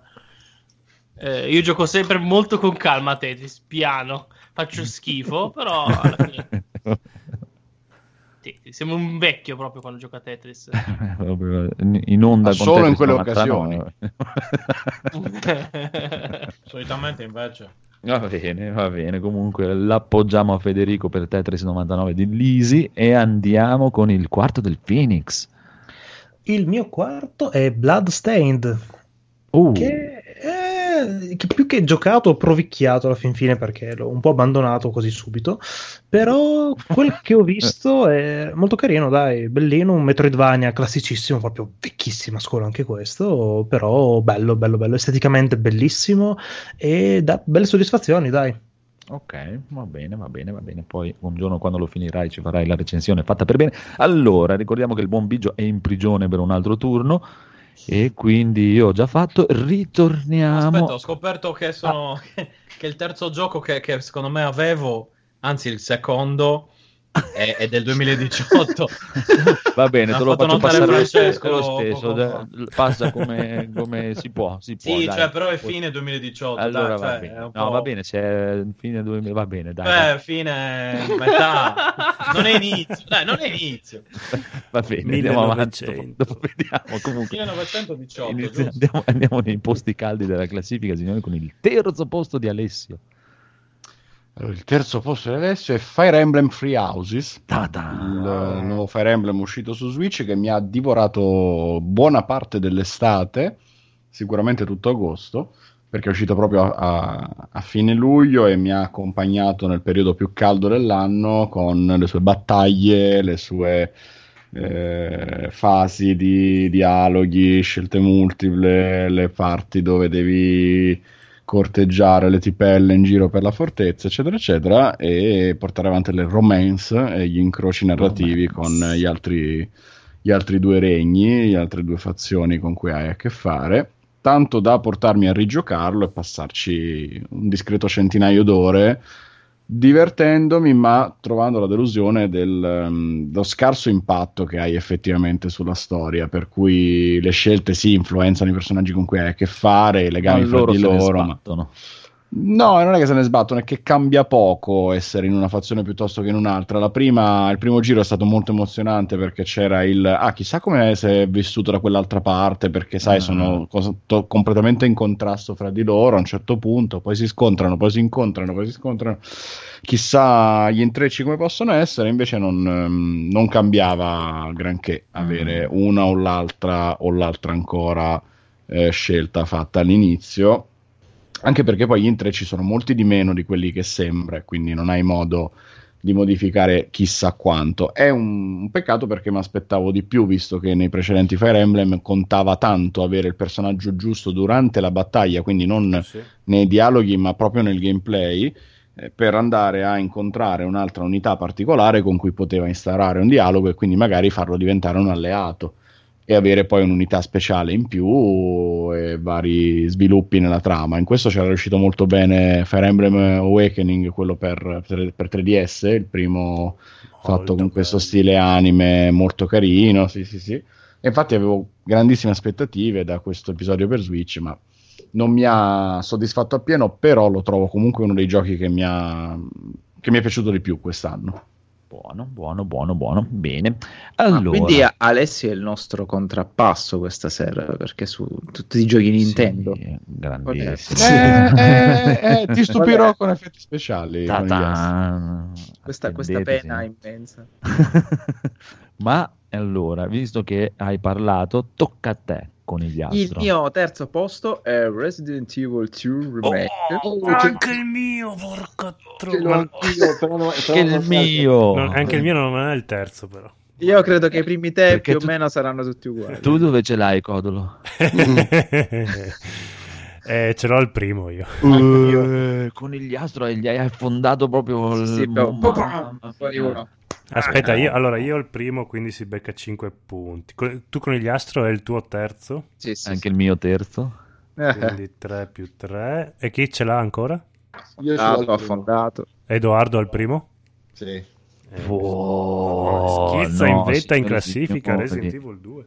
Speaker 5: Eh, io gioco sempre molto con calma a Tetris, piano. Faccio schifo, però alla fine sì, sembra un vecchio proprio quando gioca a Tetris.
Speaker 2: In onda
Speaker 3: Ma
Speaker 2: con
Speaker 3: solo
Speaker 2: Tetris
Speaker 3: in quelle
Speaker 2: 99.
Speaker 4: Solitamente invece.
Speaker 2: Va bene, va bene. Comunque l'appoggiamo a Federico per Tetris 99 di Lisi e andiamo con il quarto del Phoenix.
Speaker 9: Il mio quarto è Bloodstained,
Speaker 2: Uh,
Speaker 9: che, è- che più che giocato ho provicchiato alla fin fine perché l'ho un po' abbandonato così subito, però quel che ho visto è molto carino, dai, bellino, un Metroidvania classicissimo, proprio vecchissima scuola anche questo, però bello, bello, bello, esteticamente bellissimo e dà belle soddisfazioni, dai.
Speaker 2: Ok, va bene, va bene, va bene. Poi un giorno quando lo finirai ci farai la recensione fatta per bene. Allora, ricordiamo che il buon Biggio è in prigione per un altro turno e quindi io ho già fatto. Ritorniamo.
Speaker 4: Aspetta, ho scoperto che sono che il terzo gioco che, che secondo me avevo, anzi il secondo, è, è del 2018.
Speaker 2: Va bene, te lo faccio passare lo
Speaker 4: Francesco
Speaker 2: stesso, lo stesso,
Speaker 4: poco
Speaker 2: dai,
Speaker 4: fa.
Speaker 2: passa come, come si può. Si può
Speaker 4: sì,
Speaker 2: dai.
Speaker 4: cioè, però è fine 2018.
Speaker 2: Allora
Speaker 4: dai,
Speaker 2: va
Speaker 4: cioè,
Speaker 2: bene.
Speaker 4: è un
Speaker 2: No,
Speaker 4: po'-
Speaker 2: va bene, se fine 2000, va bene, dai.
Speaker 4: Beh, fine metà. non è inizio. Dai, non è inizio.
Speaker 2: dai. Va bene, andiamo avanti. Dopo,
Speaker 1: 1900.
Speaker 2: dopo vediamo. Comunque,
Speaker 4: 1918,
Speaker 2: inizia-
Speaker 4: giusto?
Speaker 2: andiamo, andiamo nei posti caldi della classifica, signori, con il terzo posto di Alessio.
Speaker 3: Allora, il terzo posto di Alessio è Fire Emblem Free Houses,
Speaker 2: Ta-da!
Speaker 3: il eh, nuovo Fire Emblem uscito su Switch che mi ha divorato buona parte dell'estate, sicuramente tutto agosto, perché è uscito proprio a, a- a fine luglio e mi ha accompagnato nel periodo più caldo dell'anno con le sue battaglie, le sue eh, fasi di dialoghi, scelte multiple, le parti dove devi corteggiare le tipelle in giro per la fortezza, eccetera, eccetera, e portare avanti le romance e gli incroci narrativi
Speaker 2: Romance.
Speaker 3: con gli altri, gli altri due regni, le altre due fazioni con cui hai a che fare, tanto da portarmi a rigiocarlo e passarci un discreto centinaio d'ore divertendomi ma trovando la delusione del, ehm, dello scarso impatto che hai effettivamente sulla storia per cui le scelte si influenzano i personaggi con cui hai a che fare i legami
Speaker 2: Ma
Speaker 3: fra di loro ma... No, non è che se ne sbattono, è che cambia poco essere in una fazione piuttosto che in un'altra. La prima, il primo giro è stato molto emozionante perché c'era il ah, chissà come si è vissuto da quell'altra parte, perché sai,
Speaker 2: Ah.
Speaker 3: sono cos- to- completamente in contrasto fra di loro a un certo punto, poi si scontrano, poi si incontrano, poi si scontrano. Chissà gli intrecci come possono essere, invece non, ehm, non cambiava granché avere una o l'altra o l'altra ancora eh, scelta fatta all'inizio anche perché poi gli intrecci sono molti di meno di quelli che sembra, quindi non hai modo di modificare chissà quanto. È un, un peccato perché mi aspettavo di più, visto che nei precedenti Fire Emblem contava tanto avere il personaggio giusto durante la battaglia, quindi non
Speaker 1: Sì.
Speaker 3: nei dialoghi, ma proprio nel gameplay, eh, per andare a incontrare un'altra unità particolare con cui poteva instaurare un dialogo e quindi magari farlo diventare un alleato e avere poi un'unità speciale in più e vari sviluppi nella trama. In questo c'era riuscito molto bene Fire Emblem Awakening, quello per, per 3DS, il primo fatto con questo
Speaker 1: bello.
Speaker 3: stile anime molto carino, sì sì sì. E infatti avevo grandissime aspettative da questo episodio per Switch, ma non mi ha soddisfatto appieno, però lo trovo comunque uno dei giochi che mi ha, che mi è piaciuto di più quest'anno.
Speaker 2: Buono, buono, buono, buono. Bene.
Speaker 8: Ah,
Speaker 2: Allora,
Speaker 8: quindi a- Alessio è il nostro contrappasso questa sera perché su tutti i giochi Nintendo.
Speaker 2: Sì, grandissimo.
Speaker 3: Eh, eh, eh, ti stupirò con effetti speciali.
Speaker 8: Questa, questa pena
Speaker 2: sì.
Speaker 8: immensa.
Speaker 2: Ma allora, visto che hai parlato, tocca a te con il
Speaker 8: Il mio terzo posto è Resident Evil 2 Remake.
Speaker 7: Oh,
Speaker 1: Anche il mio, porca
Speaker 7: Ce l'ho
Speaker 1: tro-
Speaker 7: anch'io, però non- però
Speaker 2: Che il
Speaker 7: non-
Speaker 2: mio.
Speaker 1: No, anche il mio non è il terzo, però.
Speaker 8: Io credo che i primi te
Speaker 2: Perché
Speaker 8: più
Speaker 2: tu-
Speaker 8: o meno saranno tutti uguali.
Speaker 2: Tu dove ce l'hai, Codolo?
Speaker 1: Eh, ce l'ho il primo io.
Speaker 2: Uh, conigliastro e gli hai affondato proprio il...
Speaker 8: Sì, però-
Speaker 2: Mamma
Speaker 8: Poi
Speaker 2: mia.
Speaker 8: uno.
Speaker 1: Aspetta, io, allora io ho il primo, quindi si becca 5 punti. Tu con il astro è il tuo terzo,
Speaker 8: Sì, sì,
Speaker 2: Anche il mio terzo.
Speaker 8: sì.
Speaker 1: quindi 3 più 3. E chi ce l'ha ancora?
Speaker 7: Io ce
Speaker 8: Ah,
Speaker 7: l'ho
Speaker 8: affondato.
Speaker 1: Edoardo al primo?
Speaker 7: Sì.
Speaker 1: Eh,
Speaker 2: Oh,
Speaker 1: schizza
Speaker 2: no,
Speaker 1: in vetta in classifica. Resident Evil 2.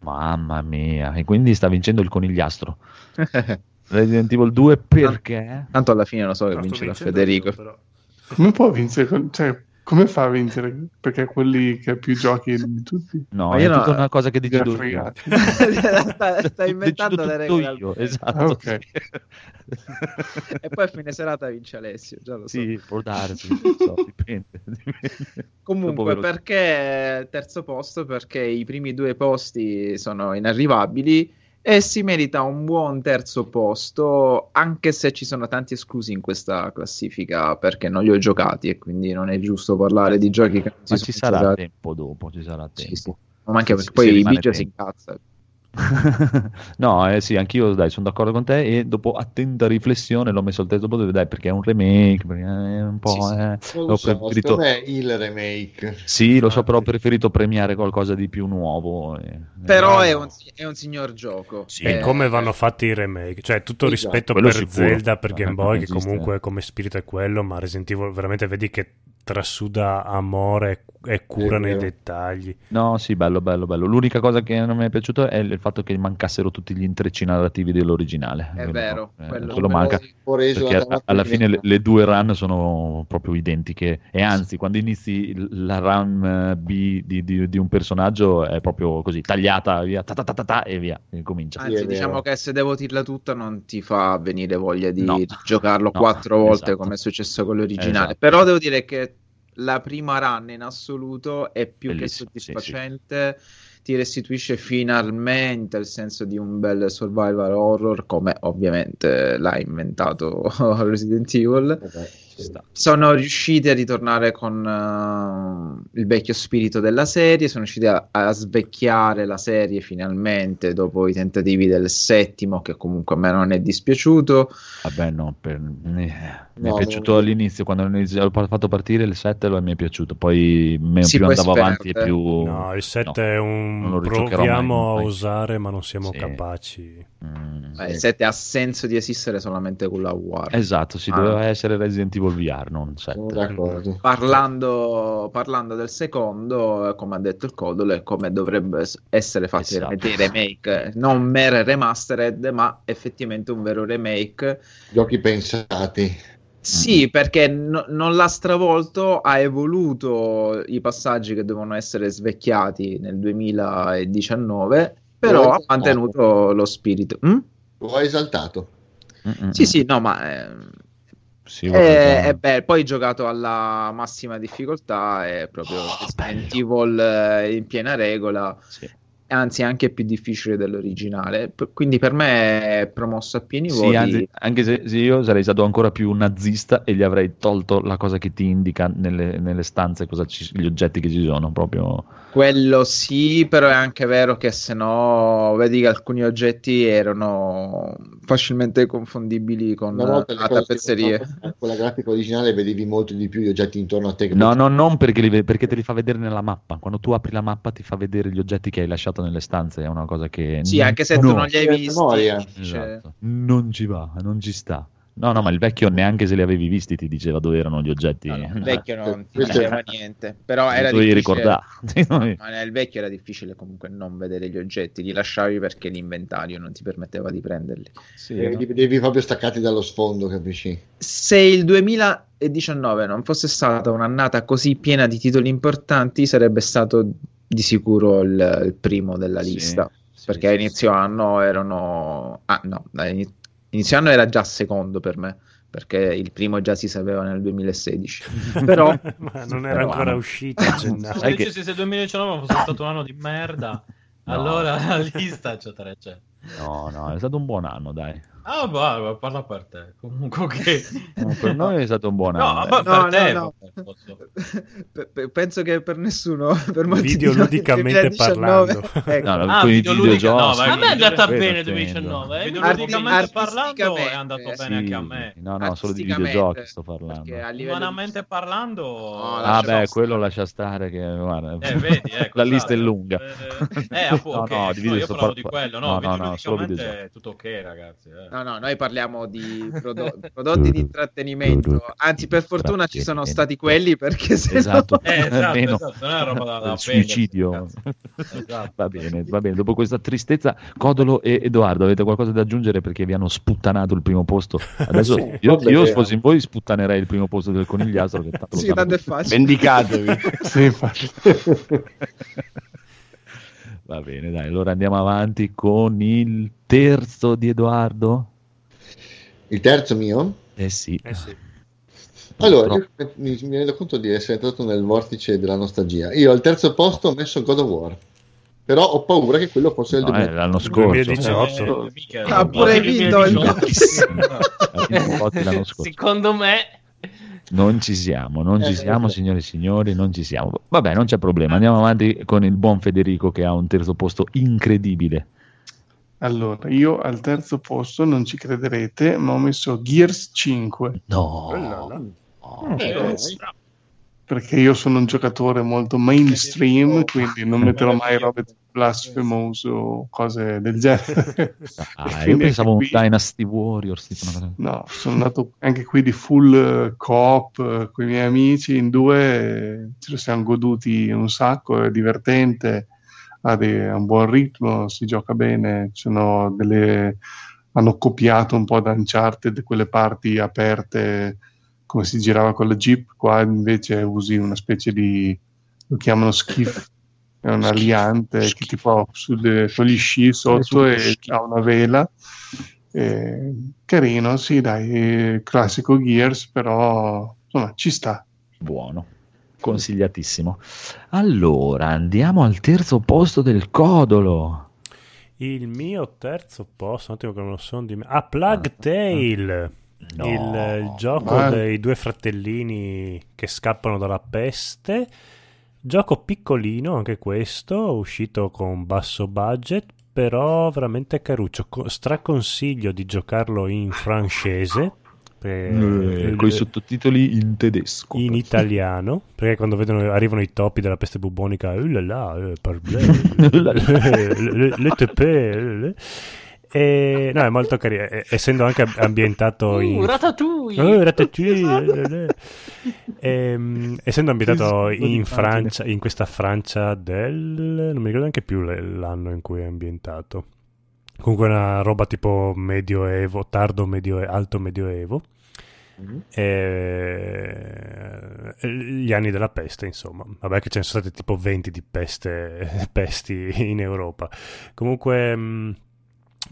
Speaker 2: Mamma mia. E quindi sta vincendo il conigliastro. Resident Evil 2 perché?
Speaker 8: Tanto alla fine lo so che vincerà
Speaker 1: vincendo
Speaker 8: Federico.
Speaker 1: io, però.
Speaker 6: Come può vincere? con- Cioè, come fa a vincere? Perché è quelli che ha più giochi di tutti.
Speaker 2: No,
Speaker 8: Ma
Speaker 2: è
Speaker 8: io no-
Speaker 2: tutta una cosa che tu.
Speaker 6: fregate.
Speaker 8: sta, sta
Speaker 2: Decido
Speaker 8: inventando le regole.
Speaker 2: io, esatto.
Speaker 6: Ah, ok.
Speaker 8: e poi a fine serata vince Alessio, già lo so.
Speaker 2: Sì, può darsi, so, dipende. dipende.
Speaker 8: Comunque, perché terzo posto? Perché i primi due posti sono inarrivabili e si merita un buon terzo posto, anche se ci sono tanti esclusi in questa classifica perché non li ho giocati e quindi non è giusto parlare di giochi che non si
Speaker 2: Ma ci sarà
Speaker 8: giocati.
Speaker 2: tempo dopo, ci sarà
Speaker 8: Sì,
Speaker 2: tempo.
Speaker 8: sì. Ma anche perché poi
Speaker 2: rimane
Speaker 8: Biggio si
Speaker 2: tempo.
Speaker 8: incazza.
Speaker 2: no, eh sì, anch'io dai, sono d'accordo con te e dopo attenta riflessione l'ho messo al terzo posto, dai, perché è un remake, perché è un po'...
Speaker 8: Sì, sì.
Speaker 2: eh,
Speaker 7: lo so,
Speaker 2: preferito...
Speaker 7: è il remake.
Speaker 2: Sì, lo so, però ho preferito premiare qualcosa di più nuovo. e-
Speaker 8: Però è un, è un signor gioco.
Speaker 2: Sì,
Speaker 1: E
Speaker 8: Eh,
Speaker 1: come vanno fatti i remake? Cioè, tutto
Speaker 7: Esatto,
Speaker 1: rispetto per
Speaker 2: sicuro.
Speaker 1: Zelda, per
Speaker 2: Eh,
Speaker 1: Game Boy, che comunque come spirito è quello, ma Resident Evil veramente vedi che trasuda amore e cura nei dettagli.
Speaker 2: No, sì, bello, bello, bello. L'unica cosa che non mi è piaciuto è il fatto che mancassero tutti gli intrecci narrativi dell'originale.
Speaker 8: È
Speaker 2: Quello-
Speaker 8: vero,
Speaker 2: eh,
Speaker 8: quello-
Speaker 2: quello manca. Perché alla
Speaker 7: fine-
Speaker 2: le, le due run sono proprio identiche e anzi quando inizi la run eh, B di, di- di un personaggio è proprio così tagliata via ta ta ta ta ta, e via e comincia
Speaker 7: Sì,
Speaker 8: Anzi,
Speaker 7: è
Speaker 8: diciamo
Speaker 7: vero.
Speaker 8: che se devo dirla tutta non ti fa venire voglia di
Speaker 2: No.
Speaker 8: giocarlo
Speaker 2: No,
Speaker 8: quattro volte
Speaker 2: esatto.
Speaker 8: come è successo con l'originale.
Speaker 2: Esatto.
Speaker 8: Però devo dire che la prima run in assoluto è più
Speaker 2: Bellissimo,
Speaker 8: che
Speaker 2: sì,
Speaker 8: soddisfacente. Ti restituisce finalmente il senso di un bel survival horror, come ovviamente l'ha inventato Resident Evil.
Speaker 7: Sì.
Speaker 8: Sono riusciti a ritornare con eh, il vecchio spirito della serie, sono riusciti a, a svecchiare la serie finalmente dopo i tentativi del settimo, che comunque a me non è dispiaciuto.
Speaker 2: vabbè no per- mi, mi è
Speaker 7: No,
Speaker 2: piaciuto
Speaker 7: no.
Speaker 2: all'inizio quando ho fatto partire il 7 lo mi è piaciuto poi me-
Speaker 8: Sì,
Speaker 2: più andavo
Speaker 8: si
Speaker 2: avanti e più
Speaker 1: No, il 7
Speaker 2: no,
Speaker 1: è un proviamo
Speaker 2: mai,
Speaker 1: a
Speaker 2: mai.
Speaker 1: usare, ma non siamo
Speaker 2: Sì.
Speaker 1: capaci.
Speaker 2: Mm,
Speaker 8: Eh, il
Speaker 2: sì.
Speaker 8: 7 ha senso di esistere solamente con la War.
Speaker 2: esatto si
Speaker 8: Ah.
Speaker 2: doveva essere Resident Evil VR non 7
Speaker 7: Sono d'accordo.
Speaker 8: Parlando, parlando del secondo, come ha detto il Codole, come dovrebbe essere fatti
Speaker 2: Esatto.
Speaker 8: veramente i remake, non mere remastered, ma effettivamente un vero remake.
Speaker 7: Giochi pensati.
Speaker 8: Sì, perché no- non l'ha stravolto, ha evoluto i passaggi che devono essere svecchiati nel 2019, però ha
Speaker 7: ha
Speaker 8: mantenuto lo spirito. Mm?
Speaker 7: Lo hai esaltato.
Speaker 2: Mm, mm,
Speaker 8: Sì, sì, no, ma eh,
Speaker 2: Sì,
Speaker 8: è,
Speaker 2: guarda,
Speaker 8: è bello. Poi giocato alla massima difficoltà, è proprio
Speaker 2: Oh,
Speaker 8: Resident. Evil eh, in piena regola,
Speaker 2: sì.
Speaker 8: anzi anche più difficile dell'originale. P- quindi per me è promosso a pieni
Speaker 2: Sì,
Speaker 8: voti.
Speaker 2: anzi, anche se, se io sarei stato ancora più nazista e gli avrei tolto la cosa che ti indica nelle, nelle stanze cosa ci- gli oggetti che ci sono, proprio
Speaker 8: Quello sì, però è anche vero che se no vedi che alcuni oggetti erano facilmente confondibili con
Speaker 7: volta le
Speaker 8: la tappezzeria.
Speaker 7: Con la grafica originale vedevi molto di più gli oggetti intorno a te. che
Speaker 2: No, no, non perché, li perché te li fa vedere nella mappa. Quando tu apri la mappa ti fa vedere gli oggetti che hai lasciato nelle stanze, è una cosa che...
Speaker 8: Sì, anche se tu
Speaker 2: no,
Speaker 8: non li hai visti. cioè,
Speaker 2: esatto. Non ci va, non ci sta. No, no, ma il vecchio neanche se li avevi visti ti diceva dove erano gli oggetti.
Speaker 8: no, no, il vecchio non ti diceva niente, però era difficile.
Speaker 2: ricordare.
Speaker 8: Ma nel vecchio era difficile comunque non vedere gli oggetti, li lasciavi perché l'inventario non ti permetteva di prenderli.
Speaker 2: Sì,
Speaker 7: Eh,
Speaker 2: no?
Speaker 7: li vedevi proprio staccati dallo sfondo, capisci?
Speaker 8: Se il 2019 non fosse stata un'annata così piena di titoli importanti, sarebbe stato di sicuro il, il primo della lista.
Speaker 2: sì,
Speaker 8: perché a inizio anno erano. Ah, no, inizio anno era già secondo per me. Perché il primo già si sapeva nel 2016. Però
Speaker 1: Ma non era
Speaker 2: Però-
Speaker 1: ancora uscito a gennaio.
Speaker 2: Sai
Speaker 4: Se
Speaker 2: che-
Speaker 4: se il 2019 fosse stato un anno di merda,
Speaker 2: No.
Speaker 4: allora la lista, eccetera, eccetera.
Speaker 2: No, no, è stato un buon anno, dai.
Speaker 4: Ah, va, parla per te. Comunque.
Speaker 2: No, per noi è stato un buon
Speaker 4: No,
Speaker 2: anno.
Speaker 8: No,
Speaker 4: per te,
Speaker 8: no, no. penso che per nessuno, per molti di
Speaker 1: Videoludicamente
Speaker 8: il 2019
Speaker 1: parlando.
Speaker 8: ecco.
Speaker 2: No, no,
Speaker 4: Ah, videoludica- no, vai,
Speaker 5: A me è andata bene il
Speaker 2: intendo.
Speaker 5: 2019. eh.
Speaker 4: Videoludicamente parlando è andato
Speaker 8: sì.
Speaker 4: bene anche a
Speaker 2: Sì,
Speaker 4: me.
Speaker 2: No, no, solo di videogiochi sto parlando.
Speaker 4: Umanamente parlando...
Speaker 8: No,
Speaker 2: Ah,
Speaker 8: lascia
Speaker 2: beh,
Speaker 8: stare.
Speaker 2: quello lascia stare che guarda,
Speaker 4: Eh, vedi, ecco,
Speaker 2: la lista è
Speaker 4: esatto.
Speaker 2: lunga.
Speaker 4: Eh, eh, appunto,
Speaker 2: No, no, di video
Speaker 4: no, io parlavo
Speaker 2: par-
Speaker 4: di quello, no,
Speaker 2: no, no, no, solo
Speaker 4: videoludicamente
Speaker 2: videogiochi.
Speaker 4: è tutto ok, ragazzi.
Speaker 8: No, no, noi parliamo di prodo- prodotti di intrattenimento. Anzi, per fortuna ci sono stati quelli perché se
Speaker 2: Esatto,
Speaker 8: no...
Speaker 4: Eh, esatto,
Speaker 2: almeno
Speaker 4: esatto, non è roba da- da
Speaker 2: suicidio.
Speaker 4: Esatto.
Speaker 2: Va bene, va bene. Dopo questa tristezza, Codolo e Edoardo, avete qualcosa da aggiungere perché vi hanno sputtanato il primo posto? Adesso
Speaker 7: Sì,
Speaker 2: io, io, se fossi in voi, sputtanerei il primo posto del conigliastro. Che tanto
Speaker 8: Sì, tanto è facile.
Speaker 3: Vendicatevi.
Speaker 6: Sì, infatti.
Speaker 2: Va bene, dai, allora andiamo avanti con il terzo di Edoardo.
Speaker 7: Il terzo mio?
Speaker 2: Eh sì.
Speaker 1: Eh sì.
Speaker 7: Allora, mi, mi rendo conto di essere entrato nel vortice della nostalgia. Io al terzo posto ho messo God of War. Però ho paura che quello fosse il
Speaker 2: No, eh,
Speaker 7: 2000.
Speaker 2: l'anno scorso.
Speaker 1: 2018.
Speaker 4: Eh, mica-
Speaker 8: Ha pure vinto il
Speaker 5: 2018.
Speaker 2: Ha vinto Totti l'anno scorso.
Speaker 5: Secondo me,
Speaker 2: Non ci siamo, non ci
Speaker 7: Eh,
Speaker 2: siamo,
Speaker 7: eh.
Speaker 2: signore e signori, non ci siamo. Vabbè, non c'è problema. Andiamo avanti con il buon Federico che ha un terzo posto incredibile.
Speaker 6: Allora, io al terzo posto, non ci crederete, ma ho messo Gears 5,
Speaker 2: No.
Speaker 7: Eh,
Speaker 6: perché io sono un giocatore molto mainstream, quindi non metterò mai robe blasphemous cose del genere.
Speaker 2: Ah, io pensavo
Speaker 6: qui-
Speaker 2: Dynasty Warriors. Tipo.
Speaker 6: No, sono andato anche qui di full eh, coop con i miei amici, in due eh, ce lo siamo goduti un sacco, è divertente, ha, dei- ha un buon ritmo, si gioca bene, delle... hanno copiato un po' da Uncharted quelle parti aperte come si girava con la Jeep, qua invece usi una specie di, lo chiamano skiff, è un aliante che ti fa sulle, con gli sci sotto e ha una vela. Eh, carino, sì, dai, classico Gears, però insomma ci sta.
Speaker 2: Buono. Consigliatissimo. Allora, andiamo al terzo posto del Codolo.
Speaker 1: Il mio terzo posto, un attimo che non lo so di me. Ah, Plug Tale.
Speaker 2: No.
Speaker 1: Il, il gioco
Speaker 6: Ma-
Speaker 1: dei due fratellini che scappano dalla peste. Gioco piccolino anche questo, uscito con basso budget, però veramente caruccio. Co- straconsiglio di giocarlo in francese. per-
Speaker 2: con i sottotitoli in tedesco.
Speaker 1: in italiano perché quando vedono arrivano i topi della peste bubonica là là, eh, parbleu, le, le, le tepe, le. E, no è molto carino eh, essendo anche ambientato in
Speaker 5: uh, Ratatouille.
Speaker 1: Oh, Ratatouille, le, le. Ehm, essendo ambientato in. Francia in questa Francia del non mi ricordo neanche più l'anno in cui è ambientato comunque una roba tipo medioevo tardo medioevo alto medioevo eh, gli anni della peste, insomma. Vabbè, che ce ne sono state tipo 20 di peste, pesti in Europa. Comunque, mh,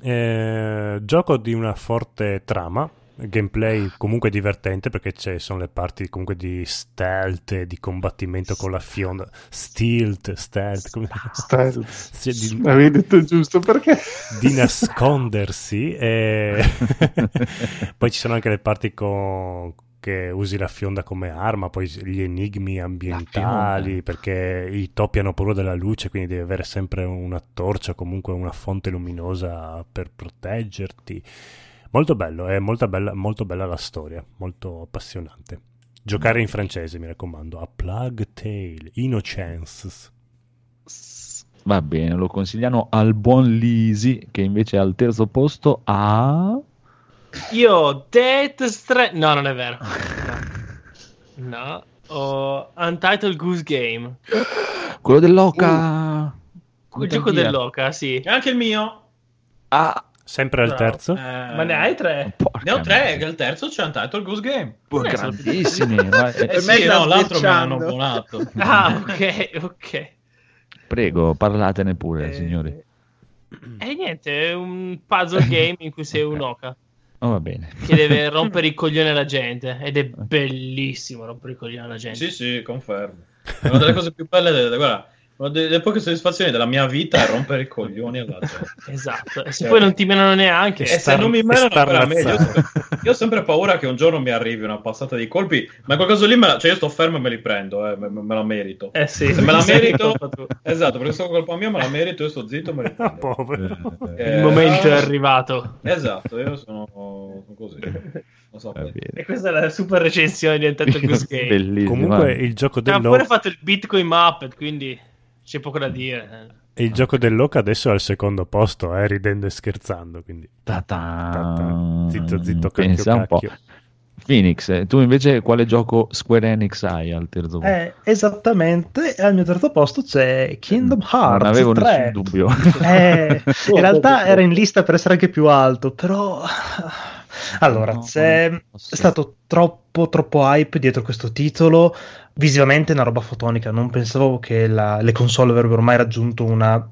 Speaker 1: eh, gioco di una forte trama. Gameplay comunque divertente perché ci sono le parti comunque di stealth di combattimento con la fionda. Stealth, stealth, come
Speaker 6: Stealth.
Speaker 1: Sì, di-
Speaker 6: Avevi detto giusto perché?
Speaker 1: di nascondersi e poi ci sono anche le parti con che usi la fionda come arma, poi gli enigmi ambientali, perché i topi hanno paura della luce, quindi devi avere sempre una torcia, o comunque una fonte luminosa per proteggerti. Molto bello, è molto bella, molto bella la storia, molto appassionante. Giocare in francese, mi raccomando, a Plug Tale, Innocence.
Speaker 2: Va bene, lo consigliamo al buon Lisi che invece al terzo posto ha...
Speaker 5: Io Death Stranding. No, non è vero. No. No. Ho Untitled Goose Game.
Speaker 2: Quello dell'Oca.
Speaker 5: Quel gioco dell'Oca, sì.
Speaker 4: E anche il mio.
Speaker 2: Ah,
Speaker 1: Sempre al
Speaker 5: Bravo.
Speaker 1: terzo?
Speaker 4: Eh,
Speaker 5: Ma ne hai tre?
Speaker 2: porca
Speaker 4: Ne ho tre, che il terzo c'è Untitled Goose Game.
Speaker 2: Poi
Speaker 5: Eh,
Speaker 2: grandissimi. ma- eh,
Speaker 4: Eh
Speaker 8: Per me
Speaker 4: sì,
Speaker 8: sta
Speaker 4: no, l'altro me l'hanno abbonato.
Speaker 5: Ah, ok, ok.
Speaker 2: Prego, parlatene pure,
Speaker 5: Eh,
Speaker 2: signori.
Speaker 5: E niente, è un puzzle game in cui sei un oca
Speaker 2: Oh, va bene.
Speaker 5: che deve rompere i coglioni alla gente. Ed è bellissimo rompere i coglioni alla gente.
Speaker 4: Sì, sì, confermo. È una delle cose più belle. Guarda, Una delle poche soddisfazioni della mia vita è rompere i coglioni alla gente.
Speaker 5: Esatto. E se poi non ti menano neanche.
Speaker 4: E se
Speaker 1: star-
Speaker 4: non mi menano
Speaker 1: star
Speaker 4: ancora meglio. Io ho
Speaker 1: razzando.
Speaker 4: sempre- Io ho sempre paura che un giorno mi arrivi una passata di colpi, ma quel caso lì me la- cioè io sto fermo e me li prendo, eh, me, me la merito.
Speaker 5: Eh sì,
Speaker 4: Se me la merito, esatto, perché sono colpa mia, me la merito, io sto zitto e me li
Speaker 1: Ah,
Speaker 4: prendo.
Speaker 1: povero.
Speaker 4: Eh,
Speaker 5: Il momento è arrivato.
Speaker 4: Esatto, io sono, sono così. So.
Speaker 5: E questa è la super recensione di Untitled Goose Game.
Speaker 2: Bellissimo.
Speaker 1: Comunque il gioco
Speaker 5: Abbiamo
Speaker 1: dell'Oca
Speaker 5: pure fatto il Bitcoin Muppet, quindi c'è poco da dire.
Speaker 1: il gioco dell'Oca adesso è al secondo posto, eh, ridendo e scherzando, quindi
Speaker 2: Ta-ta.
Speaker 1: Ta-ta. Zitto, zitto, cacchio,
Speaker 2: Pensa un po'.
Speaker 1: cacchio.
Speaker 2: Phoenix, eh, tu invece quale gioco Square Enix hai al terzo posto?
Speaker 9: Eh, esattamente, al mio terzo posto c'è Kingdom Hearts
Speaker 2: non avevo
Speaker 9: 3.
Speaker 2: nessun dubbio.
Speaker 9: Eh, in realtà era in lista per essere anche più alto, però... Allora,
Speaker 2: No,
Speaker 9: c'è
Speaker 2: posso.
Speaker 9: stato troppo, troppo hype dietro questo titolo, visivamente è una roba fotonica, non pensavo che la- le console avrebbero mai raggiunto una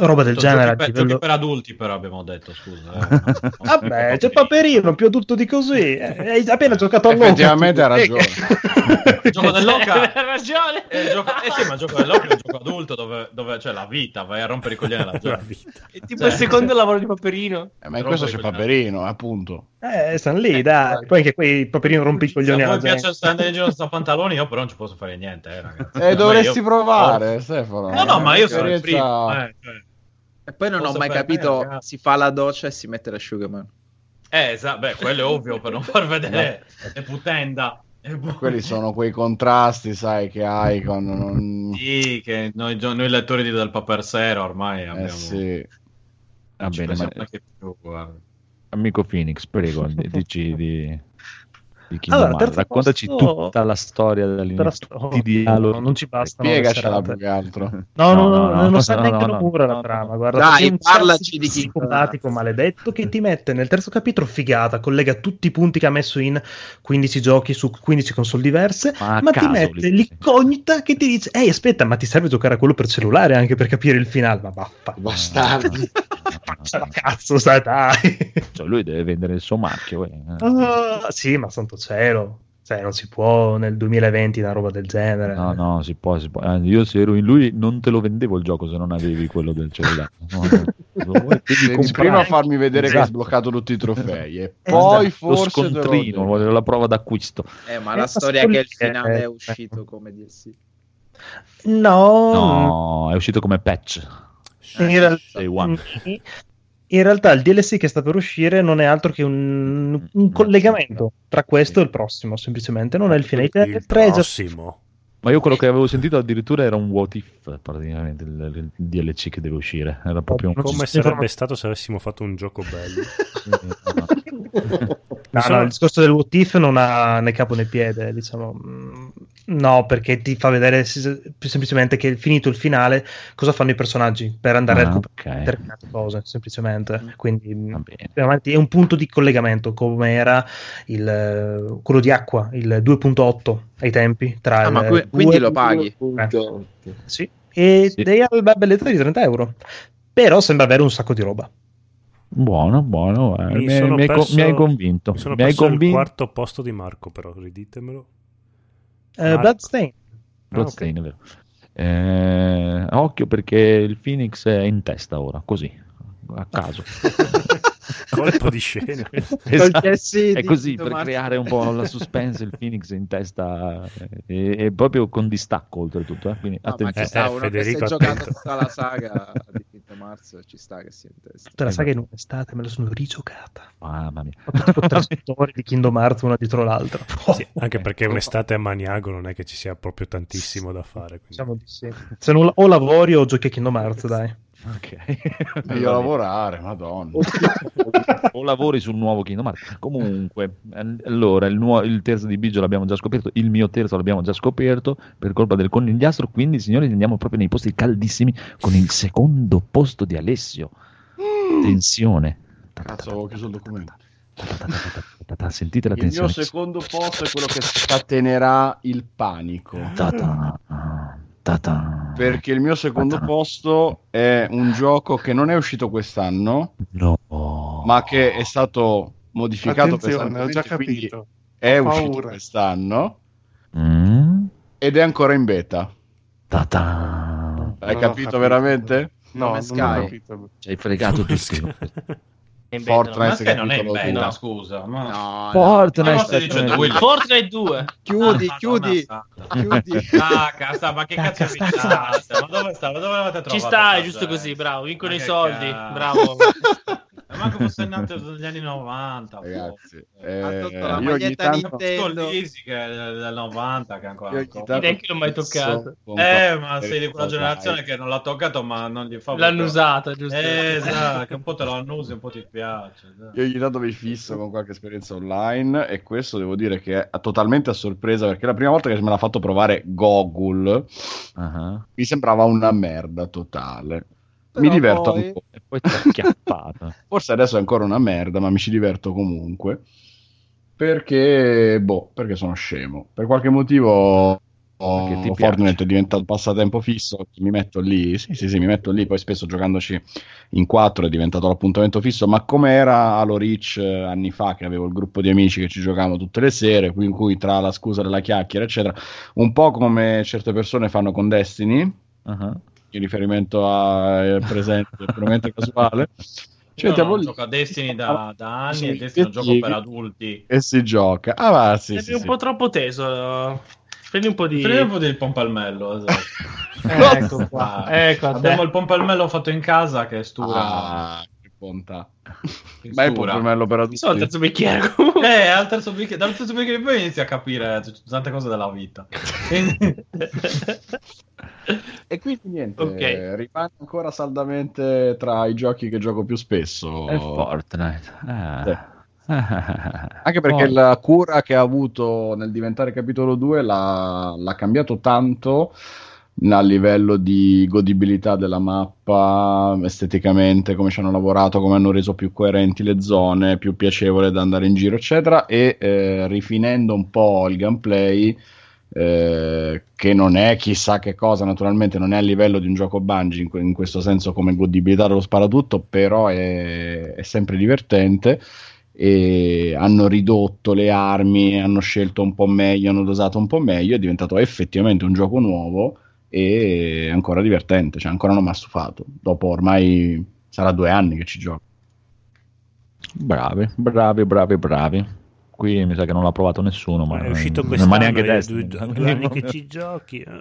Speaker 9: roba del
Speaker 4: Giochi
Speaker 9: genere.
Speaker 4: per,
Speaker 9: livello-
Speaker 4: giochi per adulti, però abbiamo detto, scusa. eh.
Speaker 9: Vabbè, c'è Paperino, più adulto di così. eh, Hai appena giocato a.
Speaker 3: Effettivamente ha ragione.
Speaker 4: Il gioco dell'Oca
Speaker 5: Ha ragione.
Speaker 4: è il gioco, eh sì, ma il gioco dell'Oca è un gioco adulto dove, dove c'è la vita, vai a rompere i coglioni alla
Speaker 1: La
Speaker 4: gente.
Speaker 1: vita.
Speaker 5: È tipo il secondo lavoro di Paperino.
Speaker 3: Eh, ma in questo c'è Paperino, appunto.
Speaker 9: Eh, stanno lì, dai. Poi anche quei Paperino rompi i
Speaker 4: Se
Speaker 9: coglioni
Speaker 4: a
Speaker 9: alla
Speaker 4: voi piace
Speaker 9: gente.
Speaker 4: stare in giro senza pantaloni, io però non ci posso fare niente, eh, ragazzi.
Speaker 3: Eh, dovresti
Speaker 4: Io-
Speaker 3: provare, Stefano.
Speaker 4: No, no, ma io sono il primo. Eh, cioè.
Speaker 8: E poi non
Speaker 4: Posso
Speaker 8: ho mai
Speaker 4: me,
Speaker 8: capito, si fa la doccia e si mette l'asciugamano.
Speaker 4: Eh, esatto, beh, quello è ovvio per non far vedere le putenda. E
Speaker 3: Quelli sono quei contrasti, sai, che hai con... non-
Speaker 4: Sì, che noi, noi lettori di Del Paper Zero ormai abbiamo...
Speaker 3: Eh sì.
Speaker 2: Va
Speaker 4: ci
Speaker 2: bene, ma-
Speaker 4: più, guarda.
Speaker 2: Amico Phoenix, prego, di- dici di, di Kingdom
Speaker 9: Allora,
Speaker 2: Hearts. Raccontaci
Speaker 9: posto-
Speaker 2: tutta la storia
Speaker 9: storia.
Speaker 2: tutti i dialoghi.
Speaker 9: non ci bastano le
Speaker 3: Spiegacela più che altro.
Speaker 9: No, no,
Speaker 2: No,
Speaker 9: no,
Speaker 2: no, no,
Speaker 9: non sa
Speaker 2: no,
Speaker 9: neanche
Speaker 2: no, no,
Speaker 9: la trama. Guarda,
Speaker 8: Dai, parlaci di Kingdom Hearts.
Speaker 9: maledetto che ti mette nel terzo capitolo figata, collega tutti i punti che ha messo in 15 giochi su 15 console diverse,
Speaker 2: Ma
Speaker 9: ma, ti mette
Speaker 2: li-
Speaker 9: l'incognita che ti dice ehi aspetta, ma ti serve giocare a quello per cellulare anche per capire il finale, ma vaffa.
Speaker 7: Bastardi.
Speaker 9: Faccia la cazzo, sai, dai.
Speaker 2: Cioè, lui deve vendere il suo marchio. eh.
Speaker 9: Ah, sì, ma santo cielo. Cioè, non si può nel 2020 una roba del genere.
Speaker 2: No, no, si può, si può. Eh, Io se ero in lui non te lo vendevo il gioco se non avevi quello del cellulare. No, no. Lo devi
Speaker 3: prima farmi vedere che hai
Speaker 2: Esatto.
Speaker 3: sbloccato tutti i trofei e
Speaker 9: Esatto.
Speaker 3: poi
Speaker 2: lo
Speaker 3: forse lo
Speaker 2: scontrino, voglio la prova d'acquisto.
Speaker 8: Eh, ma
Speaker 9: Eh,
Speaker 8: la storia che il finale
Speaker 9: eh,
Speaker 8: è uscito come DLC.
Speaker 9: No,
Speaker 2: No, è uscito come patch.
Speaker 9: in, real-
Speaker 2: Day one.
Speaker 9: In realtà il DLC che sta per uscire non è altro che un, un collegamento tra questo e il prossimo, semplicemente. Non è il finale.
Speaker 1: Il
Speaker 9: Il 3 è già
Speaker 1: prossimo.
Speaker 2: Ma io quello che avevo sentito addirittura era un what if, praticamente, il, il DLC che deve uscire. Era proprio un...
Speaker 1: Come sarebbe stato se avessimo fatto un gioco bello?
Speaker 9: No, no, il discorso del what if non ha né capo né piede, diciamo. Mm, No, perché ti fa vedere più semplicemente che finito il finale cosa fanno i personaggi per andare
Speaker 2: Ah,
Speaker 9: a recuperare
Speaker 2: ok.
Speaker 9: determinate cose, semplicemente. Quindi mm, più avanti è un punto di collegamento come era il, eh, quello di acqua, il 2.8 ai tempi tra
Speaker 8: Ah,
Speaker 9: il
Speaker 8: ma
Speaker 9: 2
Speaker 8: quindi lo paghi?
Speaker 7: Punto.
Speaker 9: Sì, e
Speaker 2: Sì.
Speaker 9: dei alla bellezza di 30 euro. Però sembra avere un sacco di roba.
Speaker 2: Buono, buono. eh,
Speaker 1: Mi
Speaker 2: Mi, mi hai, co-
Speaker 1: perso-
Speaker 2: mi hai convinto.
Speaker 1: Mi sono
Speaker 2: mi hai
Speaker 1: perso il
Speaker 2: convinto.
Speaker 1: quarto posto di Marco, però riditemelo.
Speaker 9: Eh. Bloodstain.
Speaker 2: Bloodstain, è vero. Eh, occhio perché il Phoenix è in testa ora, così, a caso.
Speaker 1: Colpo di scena.
Speaker 2: Esatto. È così per creare un po' la suspense. Il Phoenix in testa eh, e, e proprio con distacco, oltretutto. eh, Quindi
Speaker 8: No, ma ci
Speaker 2: attenzione.
Speaker 8: sta
Speaker 1: Eh,
Speaker 8: uno
Speaker 1: Federico,
Speaker 8: che si è giocato tutta la saga di Kingdom Hearts, ci sta che sia in testa.
Speaker 9: Tutta la saga in
Speaker 2: Esatto.
Speaker 9: un'estate me la sono rigiocata.
Speaker 2: Mamma mia.
Speaker 9: Ho tipo tre storie di Kingdom Hearts una dietro l'altra.
Speaker 1: Sì, anche perché un'estate a Maniago non è che ci sia proprio tantissimo da fare. quindi-
Speaker 9: Diciamo di sì. Se non o lavori o giochi a Kingdom Hearts, dai.
Speaker 2: Ok.
Speaker 3: Meglio lavorare, madonna.
Speaker 2: o lavori sul nuovo Kingdom Hearts. Comunque, allora, il, nuo- il terzo di Biggio l'abbiamo già scoperto, il mio terzo l'abbiamo già scoperto per colpa del conigliastro, quindi signori andiamo proprio nei posti caldissimi con il secondo posto di Alessio. Tensione.
Speaker 3: Cazzo, avevo chiuso il documento.
Speaker 2: Sentite la
Speaker 3: Il mio
Speaker 2: tensione.
Speaker 3: secondo posto è quello che scatenerà il panico.
Speaker 2: Ta-ta, ta-ta.
Speaker 3: Perché il mio secondo
Speaker 2: Ta-ta.
Speaker 3: posto è un gioco che non è uscito quest'anno,
Speaker 2: No.
Speaker 3: ma che è stato modificato
Speaker 6: Attenzione, ho già capito.
Speaker 3: è
Speaker 6: Ho
Speaker 3: uscito
Speaker 6: paura.
Speaker 3: quest'anno
Speaker 2: Mm?
Speaker 3: ed è ancora in beta.
Speaker 2: Ta-ta.
Speaker 3: Hai
Speaker 6: Non ho
Speaker 3: capito veramente?
Speaker 6: No, non
Speaker 8: Sky.
Speaker 6: ho capito.
Speaker 2: Ci hai fregato tutti.
Speaker 5: È
Speaker 3: Fortnite.
Speaker 4: Ma che non è in beta,
Speaker 3: due.
Speaker 4: scusa. Ma...
Speaker 8: No, no.
Speaker 2: Fortnite.
Speaker 4: Stai
Speaker 5: no? Fortnite 2.
Speaker 8: Chiudi,
Speaker 4: Ah,
Speaker 8: chiudi, chiudi.
Speaker 4: Sta, ma che cazzo mi
Speaker 9: stacca.
Speaker 4: state? Ma dove sta? Ma dove l'avete trovato?
Speaker 5: Ci sta, è
Speaker 4: sta
Speaker 5: giusto così, bravo. Vincono i soldi. Bravo.
Speaker 4: Ma manco fosse nato negli anni 90.
Speaker 3: Ragazzi,
Speaker 4: boh.
Speaker 3: eh,
Speaker 8: la maglietta
Speaker 3: tanto...
Speaker 8: Nintendo.
Speaker 4: Che è del del 90 che ancora
Speaker 3: io ogni
Speaker 4: ancora-
Speaker 3: tanto
Speaker 5: Neanche l'ho mai toccato.
Speaker 4: Eh, ma sei di quella generazione che non l'ha toccato, ma non gli fa
Speaker 5: L'hanno usata, giusto?
Speaker 4: Eh, esatto, che un po' te lo annusi, un po' ti piace.
Speaker 3: Io ogni tanto mi fisso con qualche esperienza online e questo devo dire che è totalmente a sorpresa perché la prima volta che me l'ha fatto provare Goggle
Speaker 2: Ah,
Speaker 3: mi sembrava una merda totale. Mi diverto
Speaker 8: poi-
Speaker 3: ancora.
Speaker 2: E poi ti ha acchiappato.
Speaker 3: Forse adesso è ancora una merda, ma mi ci diverto comunque. Perché, boh, perché sono scemo. Per qualche motivo
Speaker 2: ti
Speaker 3: oh,
Speaker 2: piace.
Speaker 3: Fortnite è diventato passatempo fisso. Mi metto lì, sì, sì, sì, mi metto lì. Poi spesso giocandoci in quattro è diventato l'appuntamento fisso. Ma come era Halo Reach eh, anni fa, che avevo il gruppo di amici che ci giocavamo tutte le sere, qui in cui tra la scusa della chiacchiera, eccetera, un po' come certe persone fanno con Destiny,
Speaker 2: Ah,
Speaker 3: in riferimento al presente puramente casuale. Ci
Speaker 4: Io
Speaker 3: mettiamo
Speaker 4: non
Speaker 3: lì
Speaker 4: gioco a Destiny da, da anni e Destiny è un gioco per adulti.
Speaker 3: e si gioca. Ah, va, sì,
Speaker 5: Sei
Speaker 3: sì,
Speaker 5: un
Speaker 3: sì.
Speaker 5: po' troppo teso. Prendi un po' di.
Speaker 4: Prendi un po' del pompalmello, esatto.
Speaker 5: Eh, ecco qua.
Speaker 4: Ah,
Speaker 5: Ecco te.
Speaker 4: Abbiamo il pompalmello fatto in casa che è stura.
Speaker 3: Ah, bontà. Ma è pompelmello per adulti.
Speaker 5: Sono il terzo bicchiere comunque.
Speaker 4: Eh, al terzo bicchiere, dal terzo bicchiere poi inizi a capire tante cose della vita.
Speaker 3: E quindi niente,
Speaker 5: Ok.
Speaker 3: eh, rimane ancora saldamente tra i giochi che gioco più spesso.
Speaker 2: È Fortnite. Ah.
Speaker 3: Sì. Anche perché
Speaker 2: Fortnite.
Speaker 3: la cura che ha avuto nel diventare capitolo 2 l'ha, l'ha cambiato tanto a livello di godibilità della mappa, esteticamente, come ci hanno lavorato, come hanno reso più coerenti le zone, più piacevole da andare in giro, eccetera, e eh, rifinendo un po' il gameplay, eh, che non è chissà che cosa, naturalmente non è a livello di un gioco Bungie in, in questo senso come godibilità dello sparatutto, però è, è sempre divertente. Hanno ridotto le armi, hanno scelto un po' meglio, hanno dosato un po' meglio, è diventato effettivamente un gioco nuovo e ancora divertente, cioè ancora non mi ha stufato. Dopo ormai sarà due anni che ci gioco.
Speaker 2: Bravi, bravi, bravi, bravi. Qui mi sa che non l'ha provato nessuno, ma,
Speaker 1: è uscito
Speaker 2: ma
Speaker 1: quest'anno,
Speaker 2: neanche
Speaker 1: è
Speaker 2: Destiny.
Speaker 1: due, due anni che ci giochi. eh.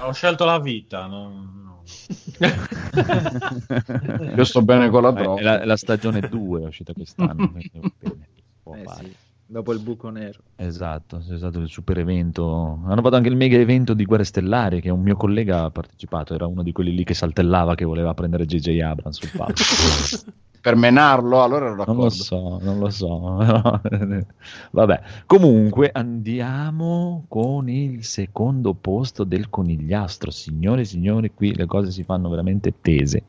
Speaker 4: Ho scelto la vita. no- no.
Speaker 3: Io sto bene con la droga.
Speaker 2: è la, è la stagione 2 è uscita quest'anno. quindi bene, può
Speaker 8: Eh
Speaker 2: fare.
Speaker 8: sì, dopo il buco nero.
Speaker 2: Esatto, è stato il super evento. Hanno fatto anche il mega evento di Guerre Stellari che un mio collega ha partecipato, era uno di quelli lì che saltellava che voleva prendere JJ Abrams sul palco.
Speaker 3: Per menarlo, allora ero
Speaker 2: Non
Speaker 3: d'accordo.
Speaker 2: lo so, non lo so. Vabbè, comunque andiamo con il secondo posto del conigliastro. Signore e signori, qui le cose si fanno veramente tese.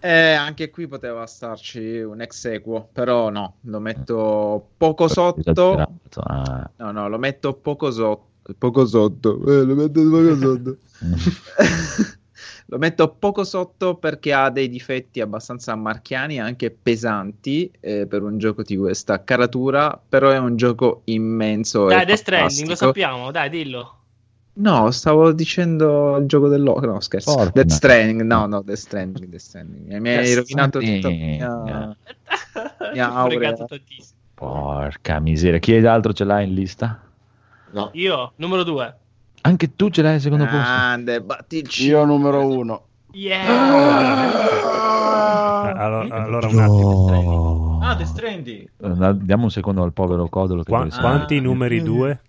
Speaker 8: Eh, anche qui poteva starci un ex equo, però no, lo metto poco sotto.
Speaker 2: Ah.
Speaker 8: No, no, lo metto poco sotto. Poco sotto. Eh, lo metto poco sotto. lo metto poco sotto perché ha dei difetti abbastanza marchiani e anche pesanti eh, per un gioco di questa caratura, però è un gioco immenso.
Speaker 5: Dai,
Speaker 8: e
Speaker 5: Death Stranding, lo sappiamo, dai, dillo.
Speaker 8: No, stavo dicendo il gioco dell'occhio. No, scherzo.
Speaker 2: Fortnite.
Speaker 8: Death Stranding. No, no, Death Stranding. Death Stranding. Mi hai rovinato tutto.
Speaker 2: Stranding.
Speaker 8: Mia... Aurea.
Speaker 5: tantissimo.
Speaker 2: Porca miseria, chi altro ce l'ha in lista?
Speaker 7: No,
Speaker 5: Io, numero due.
Speaker 2: Anche tu ce l'hai al secondo posto.
Speaker 8: Grande, battici.
Speaker 3: Io numero uno.
Speaker 5: Yeah!
Speaker 1: Eh, allora, allora un attimo.
Speaker 4: Ah, The Stranding.
Speaker 2: Diamo un secondo al povero Codolo. Che
Speaker 1: Qua-
Speaker 2: deve
Speaker 1: quanti numeri? Due?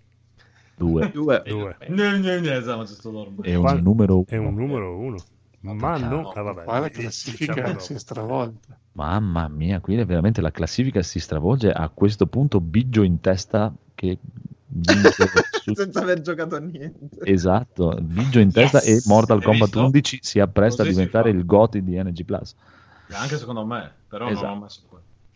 Speaker 2: Due.
Speaker 8: Due.
Speaker 1: Due.
Speaker 4: No, no, no, esatto, dormendo.
Speaker 2: È un numero uno.
Speaker 1: È un numero uno. Ma ah, vabbè,
Speaker 6: Qua la
Speaker 1: diciamo
Speaker 6: classifica si è stravolta.
Speaker 2: Mamma mia, qui è veramente la classifica si stravolge. A questo punto Biggio in testa che
Speaker 8: Senza aver giocato a niente.
Speaker 2: Esatto, Biggio in testa
Speaker 5: Yes!
Speaker 2: e Mortal
Speaker 4: Hai
Speaker 2: Kombat
Speaker 4: visto?
Speaker 2: 11 si appresta
Speaker 4: Così
Speaker 2: a diventare il GOTY di NG Plus.
Speaker 4: Anche secondo me, però
Speaker 2: Esatto.
Speaker 4: non ho messo.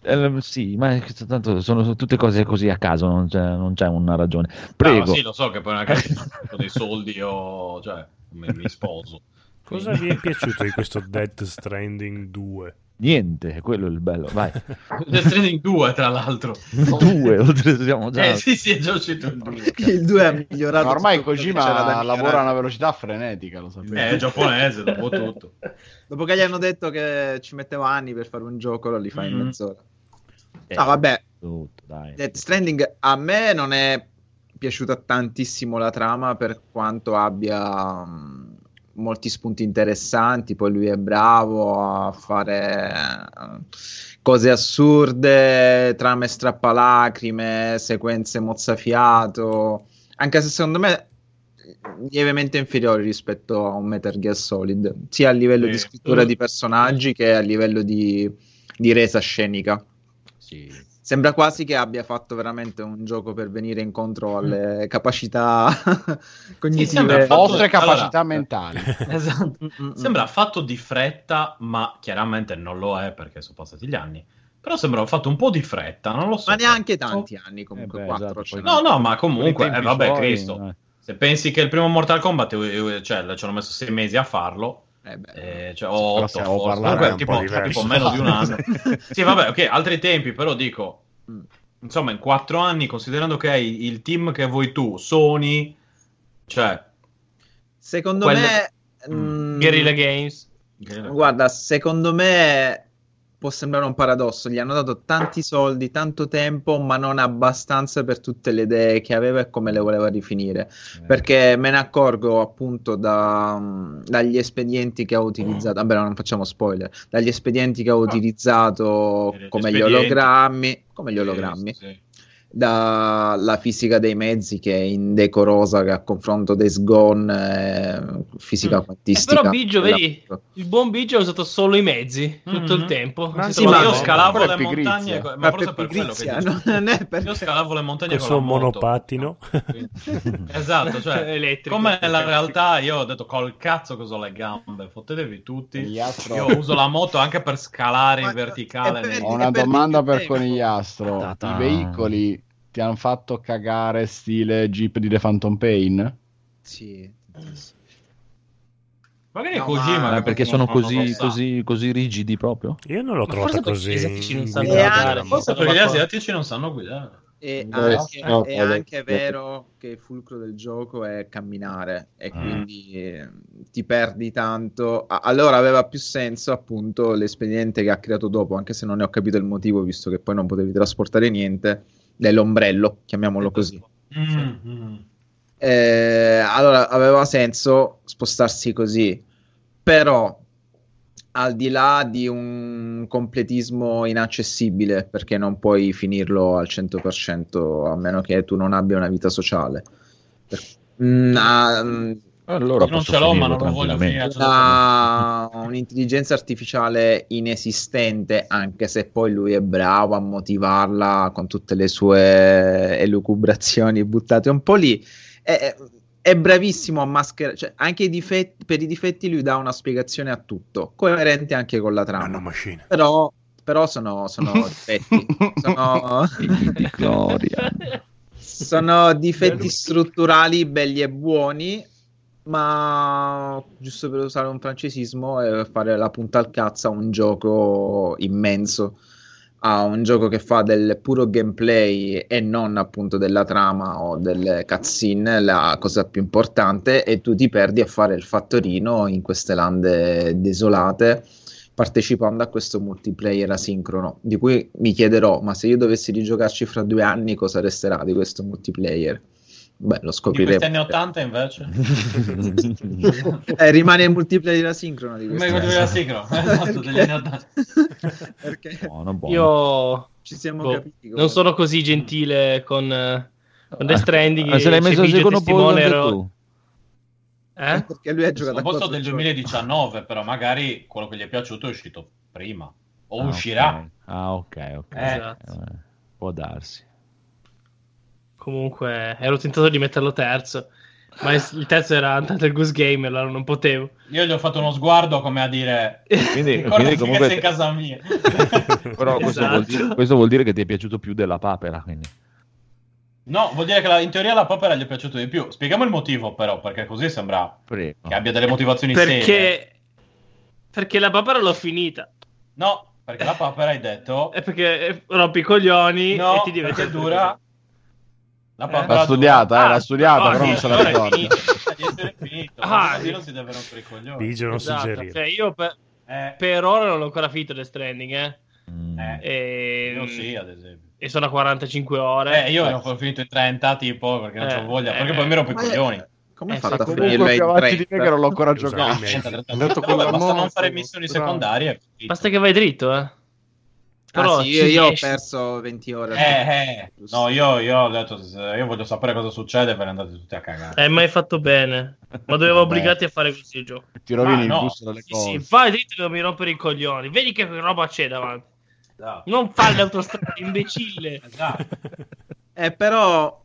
Speaker 2: Eh, sì, ma è tanto sono tutte cose così a caso, non c'è, non c'è una ragione. Prego.
Speaker 4: Ah, ma sì, lo so che poi magari ho dei soldi o... cioè, mi, mi sposo.
Speaker 1: Cosa vi è piaciuto di questo Death Stranding 2?
Speaker 2: Niente, è quello il bello. Vai.
Speaker 4: Death Stranding 2, tra l'altro.
Speaker 2: Due, oltre siamo già.
Speaker 4: Eh sì, sì, è già uscito il 2.
Speaker 8: Il 2 ha migliorato.
Speaker 3: Ma ormai Kojima lavora a una velocità frenetica, lo sapete.
Speaker 4: Eh, È giapponese, dopo tutto.
Speaker 8: Dopo che gli hanno detto che ci metteva anni per fare un gioco, lo li fa in
Speaker 4: Mhm.
Speaker 8: mezz'ora.
Speaker 2: Eh,
Speaker 8: No, vabbè,
Speaker 2: tutto, dai.
Speaker 8: Death Stranding a me non è piaciuta tantissimo la trama per quanto abbia mh, molti spunti interessanti. Poi lui è bravo a fare eh, cose assurde, trame strappalacrime, sequenze mozzafiato. Anche se secondo me lievemente inferiori rispetto a un Metal Gear Solid, sia a livello
Speaker 4: Sì.
Speaker 8: di scrittura di personaggi che a livello di, di resa scenica.
Speaker 2: Sì.
Speaker 8: Sembra quasi che abbia fatto veramente un gioco per venire incontro alle capacità
Speaker 4: sembra
Speaker 8: cognitive.
Speaker 4: fatto-
Speaker 3: Vostre capacità
Speaker 4: allora-
Speaker 3: mentali.
Speaker 4: Esatto.
Speaker 8: Mm-mm.
Speaker 4: Sembra fatto di fretta, ma chiaramente non lo è perché sono passati gli anni. Però sembra fatto un po' di fretta, non lo so.
Speaker 8: Ma neanche tanti anni, comunque
Speaker 2: Eh beh,
Speaker 8: 4
Speaker 2: esatto.
Speaker 4: No, no, ma comunque, eh, vabbè,
Speaker 2: suoi,
Speaker 4: Cristo.
Speaker 2: eh.
Speaker 4: Se pensi che il primo Mortal Kombat, eh, eh, cioè, ci hanno messo sei mesi a farlo,
Speaker 8: Eh beh.
Speaker 4: eh, cioè, o
Speaker 3: Però
Speaker 4: otto, Comunque,
Speaker 1: di un
Speaker 4: tipo,
Speaker 1: po' diverso.
Speaker 4: tipo meno di un anno. sì, vabbè, ok, altri tempi, però dico,
Speaker 8: Mm.
Speaker 4: insomma, in quattro anni, considerando che hai il team che vuoi tu, Sony, cioè,
Speaker 8: Secondo
Speaker 4: Quelle-
Speaker 8: me... mm,
Speaker 5: Guerrilla Games.
Speaker 8: Guarda, secondo me può sembrare un paradosso. Gli hanno dato tanti soldi, tanto tempo, ma non abbastanza per tutte le idee che aveva e come le voleva rifinire. Perché me ne accorgo appunto da- dagli espedienti che ha utilizzato. Vabbè, non facciamo spoiler. Dagli espedienti che ha utilizzato
Speaker 4: Gli
Speaker 8: come gli ologrammi. Come gli ologrammi.
Speaker 4: Sì, sì.
Speaker 8: Dalla fisica dei mezzi che è indecorosa, che a confronto dei Sgone è fisica
Speaker 5: Mm.
Speaker 8: quantistica.
Speaker 5: Eh, però Biggio, vedi, il buon Biggio ha usato solo i mezzi tutto il
Speaker 4: Mhm.
Speaker 5: tempo.
Speaker 1: Ma sì,
Speaker 4: Ma io scalavo le montagne, ma
Speaker 8: Ma
Speaker 4: forse
Speaker 8: per
Speaker 4: quello che
Speaker 8: non è per...
Speaker 4: Io scalavo le montagne con la moto.
Speaker 1: monopattino.
Speaker 4: Esatto, cioè,
Speaker 5: Elettrico.
Speaker 4: come nella realtà io ho detto col cazzo che uso le gambe, fottetevi tutti. Io uso la moto anche per scalare
Speaker 8: Ma-
Speaker 4: in verticale.
Speaker 8: per-
Speaker 3: Ho una domanda per. Conigliastro. I veicoli ti hanno fatto cagare stile Jeep di The Phantom Pain?
Speaker 8: Sì.
Speaker 4: Magari
Speaker 8: No,
Speaker 4: Kojima,
Speaker 8: ma-
Speaker 2: Ah, perché
Speaker 4: qualcuno
Speaker 2: sono così, così, così rigidi proprio?
Speaker 1: Io non l'ho
Speaker 5: Ma perché gli
Speaker 1: così.
Speaker 8: guidare,
Speaker 5: forse.
Speaker 4: Perché gli asiatici non sanno guidare.
Speaker 8: E
Speaker 7: No,
Speaker 8: anche,
Speaker 7: no,
Speaker 8: è
Speaker 7: no,
Speaker 8: anche
Speaker 7: no.
Speaker 8: vero che il fulcro del gioco è camminare e
Speaker 2: Ah.
Speaker 8: quindi eh, ti perdi tanto. Allora aveva più senso appunto l'espediente che ha creato dopo, anche se non ne ho capito il motivo, visto che poi non potevi trasportare niente, dell'ombrello, chiamiamolo così.
Speaker 4: Mm, mm.
Speaker 8: Eh, allora aveva senso spostarsi così, però al di là di un completismo inaccessibile, perché non puoi finirlo al 100% a meno che tu non abbia una vita sociale. Per- mm, ha- mm,
Speaker 2: Allora
Speaker 4: non ce l'ho, ma non lo voglio finire.
Speaker 8: ha un'intelligenza artificiale inesistente, anche se poi lui è bravo a motivarla con tutte le sue elucubrazioni buttate un po' lì. È, è bravissimo a mascherare, cioè, anche i difetti, per i difetti lui dà una spiegazione a tutto, coerente anche con la trama. Però, però sono, sono difetti, sono,
Speaker 2: gloria.
Speaker 8: sono difetti strutturali belli e buoni, ma giusto per usare un francesismo e fare la punta al cazzo a un gioco immenso, a un gioco che fa del puro gameplay e non appunto della trama o delle cutscene, la cosa più importante, e tu ti perdi a fare il fattorino in queste lande desolate partecipando a questo multiplayer asincrono, di cui mi chiederò, ma se io dovessi rigiocarci fra due anni cosa resterà di questo multiplayer? Beh, lo
Speaker 4: Di
Speaker 8: scopriremo.
Speaker 4: questi anni 80 invece.
Speaker 8: Eh, rimane il multiplayer asincrono di
Speaker 4: Come
Speaker 8: questo.
Speaker 4: quello della Sigro, esatto, degli anni 80.
Speaker 8: Perché
Speaker 2: Buono, buono.
Speaker 5: Io
Speaker 8: ci siamo
Speaker 5: boh,
Speaker 8: capiti. come-
Speaker 5: non sono così gentile con, eh, con Death Stranding.
Speaker 2: Ah, se l'hai messo secondo anche
Speaker 5: ero-
Speaker 2: tu.
Speaker 5: Eh?
Speaker 8: Perché lui ha giocato a
Speaker 4: posto del
Speaker 8: giochi.
Speaker 4: 2019, però magari quello che gli è piaciuto è uscito prima. O
Speaker 2: Ah,
Speaker 4: uscirà.
Speaker 2: ok. Ah, ok, ok.
Speaker 5: Esatto.
Speaker 2: Eh, può darsi.
Speaker 5: Comunque ero tentato di metterlo terzo. Ma il terzo era Untitled Goose Game, allora non potevo.
Speaker 4: Io gli ho fatto uno sguardo come a dire...
Speaker 2: Quindi, quindi
Speaker 4: che
Speaker 2: comunque...
Speaker 4: sei in casa mia.
Speaker 2: Però questo,
Speaker 5: Esatto.
Speaker 2: vuol dire, questo vuol dire che ti è piaciuto più della papera. Quindi.
Speaker 4: No, vuol dire che la- in teoria la papera gli è piaciuto di più. Spieghiamo il motivo però, perché così sembra
Speaker 2: Prego.
Speaker 4: che abbia delle motivazioni serie.
Speaker 5: Perché, perché la papera l'ho finita.
Speaker 4: No, perché la papera hai detto...
Speaker 5: È perché rompi i coglioni
Speaker 4: No,
Speaker 5: e ti diventi
Speaker 4: perché dura... La
Speaker 5: Eh.
Speaker 4: papera
Speaker 3: L'ha studiata, eh,
Speaker 5: Ah,
Speaker 3: l'ha studiata,
Speaker 5: no,
Speaker 3: però non
Speaker 5: sì,
Speaker 3: se la
Speaker 4: finito, di essere finito.
Speaker 5: Ah, sì.
Speaker 4: non si deve rompere i coglioni.
Speaker 1: Bigio non
Speaker 5: Esatto,
Speaker 1: suggerire.
Speaker 5: cioè, io per,
Speaker 4: Eh,
Speaker 5: per ora non ho ancora finito The Stranding, eh.
Speaker 2: Mm.
Speaker 4: eh,
Speaker 5: E,
Speaker 4: io sì, ad esempio.
Speaker 5: e sono a 45 ore.
Speaker 4: Eh, io ne ho finito in 30 tipo perché non
Speaker 5: Eh,
Speaker 4: c'ho voglia,
Speaker 5: eh,
Speaker 4: perché poi mi rompo i coglioni.
Speaker 8: Come
Speaker 5: Eh,
Speaker 8: fatto a
Speaker 3: di me
Speaker 8: 30?
Speaker 3: che non l'ho ancora giocato.
Speaker 4: basta non fare missioni secondarie.
Speaker 5: Basta che vai dritto, eh.
Speaker 8: Ah,
Speaker 5: Però
Speaker 8: sì,
Speaker 5: ci
Speaker 8: io, io ho
Speaker 5: riesci.
Speaker 8: perso 20 ore.
Speaker 4: Eh, eh. No, io, io ho detto, io voglio sapere cosa succede per andate tutti a cagare.
Speaker 5: Hai mai fatto bene. Ma dovevo obbligati a fare così il gioco.
Speaker 3: Ti rovini
Speaker 4: Ma
Speaker 3: il
Speaker 4: no,
Speaker 3: gusto delle
Speaker 5: Sì,
Speaker 3: cose.
Speaker 5: sì, vai dritto che mi rompere i coglioni. Vedi che roba c'è davanti.
Speaker 4: Esatto.
Speaker 5: Non fare le autostrade, imbecille.
Speaker 4: Esatto.
Speaker 8: Eh, però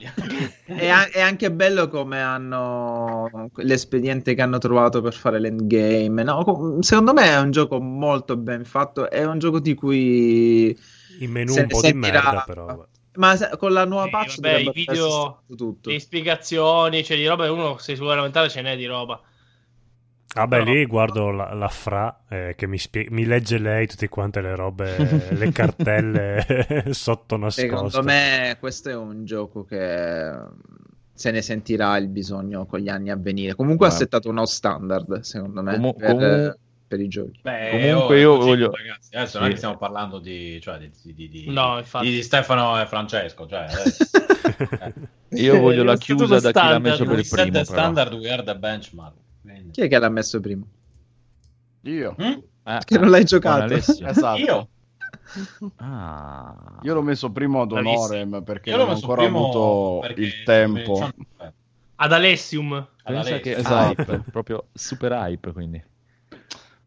Speaker 8: è, a- è anche bello come hanno l'espediente che hanno trovato per fare l'endgame. No, co- secondo me è un gioco molto ben fatto. È un gioco di cui.
Speaker 1: In menu
Speaker 8: se
Speaker 1: un po' di merda, però.
Speaker 8: Ma se- con la nuova
Speaker 5: Sì,
Speaker 8: patch
Speaker 5: vabbè, i video-
Speaker 8: tutto.
Speaker 5: Le spiegazioni, cioè di roba uno se si vuole lamentare ce n'è di roba.
Speaker 1: Vabbè,
Speaker 5: Però-
Speaker 1: lì guardo la, la Fra eh, che mi, spie- mi legge lei tutte quante le robe, le cartelle sotto nascoste.
Speaker 8: Secondo me questo è un gioco che se ne sentirà il bisogno con gli anni a venire. Comunque ha settato uno standard, secondo me,
Speaker 2: Comu-
Speaker 8: per,
Speaker 2: comu-
Speaker 8: per i giochi.
Speaker 4: Beh,
Speaker 2: Comunque
Speaker 4: oh,
Speaker 2: io
Speaker 4: così,
Speaker 2: voglio-
Speaker 4: Ragazzi, adesso non è
Speaker 2: Sì.
Speaker 4: che stiamo parlando di, cioè, di, di, di, di-
Speaker 5: No,
Speaker 4: Stefano e Francesco. Cioè, adesso.
Speaker 2: Io voglio la chiusa da chi l'ha messo per il
Speaker 4: set
Speaker 2: primo. però.
Speaker 4: standard, we are the benchmark. Quindi-
Speaker 8: Chi è che l'ha messo prima?
Speaker 3: Io.
Speaker 4: Mm?
Speaker 2: Ah,
Speaker 8: Che non l'hai
Speaker 2: con
Speaker 8: giocato.
Speaker 2: Alessio.
Speaker 3: Esatto.
Speaker 4: Io?
Speaker 2: Ah.
Speaker 3: Io l'ho messo primo ad honorem perché non ho ancora avuto il tempo.
Speaker 4: eh,
Speaker 5: Ad Alessium.
Speaker 4: ad
Speaker 2: Pensa
Speaker 4: Alessio.
Speaker 2: che
Speaker 3: Esatto.
Speaker 2: hype, proprio super hype, quindi.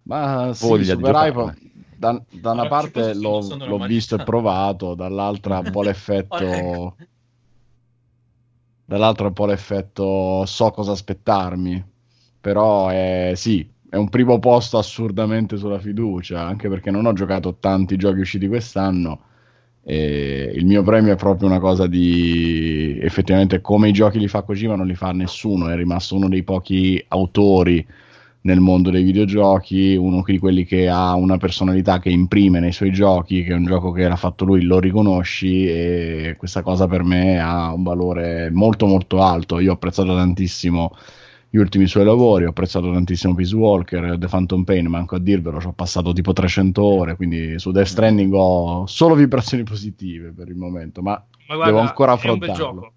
Speaker 3: Ma sì,
Speaker 2: Voglia
Speaker 3: Super
Speaker 2: giocare.
Speaker 3: Hype, da, da una parte l'ho, l'ho visto e provato, dall'altra un po' l'effetto... dall'altra un po' l'effetto so cosa aspettarmi, però è, sì, è un primo posto assurdamente sulla fiducia, anche perché non ho giocato tanti giochi usciti quest'anno e il mio premio è proprio una cosa di effettivamente come i giochi li fa Kojima non li fa nessuno, è rimasto uno dei pochi autori nel mondo dei videogiochi, uno di quelli che ha una personalità che imprime nei suoi giochi, che è un gioco che l'ha fatto lui, lo riconosci e questa cosa per me ha un valore molto molto alto. Io ho apprezzato tantissimo gli ultimi suoi lavori, ho apprezzato tantissimo Peace Walker, The Phantom Pain, manco a dirvelo, ci ho passato tipo 300 ore, quindi su Death Stranding ho solo vibrazioni positive per il momento, ma
Speaker 5: Ma guarda,
Speaker 3: devo ancora
Speaker 5: è un bel
Speaker 3: affrontarlo.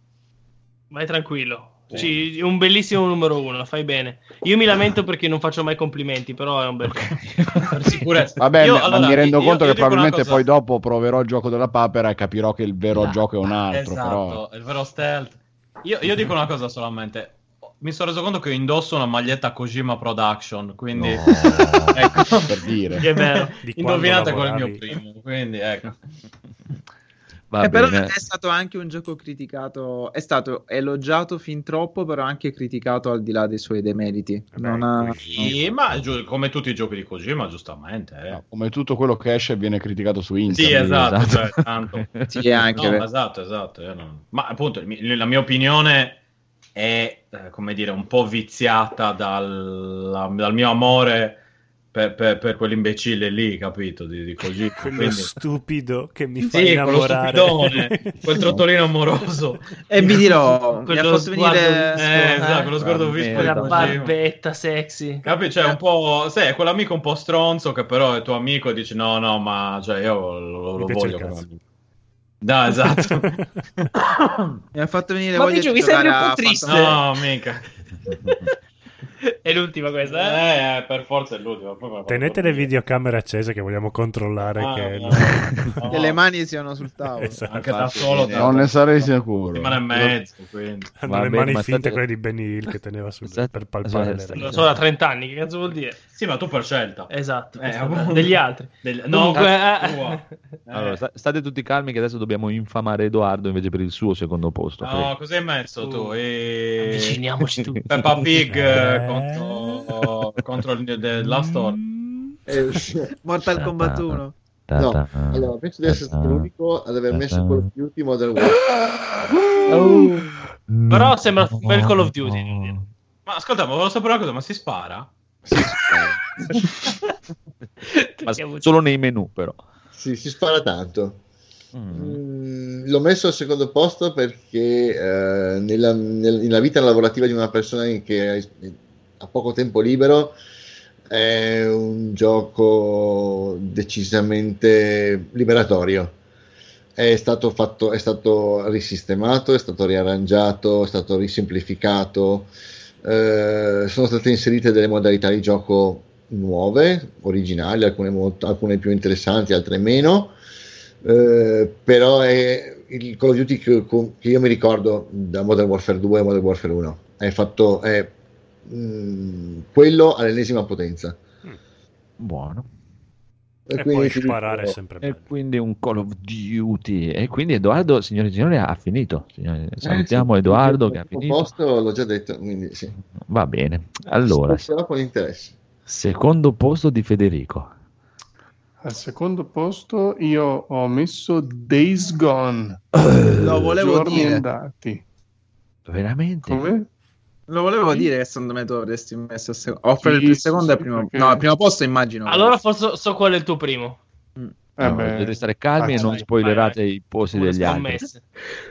Speaker 5: Vai tranquillo. Ci- un bellissimo numero uno, fai bene. Io mi lamento perché non faccio mai complimenti, però è un bel.
Speaker 4: Per sicurezza.
Speaker 3: Vabbè,
Speaker 4: Io,
Speaker 3: ma
Speaker 4: allora,
Speaker 3: mi rendo
Speaker 4: io-
Speaker 3: conto
Speaker 4: io
Speaker 3: che probabilmente poi dopo proverò il gioco della papera e capirò che il vero
Speaker 4: Ah,
Speaker 3: gioco è un altro.
Speaker 4: Esatto,
Speaker 3: Però...
Speaker 4: il vero stealth. Io, io dico una cosa solamente. Mi sono reso conto che indosso una maglietta Kojima Production, quindi
Speaker 2: No.
Speaker 4: ecco,
Speaker 3: per dire.
Speaker 5: Che è vero.
Speaker 1: Di quando
Speaker 4: indovinate il mio primo, quindi ecco.
Speaker 2: Va
Speaker 8: Eh, però è stato anche un gioco criticato, è stato elogiato fin troppo, però anche criticato al di là dei suoi demeriti.
Speaker 1: Vabbè,
Speaker 8: Non ha-
Speaker 4: Sì, ma giu- come tutti i giochi di Kojima, giustamente. eh.
Speaker 3: No, come tutto quello che esce viene criticato su internet.
Speaker 4: Sì, esatto,
Speaker 2: esatto.
Speaker 4: cioè, tanto.
Speaker 8: Sì, anche
Speaker 4: No, esatto, esatto. io non- Ma appunto, la mia opinione è, eh, come dire, un po' viziata dal, dal mio amore per, per- per quell'imbecille lì, capito? Di, di Kojima.
Speaker 1: Quello
Speaker 4: Quindi-
Speaker 1: stupido che mi fa
Speaker 4: Sì,
Speaker 1: innamorare.
Speaker 4: stupidone, quel trottolino amoroso.
Speaker 8: E vi dirò, mi ha
Speaker 5: Quello
Speaker 8: fatto venire...
Speaker 5: sguardo-
Speaker 4: Eh, esatto, quello sguardo vispo Kojima.
Speaker 5: barbetta sexy.
Speaker 4: Capi? Cioè, un po'. Sai, è quell'amico un po' stronzo che però è tuo amico e dici: No, no, ma cioè, io lo,
Speaker 1: Mi
Speaker 4: lo voglio No, esatto.
Speaker 8: Mi ha fatto venire
Speaker 5: Ma
Speaker 8: voglia di
Speaker 5: mi sembri
Speaker 8: giocare
Speaker 5: un
Speaker 8: a
Speaker 5: po' triste.
Speaker 8: Phantom-
Speaker 4: no, mica.
Speaker 5: È l'ultima questa, eh?
Speaker 4: Eh, eh, per forza è poi la
Speaker 1: Tenete le videocamere accese che vogliamo controllare
Speaker 4: Ah,
Speaker 1: che...
Speaker 4: no, no.
Speaker 8: Che le mani siano sul tavolo.
Speaker 1: Esatto.
Speaker 4: Anche da solo.
Speaker 8: viene-
Speaker 3: Non ne sarei sicuro.
Speaker 4: settimana e mezzo, quindi.
Speaker 1: Hanno le
Speaker 2: bene,
Speaker 1: mani
Speaker 2: ma
Speaker 1: finte
Speaker 2: state-
Speaker 1: quelle di Benny Hill che teneva sul,
Speaker 2: State-
Speaker 1: per palpare
Speaker 2: state-
Speaker 1: le
Speaker 5: Lo so da 30 anni, che cazzo vuol dire?
Speaker 4: Sì, ma tu per scelta.
Speaker 5: Esatto,
Speaker 4: Eh,
Speaker 5: degli altri.
Speaker 4: Del- No,
Speaker 5: Comunque, eh.
Speaker 4: tua. Eh.
Speaker 2: Allora, sta- state tutti calmi che adesso dobbiamo infamare Edoardo invece per il suo secondo posto.
Speaker 4: No, cosa hai messo tu? E...
Speaker 5: Avviciniamoci tutti.
Speaker 4: Peppa Pig eh,
Speaker 1: Eh.
Speaker 4: Contro, contro il The Last Door.
Speaker 7: Eh,
Speaker 8: Mortal Kombat 1.
Speaker 7: No, allora penso di essere stato l'unico ad aver messo Call of Duty Modern Warfare.
Speaker 5: Però sembra un bel Call of Duty.
Speaker 4: Ma ascolta, ma volevo sapere una cosa, ma si spara?
Speaker 7: Sì, sì,
Speaker 2: Ma solo nei menu, però.
Speaker 7: Sì, si spara tanto.
Speaker 2: Mm.
Speaker 7: Mm, l'ho messo al secondo posto perché eh, nella, nel- nella vita lavorativa di una persona che ha poco tempo libero è un gioco decisamente liberatorio. È stato fatto, è stato risistemato, è stato riarrangiato, è stato risemplificato. eh, sono state inserite delle modalità di gioco nuove, originali, alcune, molto- alcune più interessanti, altre meno. Eh, però è il Call of Duty che, che io mi ricordo da Modern Warfare 2 e Modern Warfare 1 è fatto è, mm, quello all'ennesima potenza
Speaker 2: Buono.
Speaker 1: E
Speaker 7: quindi
Speaker 1: poi
Speaker 7: ti
Speaker 1: sparare sempre
Speaker 2: E
Speaker 1: bello.
Speaker 2: quindi un Call of Duty. E quindi Edoardo, signori e signori, ha finito. Signori, salutiamo
Speaker 7: Eh, sì,
Speaker 2: Edoardo
Speaker 7: il
Speaker 2: che ha
Speaker 7: primo
Speaker 2: finito.
Speaker 7: posto l'ho già detto quindi sì
Speaker 2: Va bene. Allora,
Speaker 7: Ascolterò con interesse
Speaker 2: secondo posto di Federico.
Speaker 6: Al secondo posto io ho messo Days Gone.
Speaker 8: Lo volevo
Speaker 6: Giorni
Speaker 8: dire.
Speaker 6: andati.
Speaker 2: Veramente?
Speaker 6: Come?
Speaker 8: Lo volevo
Speaker 6: Sì.
Speaker 8: dire che secondo me tu avresti messo il secondo. O per
Speaker 6: Sì,
Speaker 8: il secondo e
Speaker 6: sì,
Speaker 8: il primo.
Speaker 6: perché-
Speaker 8: No, il primo posto immagino.
Speaker 5: Allora forse so qual è il tuo primo.
Speaker 6: Eh
Speaker 2: No,
Speaker 6: beh,
Speaker 2: dovete stare calmi e
Speaker 6: ah,
Speaker 2: non
Speaker 5: vai,
Speaker 2: spoilerate
Speaker 5: vai, vai.
Speaker 2: i posti degli altri.
Speaker 5: scommesse.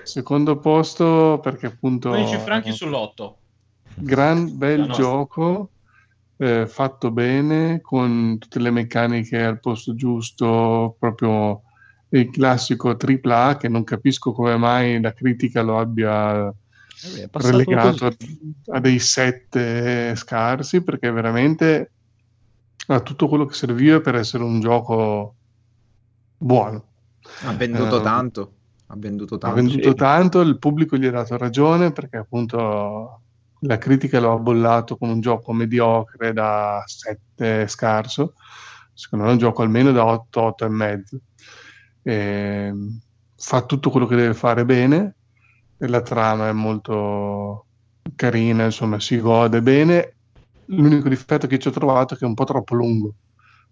Speaker 6: secondo posto perché appunto
Speaker 4: 15 franchi sull'otto.
Speaker 6: gran bel gioco eh, fatto bene con tutte le meccaniche al posto giusto proprio il classico AAA che non capisco come mai la critica lo abbia
Speaker 2: Eh, è passato
Speaker 6: relegato a, a dei set eh, scarsi perché veramente ha tutto quello che serviva per essere un gioco buono.
Speaker 8: Ha venduto
Speaker 6: Eh,
Speaker 8: tanto. Ha venduto
Speaker 6: Ha
Speaker 8: tanto.
Speaker 6: venduto tanto, il pubblico gli ha dato ragione perché appunto la critica lo ha bollato come un gioco mediocre da 7 scarso, secondo me è un gioco almeno da 8, 8 e mezzo. Ehm, fa tutto quello che deve fare bene, e la trama è molto carina, insomma si gode bene. L'unico difetto che ci ho trovato è che è un po' troppo lungo,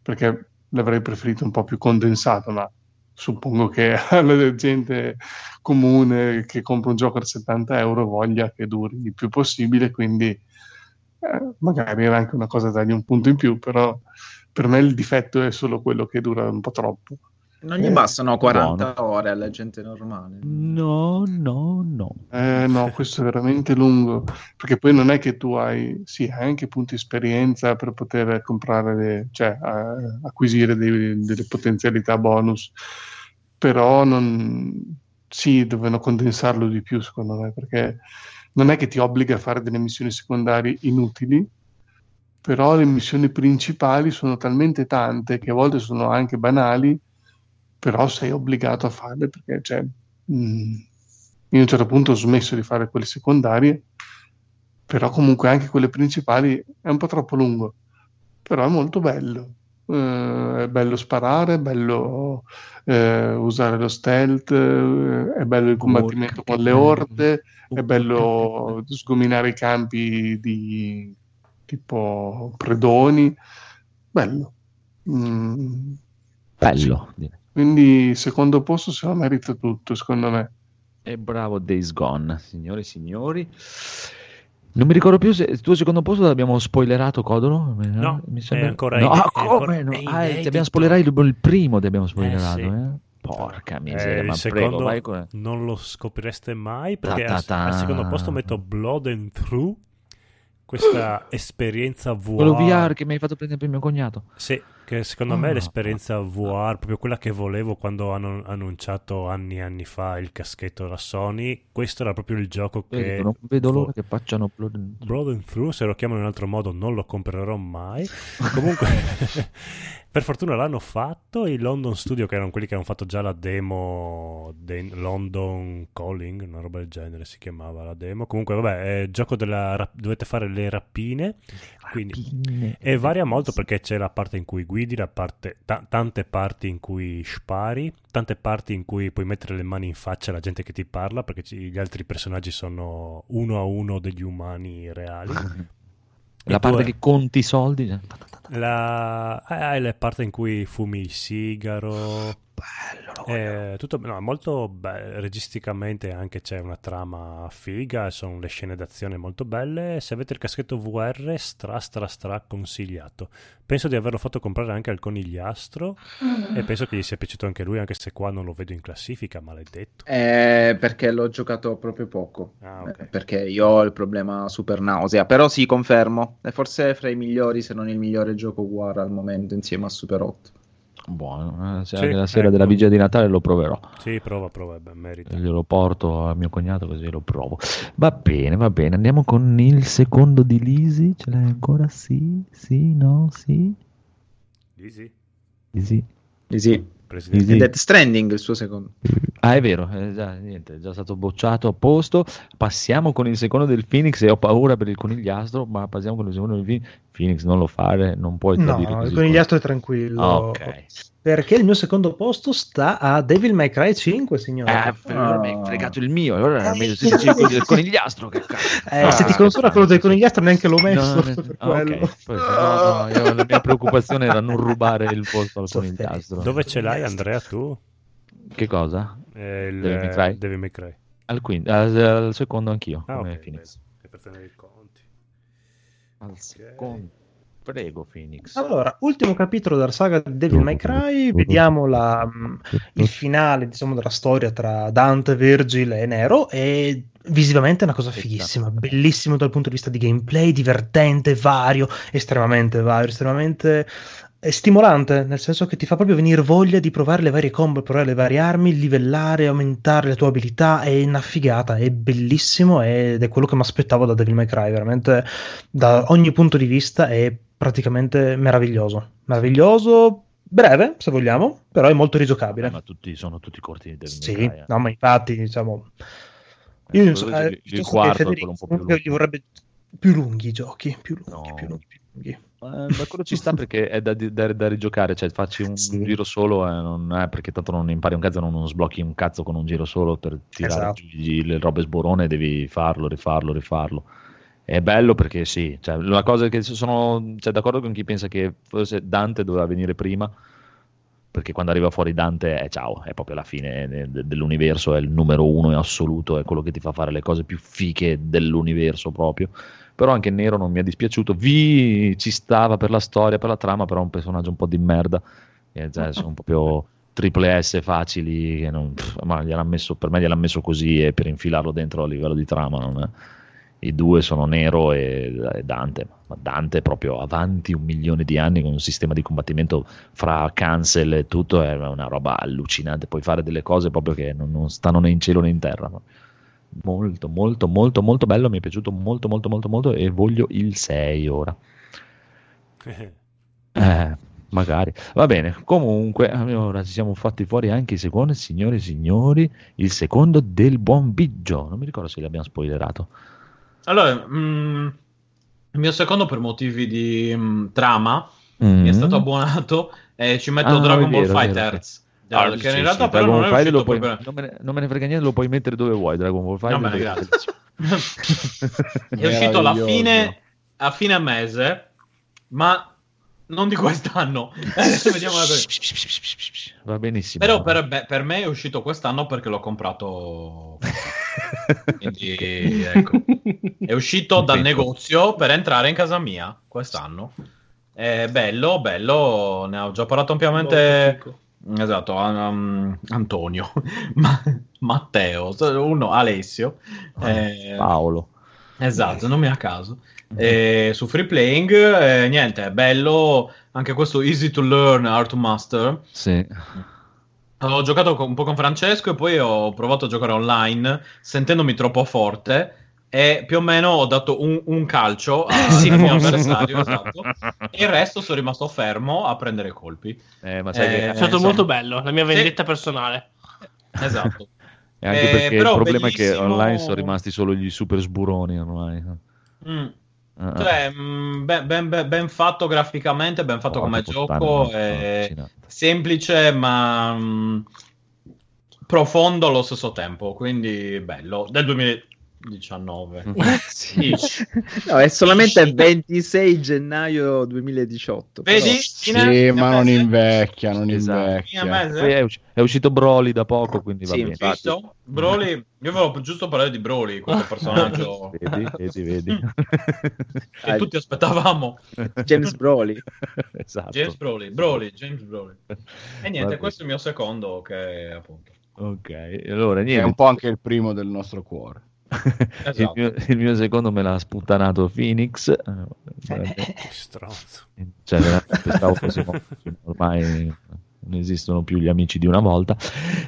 Speaker 6: perché l'avrei preferito un po' più condensato, ma suppongo che la gente comune che compra un gioco a 70 euro voglia che duri il più possibile, quindi eh, magari era anche una cosa da dargli un punto in più, però per me il difetto è solo quello che dura un po' troppo.
Speaker 8: Non gli
Speaker 6: Eh,
Speaker 8: bastano 40 ore alla gente normale.
Speaker 2: No, no, no.
Speaker 6: Eh, no, questo è veramente lungo, perché poi non è che tu hai, sì, hai anche punti esperienza per poter comprare, le- cioè eh, acquisire dei- delle potenzialità bonus, però non, sì, devono condensarlo di più secondo me, perché non è che ti obbliga a fare delle missioni secondarie inutili, però le missioni principali sono talmente tante che a volte sono anche banali, però sei obbligato a farle perché, cioè, mh, io a un certo punto ho smesso di fare quelle secondarie, però comunque anche quelle principali è un po' troppo lungo, però è molto bello. Eh, è bello sparare, è bello eh, usare lo stealth, eh, è bello il combattimento con le orde,
Speaker 2: bello.
Speaker 6: è bello sgominare i campi di tipo predoni, bello. Mm,
Speaker 2: Bello.
Speaker 6: Quindi secondo posto se lo merita tutto, secondo me.
Speaker 2: E bravo Days Gone, signore e signori. Non mi ricordo più se il tuo secondo posto l'abbiamo spoilerato, Codolo?
Speaker 1: No,
Speaker 2: mi
Speaker 1: è ancora
Speaker 2: no,
Speaker 1: in-
Speaker 2: ah,
Speaker 1: è ancora-
Speaker 2: come? No? Ah, ti abbiamo spoilerato il, primo, ti abbiamo spoilerato.
Speaker 1: sì.
Speaker 2: eh? Porca
Speaker 1: Eh,
Speaker 2: miseria,
Speaker 1: il
Speaker 2: ma
Speaker 1: secondo
Speaker 2: prego, vai con...
Speaker 1: non lo scoprireste mai perché
Speaker 2: Ta
Speaker 1: al,
Speaker 2: ta ta.
Speaker 1: al secondo posto metto Blood and Through questa esperienza VR
Speaker 2: Quello VR che mi hai fatto prendere per mio cognato.
Speaker 1: Sì, che secondo me è
Speaker 2: Ah.
Speaker 1: l'esperienza VR, proprio quella che volevo quando hanno annunciato anni e anni fa il caschetto da Sony. Questo era proprio il gioco
Speaker 2: Vedi,
Speaker 1: che...
Speaker 2: non vedo l'ora che facciano Blood and-
Speaker 1: Blood and Through, se lo chiamano in un altro modo non lo comprerò mai. Comunque, per fortuna l'hanno fatto. I London Studio, che erano quelli che hanno fatto già la demo dei London Calling, una roba del genere si chiamava la demo. Comunque, vabbè, è gioco della rap- dovete fare le rapine. Quindi, e varia molto perché c'è la parte in cui guidi, la parte, ta- tante parti in cui spari, tante parti in cui puoi mettere le mani in faccia alla gente che ti parla, perché ci- gli altri personaggi sono uno a uno degli umani reali.
Speaker 2: La
Speaker 1: E
Speaker 2: parte che conti i soldi.
Speaker 1: La... È la parte in cui fumi il sigaro.
Speaker 2: Bello.
Speaker 1: Eh, tutto, no, molto be- registicamente anche c'è una trama figa, sono le scene d'azione molto belle. Se avete il caschetto VR, stra stra stra consigliato. Penso di averlo fatto comprare anche al conigliastro e penso che gli sia piaciuto anche lui, anche se qua non lo vedo in classifica, maledetto.
Speaker 8: Eh, perché l'ho giocato proprio poco.
Speaker 1: Ah, ok.
Speaker 8: Eh, Perché io ho il problema super nausea. Però sì, confermo. È forse fra i migliori, se non il migliore gioco VR al momento, insieme a Super 8.
Speaker 2: Buono, eh,
Speaker 1: Sì,
Speaker 2: anche la sera
Speaker 1: ecco.
Speaker 2: della vigilia di Natale lo proverò.
Speaker 1: Sì, prova, prova, beh, merita.
Speaker 2: Glielo porto a mio cognato così lo provo. Va bene, va bene. Andiamo con il secondo di Lisi. Ce l'hai ancora? Sì, sì, no, sì. Lisi.
Speaker 8: Sì, sì.
Speaker 1: Presidente.
Speaker 2: Sì.
Speaker 8: Death Stranding il suo secondo.
Speaker 2: Ah, è vero, è già, niente, è già stato bocciato a posto. Passiamo con il secondo del Phoenix e ho paura per il conigliastro, ma passiamo con il secondo del Phoenix. Phoenix non lo fare, non puoi
Speaker 9: No, il
Speaker 2: così.
Speaker 9: conigliastro è tranquillo.
Speaker 2: Ah, ok.
Speaker 9: Perché il mio secondo posto sta a Devil May Cry 5, signore.
Speaker 2: Eh, allora mi hai fregato il mio, allora era meglio se dicevi quello del conigliastro. Che cazzo.
Speaker 9: Eh, se ti
Speaker 2: Ah,
Speaker 9: consola quello del conigliastro neanche l'ho messo
Speaker 2: No,
Speaker 9: per
Speaker 2: ah, ok.
Speaker 9: quello.
Speaker 2: Poi, no, no, io- la mia preoccupazione era non rubare il posto al conigliastro.
Speaker 1: Dove ce l'hai, Andrea, tu?
Speaker 2: Che cosa?
Speaker 1: Eh, il,
Speaker 2: Devil May Cry?
Speaker 1: Devil May Cry.
Speaker 2: Al, quinto, al, al secondo anch'io,
Speaker 1: Ah,
Speaker 2: come
Speaker 1: ok, per tenere i conti.
Speaker 2: Al secondo. Prego, Phoenix.
Speaker 9: Allora, ultimo capitolo della saga di Devil May Cry, vediamo la, mh, il finale, diciamo, della storia tra Dante, Virgil e Nero e visivamente è una cosa fighissima, bellissimo dal punto di vista di gameplay, divertente, vario, estremamente vario, estremamente eh, stimolante, nel senso che ti fa proprio venire voglia di provare le varie combo, provare le varie armi, livellare, aumentare le tue abilità, è una figata, è bellissimo ed è quello che mi aspettavo da Devil May Cry, veramente da ogni punto di vista è praticamente meraviglioso. Meraviglioso, breve se vogliamo, però è molto rigiocabile.
Speaker 2: Eh, ma tutti sono tutti corti del
Speaker 9: Sì,
Speaker 2: Cry, eh.
Speaker 9: no, ma infatti, diciamo.
Speaker 2: Eh,
Speaker 9: Io non so, eh,
Speaker 2: il- il quarto è quello un po' più lungo.
Speaker 9: gli vorrebbe più lunghi i giochi, più lunghi,
Speaker 2: No.
Speaker 9: più lunghi, più lunghi.
Speaker 2: Eh, ma quello ci sta perché è da, da- da rigiocare, cioè facci un
Speaker 9: Sì.
Speaker 2: giro solo, non è perché tanto non impari un cazzo, non, non sblocchi un cazzo con un giro solo per tirare
Speaker 9: Esatto.
Speaker 2: giù le robe sborone, devi farlo, rifarlo, rifarlo. È bello perché sì, cioè, la cosa che sono cioè, d'accordo con chi pensa che forse Dante doveva venire prima, perché quando arriva fuori Dante è ciao, è proprio la fine de- de- dell'universo, è il numero uno in assoluto, è quello che ti fa fare le cose più fiche dell'universo proprio. Però anche Nero non mi è dispiaciuto, Vi ci stava per la storia, per la trama, però è un personaggio un po' di merda, e, cioè, sono proprio triple S facili, non, pff, ma gliel'ha messo, per me gliel'ha messo così e per infilarlo dentro a livello di trama non è- i due sono Nero e, e Dante, ma Dante è proprio avanti un milione di anni con un sistema di combattimento fra cancel e tutto, è una roba allucinante, puoi fare delle cose proprio che non, non stanno né in cielo né in terra. Molto, molto, molto, molto bello, mi è piaciuto molto, molto, molto, molto e voglio il 6 ora. Eh, magari. Va bene, comunque, ora ci siamo fatti fuori anche i secondi, signori e signori, il secondo del buon Biggio, non mi ricordo se l'abbiamo spoilerato.
Speaker 4: Allora, mm, il mio secondo per motivi di mm, trama
Speaker 2: Mm.
Speaker 4: mi è stato abbonato e ci metto
Speaker 2: Ah,
Speaker 4: Dragon Ball
Speaker 2: vero,
Speaker 4: Fighters.
Speaker 2: Ah,
Speaker 4: che
Speaker 2: sì,
Speaker 4: in realtà
Speaker 2: sì,
Speaker 4: però
Speaker 2: Dragon
Speaker 4: non
Speaker 2: lo puoi- non, me ne, non me ne frega niente, lo puoi mettere dove vuoi. Dragon Ball Fighter
Speaker 4: No, bene, grazie. È uscito alla fine, a fine mese, ma non di quest'anno. Adesso vediamo la
Speaker 2: Va benissimo.
Speaker 4: Però per, beh, per me è uscito quest'anno perché l'ho comprato. Quindi, ecco. È uscito dal negozio per entrare in casa mia quest'anno. È bello, bello. Ne ho già parlato ampiamente. Esatto, um, Antonio, Ma- Matteo, uno Alessio. eh,
Speaker 2: Paolo.
Speaker 4: Esatto, nomi a caso. Eh, su Free Playing, eh, niente, è bello anche questo Easy to Learn, Hard to Master.
Speaker 2: Sì.
Speaker 4: Ho giocato con- un po' con Francesco e poi ho provato a giocare online sentendomi troppo forte e più o meno ho dato un, un calcio al
Speaker 5: Sì,
Speaker 4: mio avversario esatto, e il resto sono rimasto fermo a prendere colpi.
Speaker 2: Eh, ma sai
Speaker 4: Eh,
Speaker 2: che
Speaker 5: È stato
Speaker 4: insomma.
Speaker 5: molto bello, la mia
Speaker 4: Sì.
Speaker 5: vendetta personale.
Speaker 4: Esatto.
Speaker 2: E anche
Speaker 4: Eh,
Speaker 2: perché il problema è che
Speaker 4: bellissimo-
Speaker 2: online sono rimasti solo gli super sburoni ormai.
Speaker 4: Mm.
Speaker 2: Ah.
Speaker 4: Cioè, mm, ben, ben- ben- fatto graficamente, ben fatto
Speaker 2: Porca
Speaker 4: come gioco, semplice ma mm, profondo allo stesso tempo, quindi bello. Del 2000 19.
Speaker 8: Sì. No, è solamente 26 gennaio 2018. però-
Speaker 4: Vedi?
Speaker 3: Sì,
Speaker 4: Fine-
Speaker 3: ma non invecchia, non
Speaker 2: Esatto.
Speaker 3: invecchia.
Speaker 2: Poi è, usci- è uscito Broly da poco, quindi va
Speaker 8: Sì,
Speaker 2: bene.
Speaker 4: Visto? Broly, io volevo giusto parlare di Broly, questo personaggio
Speaker 2: Vedi, vedi, vedi.
Speaker 4: che tutti aspettavamo.
Speaker 8: James Broly.
Speaker 2: esatto.
Speaker 4: James Broly, Broly, James Broly. E niente,
Speaker 2: Vabbè.
Speaker 4: questo è il mio secondo che appunto.
Speaker 2: Ok, allora
Speaker 3: È
Speaker 2: niente.
Speaker 3: un po' anche il primo del nostro cuore.
Speaker 2: il,
Speaker 4: Esatto.
Speaker 2: mio, il mio secondo me l'ha sputtanato Phoenix. eh,
Speaker 1: Che stronzo.
Speaker 2: cioè, stavo così, ormai non esistono più gli amici di una volta.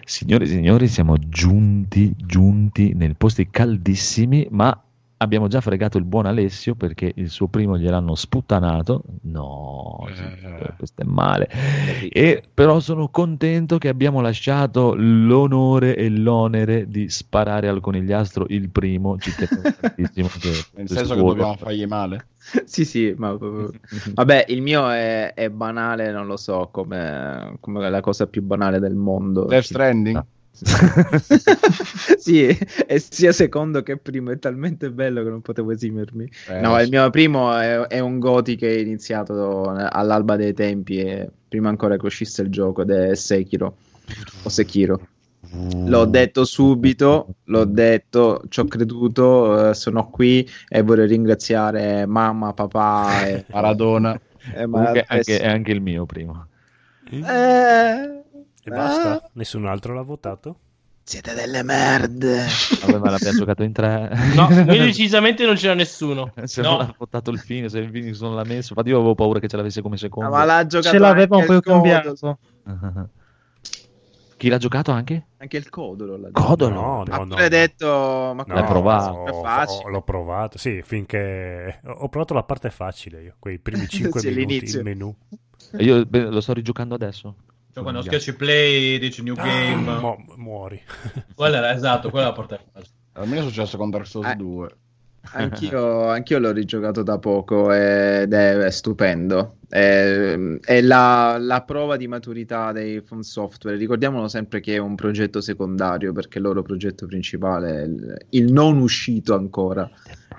Speaker 2: Signore e signori, siamo giunti, giunti nel posti caldissimi, ma abbiamo già fregato il buon Alessio perché il suo primo gliel'hanno sputtanato. No, sì,
Speaker 3: Eh.
Speaker 2: questo è male. E però sono contento che abbiamo lasciato l'onore e l'onere di sparare al conigliastro il primo. Ci tenevo tantissimo che
Speaker 3: Nel senso che dobbiamo fargli male.
Speaker 8: sì, sì, ma vabbè, il mio è, è banale, non lo so, come, come la cosa più banale del mondo.
Speaker 3: Death Stranding?
Speaker 8: Sì, è sia secondo che primo, è talmente bello che non potevo esimermi.
Speaker 3: Eh,
Speaker 8: No, il
Speaker 3: sì.
Speaker 8: mio primo è, è un Goti che è iniziato all'alba dei tempi, e prima ancora che uscisse il gioco, ed è Sekiro. O Sekiro. L'ho detto subito, l'ho detto, ci ho creduto, eh, sono qui e vorrei ringraziare mamma, papà e,
Speaker 3: Maradona.
Speaker 8: e
Speaker 2: Comunque
Speaker 8: Mar-
Speaker 2: anche, è anche il mio primo.
Speaker 8: Eh,
Speaker 1: E basta?
Speaker 8: ah,
Speaker 1: Nessun altro l'ha votato?
Speaker 8: siete delle merde.
Speaker 2: Vabbè, ma l'abbiamo giocato in tre.
Speaker 5: No, qui decisamente non c'era nessuno.
Speaker 2: se
Speaker 4: No.
Speaker 2: non ha votato il Phoenix, se il Phoenix non l'ha messo. Infatti io avevo paura che ce l'avesse come secondo.
Speaker 8: Ah, ma l'ha giocato
Speaker 9: Ce l'aveva un po' cambiato.
Speaker 2: Chi l'ha giocato anche?
Speaker 8: Anche il Codolo l'ha giocato.
Speaker 2: Codolo.
Speaker 1: No,
Speaker 8: Ha
Speaker 1: no, no.
Speaker 8: pure detto, ma
Speaker 1: No,
Speaker 2: L'hai provato?
Speaker 1: ho- l'ho provato, sì, finché ho provato la parte facile io, quei primi 5
Speaker 8: Sì,
Speaker 1: minuti,
Speaker 8: l'inizio.
Speaker 1: il menu.
Speaker 2: E io lo sto rigiocando adesso.
Speaker 4: Cioè, quando schiacci play, dici new game.
Speaker 1: Ah, mo- muori.
Speaker 4: Quella era esatto, quella è la porta.
Speaker 3: A me è successo con Dark Souls
Speaker 8: Eh.
Speaker 3: 2.
Speaker 8: Anch'io, anch'io l'ho rigiocato da poco ed è, è stupendo. È, è la, la prova di maturità dei From Software. Ricordiamolo sempre che è un progetto secondario perché il loro progetto principale è il, il non uscito ancora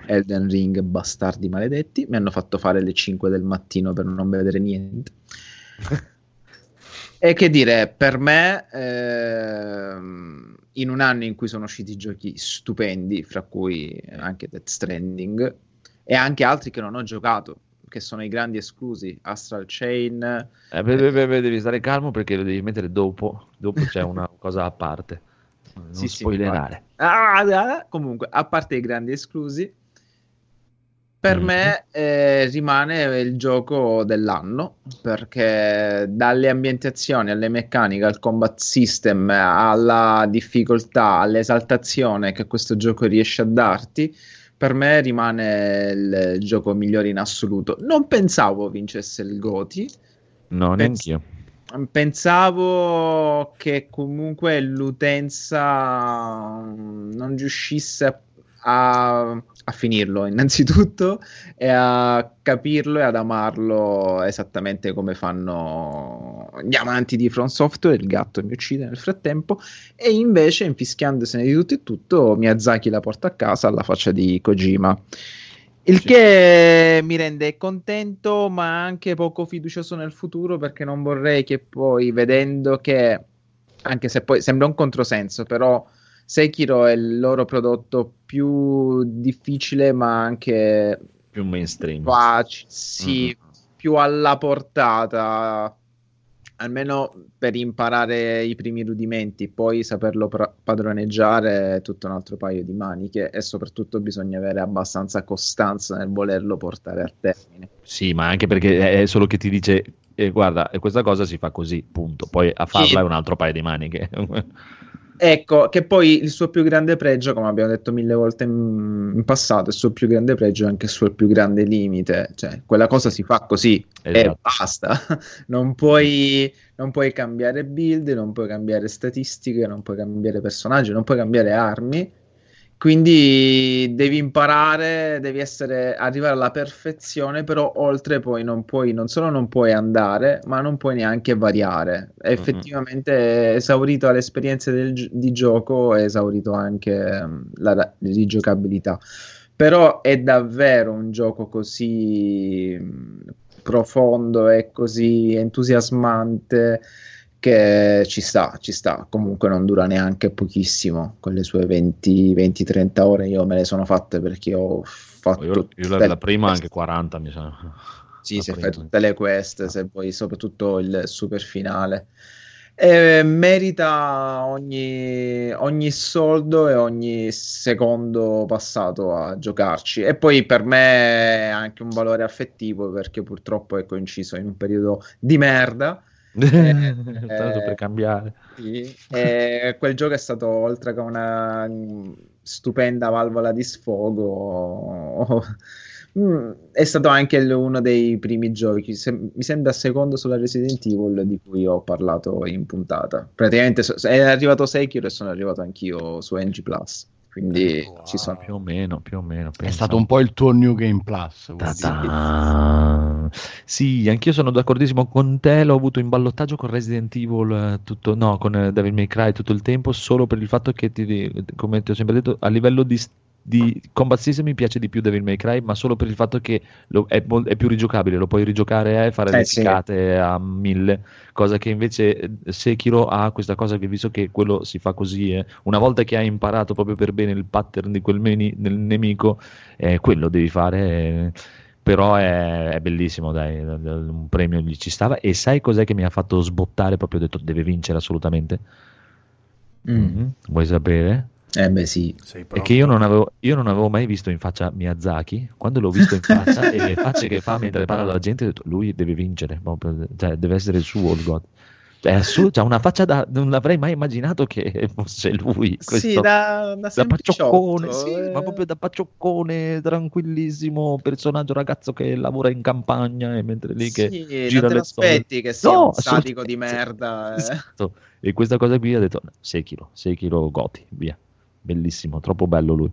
Speaker 8: Elden Ring, bastardi maledetti. Mi hanno fatto fare le 5 del mattino per non vedere niente. E che dire, per me, ehm, in un anno in cui sono usciti giochi stupendi, fra cui anche Death Stranding, e anche altri che non ho giocato, che sono i grandi esclusi, Astral Chain,
Speaker 2: Eh, beh, beh, beh, beh, devi stare calmo perché lo devi mettere dopo. Dopo c'è una cosa a parte. Non
Speaker 8: Sì, sì,
Speaker 2: spoilerare.
Speaker 8: Ah, ah, comunque, a parte i grandi esclusi, per
Speaker 2: Mhm.
Speaker 8: me eh, rimane il gioco dell'anno perché dalle ambientazioni alle meccaniche, al combat system, alla difficoltà, all'esaltazione che questo gioco riesce a darti, per me rimane il gioco migliore in assoluto. Non pensavo vincesse il Goti.
Speaker 2: No,
Speaker 8: Pens-
Speaker 2: neanch'io.
Speaker 8: Pensavo che comunque l'utenza non riuscisse a, a finirlo innanzitutto e a capirlo e ad amarlo esattamente come fanno gli amanti di From Software. Il gatto mi uccide nel frattempo. E invece, infischiandosene di tutto e tutto, Miyazaki la porta a casa alla faccia di Kojima. Il che mi rende contento, ma anche poco fiducioso nel futuro, perché non vorrei che poi, vedendo che, anche se poi sembra un controsenso, però Sekiro è il loro prodotto più difficile, ma anche
Speaker 2: Più mainstream.
Speaker 8: facile, sì,
Speaker 2: Mhm.
Speaker 8: più alla portata, almeno per imparare i primi rudimenti, poi saperlo pra- padroneggiare è tutto un altro paio di maniche e soprattutto bisogna avere abbastanza costanza nel volerlo portare a termine.
Speaker 2: Sì, ma anche perché è solo che ti dice, eh, guarda, questa cosa si fa così, punto. Poi a farla
Speaker 8: Sì.
Speaker 2: è un altro paio di maniche.
Speaker 8: Ecco, che poi il suo più grande pregio, come abbiamo detto mille volte in, in passato, il suo più grande pregio è anche il suo più grande limite, cioè quella cosa si fa così e
Speaker 2: Esatto.
Speaker 8: basta, non puoi, non puoi cambiare build, non puoi cambiare statistiche, non puoi cambiare personaggi, non puoi cambiare armi, Quindi devi imparare, devi essere, arrivare alla perfezione, però oltre poi non puoi, non solo non puoi andare, ma non puoi neanche variare. Effettivamente, esaurito le esperienze del di gioco, è esaurito anche ehm, la, la rigiocabilità. Però è davvero un gioco così mh, profondo e così entusiasmante che ci sta, ci sta. Comunque non dura neanche pochissimo, con le sue 20, 20-30 ore io me le sono fatte perché ho fatto
Speaker 2: Io, io la, la prima
Speaker 8: quest.
Speaker 2: anche 40 mi sa.
Speaker 8: Sì,
Speaker 2: La
Speaker 8: se
Speaker 2: prima.
Speaker 8: fai tutte le quest, se vuoi soprattutto il super finale. E merita ogni, ogni soldo e ogni secondo passato a giocarci. E poi per me è anche un valore affettivo perché purtroppo è coinciso in un periodo di merda.
Speaker 2: Tanto per cambiare.
Speaker 8: Sì, e quel gioco è stato oltre che una stupenda valvola di sfogo, mm, è stato anche uno dei primi giochi, se- mi sembra secondo sulla Resident Evil di cui ho parlato in puntata. Praticamente so- è arrivato Sekiro e sono arrivato anch'io su NG Plus, quindi
Speaker 1: Wow.
Speaker 8: ci sono.
Speaker 2: Più o meno, più o meno.
Speaker 3: È stato un po' il tuo New Game Plus.
Speaker 2: Sì, anch'io sono d'accordissimo con te. L'ho avuto in ballottaggio con Resident Evil, eh, tutto, no, con eh, Devil May Cry tutto il tempo, solo per il fatto che, ti- come ti ho sempre detto, a livello di, di combat system mi piace di più Devil May Cry, ma solo per il fatto che lo- è, è più rigiocabile, lo puoi rigiocare e fare
Speaker 8: Eh,
Speaker 2: le
Speaker 8: sì.
Speaker 2: picate a mille, cosa che invece eh, Sekiro ha questa cosa che visto che quello si fa così, eh, una volta che hai imparato proprio per bene il pattern di quel meni- del nemico, eh, quello devi fare. eh, però è, è bellissimo, dai, un premio gli ci stava. E sai cos'è che mi ha fatto sbottare? Proprio ho detto deve vincere assolutamente.
Speaker 8: Mm.
Speaker 2: Mhm. Vuoi sapere?
Speaker 8: Eh beh sì,
Speaker 2: È che io non, avevo, io non avevo mai visto in faccia Miyazaki. Quando l'ho visto in faccia e le facce che fa mentre parla alla gente, ho detto lui deve vincere, cioè, deve essere il suo il God. Cioè, è assurdo, ha una faccia da. Non avrei mai immaginato che fosse lui.
Speaker 8: sì,
Speaker 2: questo-
Speaker 8: da, da
Speaker 2: da
Speaker 8: sempliciotto,
Speaker 2: paccioccone, sì,
Speaker 8: eh.
Speaker 2: ma proprio da paccioccone, tranquillissimo personaggio ragazzo che lavora in campagna e mentre lì che
Speaker 8: Sì,
Speaker 2: gira
Speaker 8: non te l'aspetti che sia
Speaker 2: No,
Speaker 8: un sadico di merda. eh.
Speaker 2: Esatto. E questa cosa qui ha detto Sekiro, Sekiro Goti, via. Bellissimo, troppo bello lui.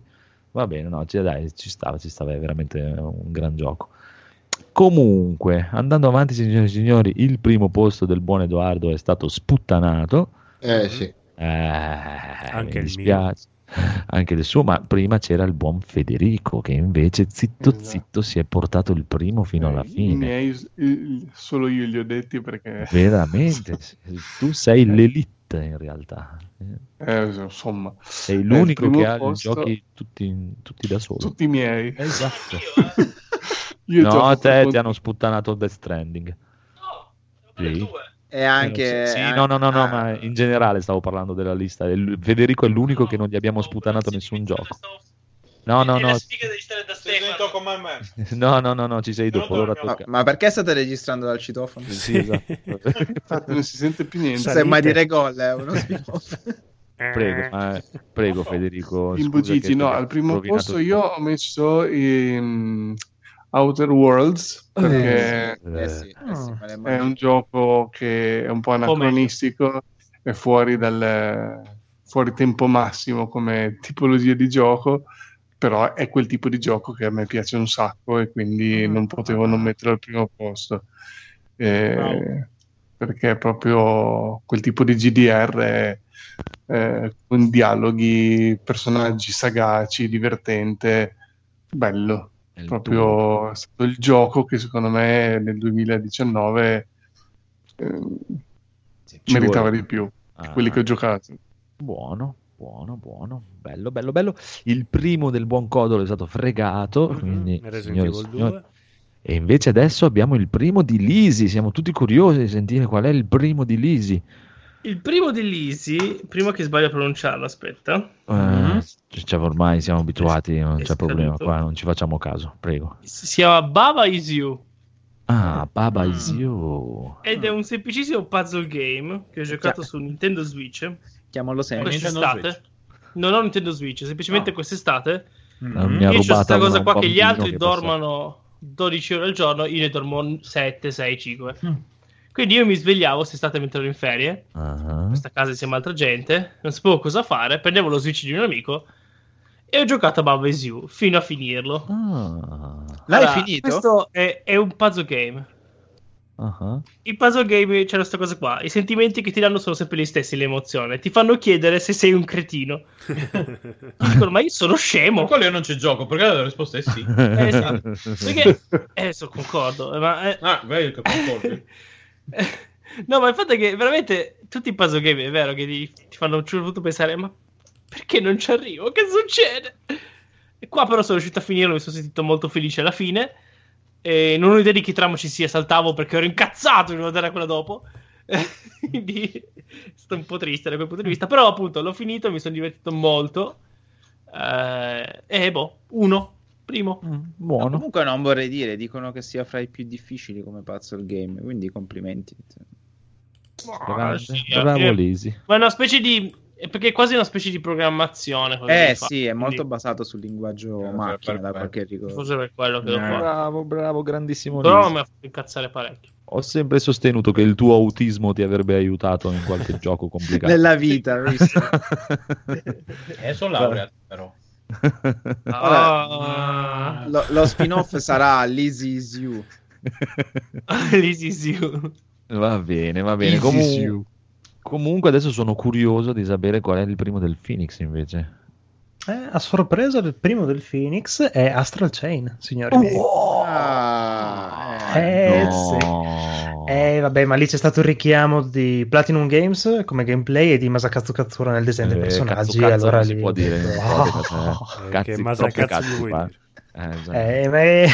Speaker 2: Va bene, no, ci, dai, ci stava, ci stava, è veramente un gran gioco. Comunque, andando avanti, signori e signori, il primo posto del buon Edoardo è stato sputtanato.
Speaker 7: Eh sì.
Speaker 2: Eh,
Speaker 1: Anche
Speaker 2: mi
Speaker 1: il
Speaker 2: dispiace. Anche il suo, ma prima c'era il buon Federico che invece zitto
Speaker 6: Esatto.
Speaker 2: zitto si è portato il primo fino alla
Speaker 6: Eh, I
Speaker 2: fine.
Speaker 6: miei, solo io li ho detti perché,
Speaker 2: Veramente, tu sei l'elite in realtà.
Speaker 6: eh, insomma,
Speaker 2: Sei l'unico che ha
Speaker 6: posto-
Speaker 2: i giochi tutti, tutti da solo.
Speaker 6: tutti i miei.
Speaker 2: Esatto.
Speaker 6: Io
Speaker 2: no, te
Speaker 6: con-
Speaker 2: ti hanno sputtanato Death Stranding. Sì.
Speaker 8: E anche...
Speaker 2: Sì, no, no, no, no,
Speaker 8: ah,
Speaker 2: ma in generale stavo parlando della lista. Federico è l'unico che non gli abbiamo sputtanato nessun gioco. No, no, no, no, no, no, no, ci sei dopo. Allora
Speaker 8: Ma,
Speaker 2: tocca.
Speaker 8: ma perché state registrando dal citofono?
Speaker 2: Sì, esatto.
Speaker 6: Infatti non si sente più niente.
Speaker 1: Salite.
Speaker 8: Mai dire gol è uno spin-off.
Speaker 2: Prego, ma- prego Federico.
Speaker 6: Bugigi,
Speaker 2: che
Speaker 6: no, al primo posto
Speaker 2: il-
Speaker 6: io ho messo in Outer Worlds perché
Speaker 8: Eh sì, eh sì, me le
Speaker 6: è un gioco che è un po' anacronistico, è fuori dal fuori tempo massimo come tipologia di gioco, però è quel tipo di gioco che a me piace un sacco e quindi non potevo non metterlo al primo posto. Eh, Perché è proprio quel tipo di GDR eh, con dialoghi, personaggi sagaci, divertente, bello
Speaker 2: è
Speaker 6: proprio è stato il gioco che secondo me nel 2019 eh, meritava
Speaker 2: vuole.
Speaker 6: di più di
Speaker 2: Ah,
Speaker 6: quelli che ho giocato.
Speaker 2: Buono, buono, buono, bello, bello, bello. Il primo del buon Codolo è stato fregato,
Speaker 1: Mhm,
Speaker 2: quindi, signori e signori,
Speaker 1: 2.
Speaker 2: E invece adesso abbiamo il primo di Lisi, siamo tutti curiosi di sentire qual è il primo di Lisi.
Speaker 5: Il primo di Lisi, prima che sbaglio a pronunciarlo, aspetta.
Speaker 2: Eh, cioè, ormai siamo abituati, non
Speaker 5: è
Speaker 2: c'è problema
Speaker 5: scaduto.
Speaker 2: qua, non ci facciamo caso, prego.
Speaker 5: Si chiama Baba Is You
Speaker 2: Ah, Baba
Speaker 5: Mm.
Speaker 2: is you.
Speaker 5: ed è un semplicissimo puzzle game che ho giocato su Nintendo Switch
Speaker 8: Chiamalo sempre.
Speaker 5: quest'estate. Non ho Nintendo Switch, semplicemente quest'estate.
Speaker 2: Ah, mi ha
Speaker 5: Io
Speaker 2: rubato
Speaker 5: questa cosa qua che gli altri
Speaker 2: che
Speaker 5: dormono 12 ore al giorno, io ne dormo 7, 6, 5. Quindi io mi svegliavo quest'estate mentre ero in ferie,
Speaker 2: Ah,
Speaker 5: in questa casa insieme a altra gente, non sapevo cosa fare, prendevo lo Switch di un amico e ho giocato a Baba Is You fino a finirlo.
Speaker 2: Ah.
Speaker 8: L'hai
Speaker 5: Allora,
Speaker 8: finito?
Speaker 5: Questo è, è un puzzle game.
Speaker 2: Ah.
Speaker 5: Il puzzle game c'è questa cosa qua. I sentimenti che ti danno sono sempre gli stessi, l'emozione. Ti fanno chiedere se sei un cretino. Ti dicono, ma io sono
Speaker 4: Ma
Speaker 5: scemo.
Speaker 4: quello io non ci gioco, perché la risposta è sì.
Speaker 5: Eh, esatto. Perché, eh, sono concordo. Ma, eh,
Speaker 4: Ah, vedi che concordi.
Speaker 5: no, ma il fatto è che veramente tutti i puzzle game è vero che ti, ti fanno un certo punto pensare, ma perché non ci arrivo? Che succede? E qua però sono riuscito a finirlo, mi sono sentito molto felice alla fine. E non ho idea di che trama ci sia, saltavo perché ero incazzato di non vedere quella dopo. Quindi è stato un po' triste da quel punto di vista. Però appunto l'ho finito, mi sono divertito molto. Eh, e boh, uno, primo.
Speaker 2: Mm,
Speaker 8: No,
Speaker 2: Buono.
Speaker 8: comunque non vorrei dire, dicono che sia fra i più difficili come puzzle game, quindi complimenti.
Speaker 5: Ah, sì,
Speaker 2: Bravo Lisi.
Speaker 5: Ma è una specie di. È Perché è quasi una specie di programmazione. quello
Speaker 8: Eh
Speaker 5: che fa,
Speaker 8: sì, è
Speaker 5: quindi
Speaker 8: molto basato sul linguaggio
Speaker 4: Eh,
Speaker 8: macchina da qualche ricordo.
Speaker 5: Forse per quello che lo
Speaker 8: Eh.
Speaker 5: fa.
Speaker 2: Bravo, bravo, grandissimo
Speaker 5: Però mi ha fatto incazzare parecchio.
Speaker 2: Ho sempre sostenuto che il tuo autismo ti avrebbe aiutato in qualche gioco complicato.
Speaker 8: Nella vita, visto?
Speaker 4: Eh, sono laureato, però.
Speaker 5: Ah,
Speaker 8: Lo, lo spin-off sarà Lizzy is You.
Speaker 5: Lizzy Siu.
Speaker 2: Va bene, va bene.
Speaker 3: Easy
Speaker 2: Comu-
Speaker 3: you.
Speaker 2: Comunque adesso sono curioso di sapere qual è il primo del Phoenix invece.
Speaker 9: Eh, a sorpresa del primo del Phoenix è Astral Chain, signori miei.
Speaker 7: Ah,
Speaker 9: Eh,
Speaker 2: No.
Speaker 9: sì. Eh, vabbè, ma lì c'è stato il richiamo di Platinum Games come gameplay e di Masakatsu Katsura nel design dei
Speaker 2: Eh,
Speaker 9: personaggi.
Speaker 2: cazzo, cazzo
Speaker 9: allora
Speaker 2: non si
Speaker 9: lì...
Speaker 2: può dire,
Speaker 9: Oh.
Speaker 2: eh.
Speaker 1: Eh,
Speaker 2: Cazzi,
Speaker 1: che Masa
Speaker 2: troppe
Speaker 1: cazzo
Speaker 2: cazzi
Speaker 1: vuoi dire?
Speaker 2: Eh, esatto.
Speaker 9: Eh, ma è-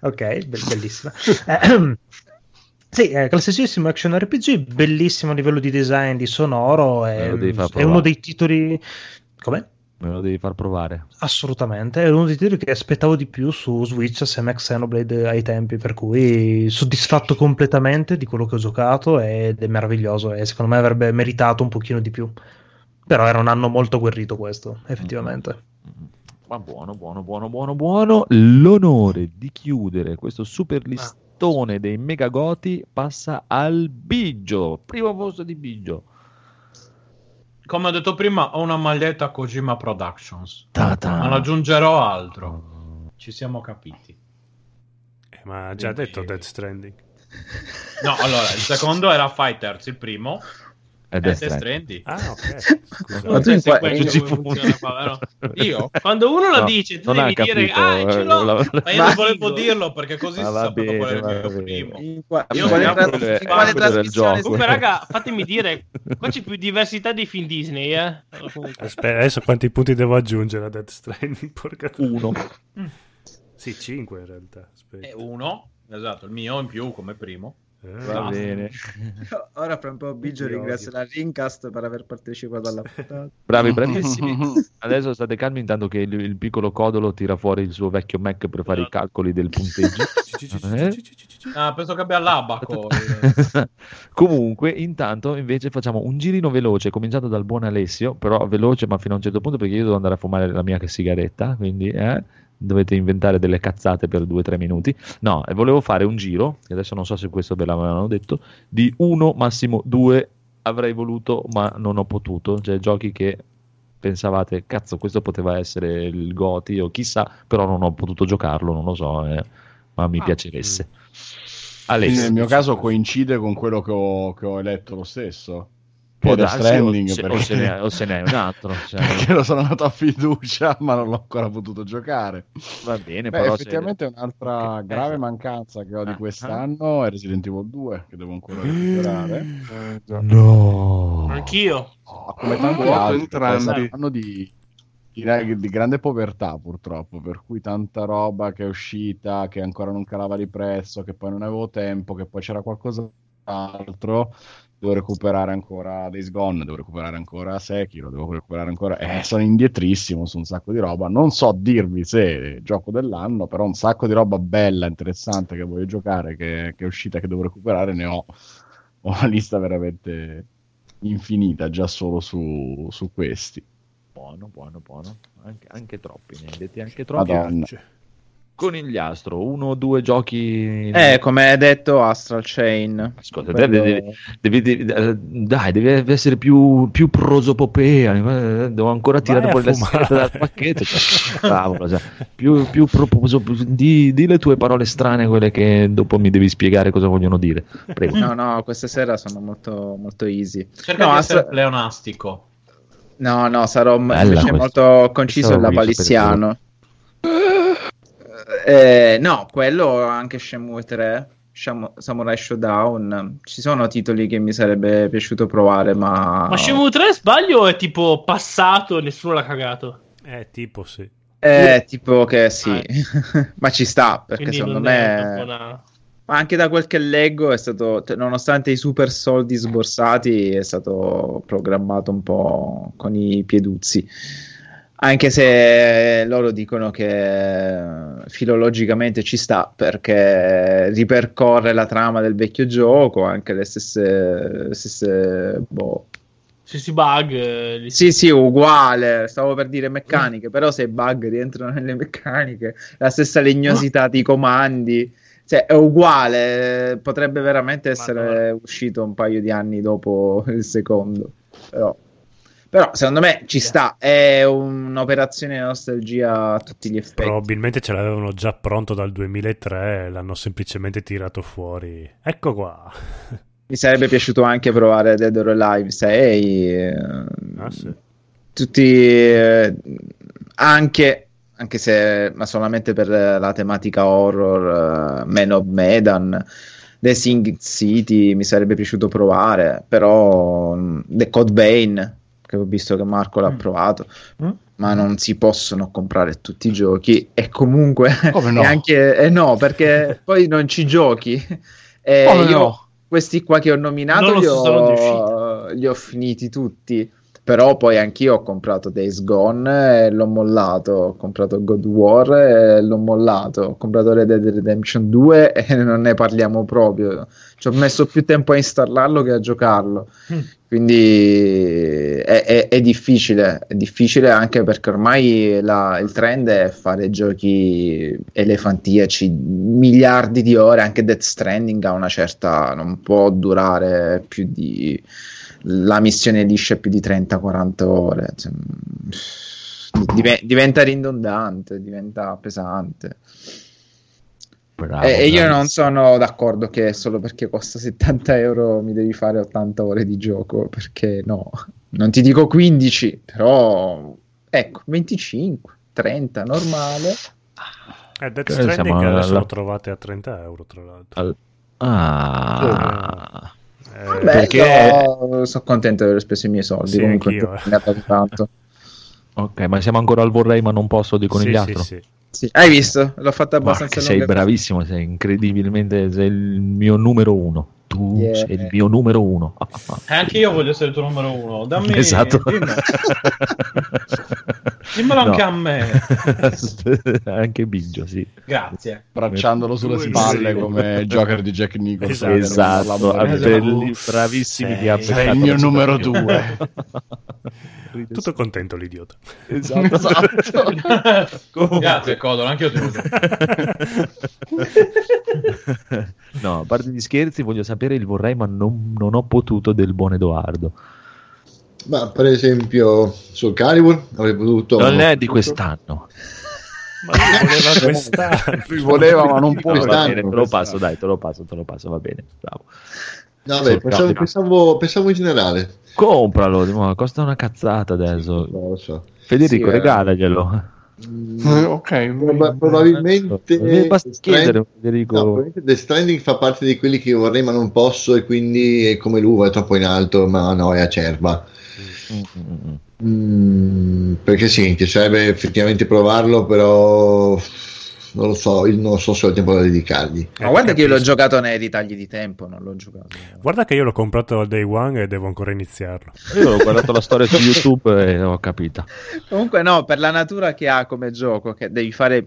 Speaker 9: ok, be- bellissima. Eh, sì, è classicissimo action RPG, bellissimo a livello di design, di sonoro. È, è uno dei titoli. Come?
Speaker 2: Me lo devi far provare.
Speaker 9: Assolutamente, è uno dei titoli che aspettavo di più su Switch assieme a Xenoblade ai tempi, per cui soddisfatto completamente di quello che ho giocato ed è meraviglioso e secondo me avrebbe meritato un pochino di più. Però era un anno molto agguerrito questo, effettivamente.
Speaker 2: Ma buono, buono, buono, buono, buono. L'onore di chiudere questo super listone dei megagoti passa al Biggio. Primo posto di Biggio.
Speaker 4: Come ho detto prima, ho una maglietta Kojima Productions.
Speaker 2: Ta-ta.
Speaker 4: Non aggiungerò altro. Ci siamo capiti.
Speaker 1: Eh, ma ha già
Speaker 4: Quindi-
Speaker 1: detto Death Stranding.
Speaker 4: No, allora, il secondo era Fighters, il primo è
Speaker 2: è
Speaker 4: Death
Speaker 2: strano.
Speaker 4: Stranding.
Speaker 1: Ah, ok. Scusa.
Speaker 2: Ma tu in qua-
Speaker 5: funziona?
Speaker 4: Io?
Speaker 5: Quando uno lo
Speaker 2: No,
Speaker 5: dice, tu devi dire,
Speaker 2: capito,
Speaker 5: ah, ce
Speaker 2: eh,
Speaker 5: l'ho.
Speaker 2: la-
Speaker 4: Ma io non volevo dirlo perché così
Speaker 2: Ma
Speaker 4: si
Speaker 2: va
Speaker 4: sapevo qual era il
Speaker 2: va
Speaker 4: mio
Speaker 2: bene.
Speaker 4: primo.
Speaker 8: In, qua-
Speaker 4: Io
Speaker 8: in quale, tra-
Speaker 4: quello-
Speaker 8: in quale trasmissione.
Speaker 5: Comunque, raga, fatemi dire, qua c'è più diversità dei film Disney, eh.
Speaker 1: Aspetta, adesso quanti punti devo aggiungere a Death Stranding? Porca
Speaker 2: Uno.
Speaker 1: Sì, 5 in realtà. Aspetta.
Speaker 4: E uno, esatto, il mio in più come primo.
Speaker 1: Eh,
Speaker 2: Va
Speaker 4: Basta.
Speaker 2: bene.
Speaker 8: Ora fra un po' Biggio
Speaker 9: Ti
Speaker 8: ringrazia la Rincast per aver partecipato alla puntata.
Speaker 2: Bravi, bravissimi. Adesso state calmi intanto che il, il piccolo Codolo tira fuori il suo vecchio Mac per fare i calcoli del punteggio. Eh?
Speaker 4: Ah, penso che abbia l'abaco.
Speaker 2: Comunque, intanto invece facciamo un girino veloce, cominciato dal buon Alessio, però veloce ma fino a un certo punto perché io devo andare a fumare la mia sigaretta, quindi eh, dovete inventare delle cazzate per due o tre minuti. No, e volevo fare un giro, che adesso non so se questo ve l'avevano detto, di uno, massimo due avrei voluto ma non ho potuto, cioè giochi che pensavate, cazzo, questo poteva essere il Goti o chissà, però non ho potuto giocarlo, non lo so, eh, ma mi piaceresse.
Speaker 3: Quindi
Speaker 2: Alessio.
Speaker 3: nel mio caso coincide con quello che ho, che ho eletto lo stesso.
Speaker 2: Può
Speaker 3: Che
Speaker 2: darsi, o,
Speaker 3: Stranding,
Speaker 2: se, o
Speaker 3: perché...
Speaker 2: se ne, o se ne è un altro. cioè,
Speaker 3: perché lo sono andato a fiducia, ma non l'ho ancora potuto giocare.
Speaker 2: va bene,
Speaker 3: Beh,
Speaker 2: però se-
Speaker 3: effettivamente un'altra
Speaker 2: Ok,
Speaker 3: grave
Speaker 2: esatto.
Speaker 3: mancanza che ho di
Speaker 2: Ah,
Speaker 3: quest'anno è Resident Evil 2, che devo ancora recuperare.
Speaker 2: No.
Speaker 5: Anch'io.
Speaker 3: Oh, come tanti
Speaker 6: Vuoto
Speaker 3: altri,
Speaker 6: entrambi.
Speaker 3: di, di grande povertà purtroppo, per cui tanta roba che è uscita, che ancora non calava di prezzo, che poi non avevo tempo, che poi c'era qualcos'altro, devo recuperare ancora Days Gone, devo recuperare ancora Sekiro, devo recuperare ancora... Eh, sono indietrissimo su un sacco di roba, non so dirvi se è gioco dell'anno, però un sacco di roba bella, interessante che voglio giocare, che, che è uscita, che devo recuperare, ne ho. Ho una lista veramente infinita già solo su, su questi.
Speaker 2: Buono, buono, buono. Anche, anche troppi, ne hai detti anche troppi.
Speaker 3: Madonna.
Speaker 2: Conigliastro, uno o due giochi...
Speaker 8: Eh, come hai detto, Astral Chain.
Speaker 2: Ascolta,
Speaker 8: Quello-
Speaker 2: devi, devi- devi- eh, dai, devi essere più, più prosopopea. eh, Devo ancora tirare fuori le
Speaker 1: fumare.
Speaker 2: sigarette dal pacchetto. cioè, cavolo, cioè, più, più proposo- di, di le tue parole strane, quelle che dopo mi devi spiegare cosa vogliono dire. Prego.
Speaker 8: No, no, questa sera sono molto, molto easy.
Speaker 4: Cerca
Speaker 8: No,
Speaker 4: di
Speaker 8: Astra-
Speaker 4: essere pleonastico.
Speaker 8: No, no, sarò
Speaker 2: Bella
Speaker 8: molto conciso e
Speaker 2: la
Speaker 8: lapalissiano. Eh, no, quello anche Shenmue 3, Sham- Samurai Showdown. Ci sono titoli che mi sarebbe piaciuto provare, ma.
Speaker 5: Ma Shenmue 3 sbaglio è tipo passato e nessuno l'ha cagato.
Speaker 1: Eh, tipo sì.
Speaker 8: Eh, tipo che sì, ma ci sta perché
Speaker 5: Quindi
Speaker 8: secondo me. Ma anche da quel che leggo è stato, t- nonostante i super soldi sborsati, è stato programmato un po' con i pieduzzi. Anche se loro dicono che eh, filologicamente ci sta perché ripercorre la trama del vecchio gioco, anche le stesse, le stesse boh.
Speaker 5: Sì, sì, bug. eh, li-
Speaker 8: Sì, sì, uguale. Stavo per dire meccaniche, però se i bug rientrano nelle meccaniche, la stessa legnosità dei comandi, cioè è uguale. Potrebbe veramente essere
Speaker 5: Madonna.
Speaker 8: uscito un paio di anni dopo il secondo. Però, però secondo me ci sta. È un'operazione di nostalgia a tutti gli effetti.
Speaker 1: Probabilmente ce l'avevano già pronto dal 2003 e l'hanno semplicemente tirato fuori. Ecco qua.
Speaker 8: Mi sarebbe piaciuto anche provare Dead or Alive 6. eh,
Speaker 1: Ah, sì.
Speaker 8: tutti eh, anche, anche se ma solamente per la tematica horror eh, Man of Medan The Sing City mi sarebbe piaciuto provare però mm, The Code Vein che ho visto che Marco l'ha
Speaker 9: Mm.
Speaker 8: provato
Speaker 9: Mm.
Speaker 8: ma non si possono comprare tutti i giochi e comunque
Speaker 3: Come no?
Speaker 8: e anche eh no perché poi non ci giochi e
Speaker 3: Come
Speaker 8: io
Speaker 3: no?
Speaker 8: questi qua che ho nominato li ho, li ho finiti tutti però poi anch'io ho comprato Days Gone e l'ho mollato, ho comprato God War e l'ho mollato, ho comprato Red Dead Redemption 2 e non ne parliamo proprio. Ci ho messo più tempo a installarlo che a giocarlo.
Speaker 5: Mm.
Speaker 8: Quindi è, è- è difficile, è difficile anche perché ormai la- il trend è fare giochi elefantiaci, miliardi di ore, anche Death Stranding ha una certa, non può durare più di la missione liscia più di 30-40 ore. Cioè, dive- diventa ridondante, diventa pesante.
Speaker 2: Bravo,
Speaker 8: e, e io non sono d'accordo che solo perché costa 70 euro mi devi fare 80 ore di gioco, perché no, non ti dico 15, però ecco, 25, 30, normale.
Speaker 1: Eh, Death
Speaker 2: Eh,
Speaker 1: Stranding
Speaker 2: siamo
Speaker 1: adesso
Speaker 2: alla-
Speaker 1: lo trovate a 30 euro, tra l'altro.
Speaker 2: Al- Ah,
Speaker 1: Eh,
Speaker 8: Vabbè,
Speaker 2: perché-
Speaker 8: sono contento di aver speso i miei soldi,
Speaker 1: Sì,
Speaker 8: comunque
Speaker 1: eh.
Speaker 8: tanto.
Speaker 2: ok, ma siamo ancora al vorrei ma non posso di conigliastro.
Speaker 1: sì, sì.
Speaker 8: Sì, Hai visto? L'ho fatta abbastanza
Speaker 2: che sei bravissimo, sei incredibilmente, sei il mio numero uno. Tu
Speaker 8: Yeah.
Speaker 2: sei il mio numero uno.
Speaker 4: E anche io voglio essere il tuo numero uno. Dammi,
Speaker 2: esatto.
Speaker 4: dimmi- Dimmelo anche a me.
Speaker 2: anche Biggio, sì.
Speaker 4: Grazie.
Speaker 3: bracciandolo sulle spalle
Speaker 1: sì.
Speaker 3: come Joker di Jack Nicholson.
Speaker 1: Esatto.
Speaker 2: Esatto,
Speaker 3: Esatto.
Speaker 2: belli- bravissimi
Speaker 1: Sei-
Speaker 2: di
Speaker 3: sei il mio numero due.
Speaker 1: Tutto contento l'idiota.
Speaker 2: Esatto.
Speaker 4: Grazie, Codor, anche io ti
Speaker 2: no, a parte gli scherzi, voglio sapere il vorrei, ma non, non ho potuto del buon Edoardo.
Speaker 7: Ma per esempio sul Calibur avrei potuto...
Speaker 2: Non è di quest'anno.
Speaker 1: Ma lui voleva quest'anno.
Speaker 3: Lui voleva, ma non può.
Speaker 2: No, bene, te lo passo, dai, te lo passo, te lo passo, va bene. Bravo.
Speaker 7: No, vabbè,
Speaker 2: Sul
Speaker 7: pensavo, pensavo, pensavo in generale.
Speaker 2: Compralo, costa una cazzata adesso.
Speaker 7: Lo so.
Speaker 2: Federico,
Speaker 8: Sì, eh.
Speaker 2: regalaglielo.
Speaker 6: Eh, ok,
Speaker 7: proba- probabilmente...
Speaker 2: Eh, basta Federico.
Speaker 7: No, Death Stranding fa parte di quelli che vorrei ma non posso e quindi è come l'uva è troppo in alto ma no è acerba
Speaker 2: Mm, mm, mm.
Speaker 7: Mm, perché sì mi piacerebbe effettivamente provarlo però non lo so io non so se ho il tempo da dedicargli
Speaker 8: Ma guarda che io l'ho
Speaker 1: capisco.
Speaker 8: giocato nei ritagli di tempo, non l'ho giocato.
Speaker 1: Guarda che io l'ho comprato al day one e devo ancora iniziarlo.
Speaker 2: Io ho guardato la storia su YouTube e ho capito.
Speaker 8: Comunque no, per la natura che ha come gioco, che devi fare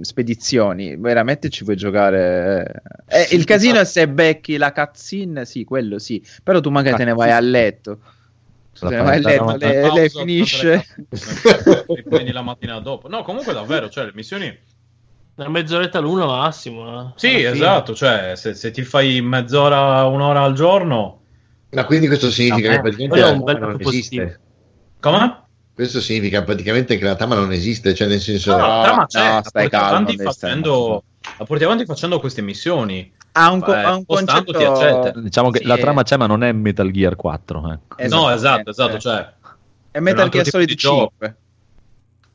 Speaker 8: spedizioni, veramente ci puoi giocare. eh. Eh, il casino è se becchi la cutscene, sì, quello sì, però tu magari te ne vai a letto.
Speaker 2: La
Speaker 8: te ne vai a letto, le,
Speaker 4: Pausa
Speaker 8: le finisce.
Speaker 4: e prendi la mattina dopo. No, comunque davvero, cioè le missioni
Speaker 5: Una mezz'oretta l'uno massimo. eh.
Speaker 4: Sì,
Speaker 5: Alla fine.
Speaker 4: esatto, cioè se, se ti fai mezz'ora, un'ora al giorno...
Speaker 7: Ma quindi questo significa
Speaker 4: Ah,
Speaker 7: che praticamente
Speaker 5: quello è
Speaker 7: la trama non
Speaker 5: punto
Speaker 7: esiste.
Speaker 5: positivo.
Speaker 4: Come?
Speaker 7: Questo significa praticamente che la trama non esiste, cioè nel senso...
Speaker 4: No, la trama c'è,
Speaker 8: no, stai
Speaker 4: porti
Speaker 8: calmo,
Speaker 4: facendo, la porti avanti facendo queste missioni.
Speaker 8: Ha un, co-
Speaker 4: Eh,
Speaker 8: ha un concetto...
Speaker 2: Diciamo che
Speaker 8: Sì,
Speaker 2: la
Speaker 8: è-
Speaker 2: trama c'è, ma non è Metal Gear 4. Ecco.
Speaker 4: No, esatto, esatto, cioè...
Speaker 8: È Metal Gear Solid
Speaker 4: di gioco.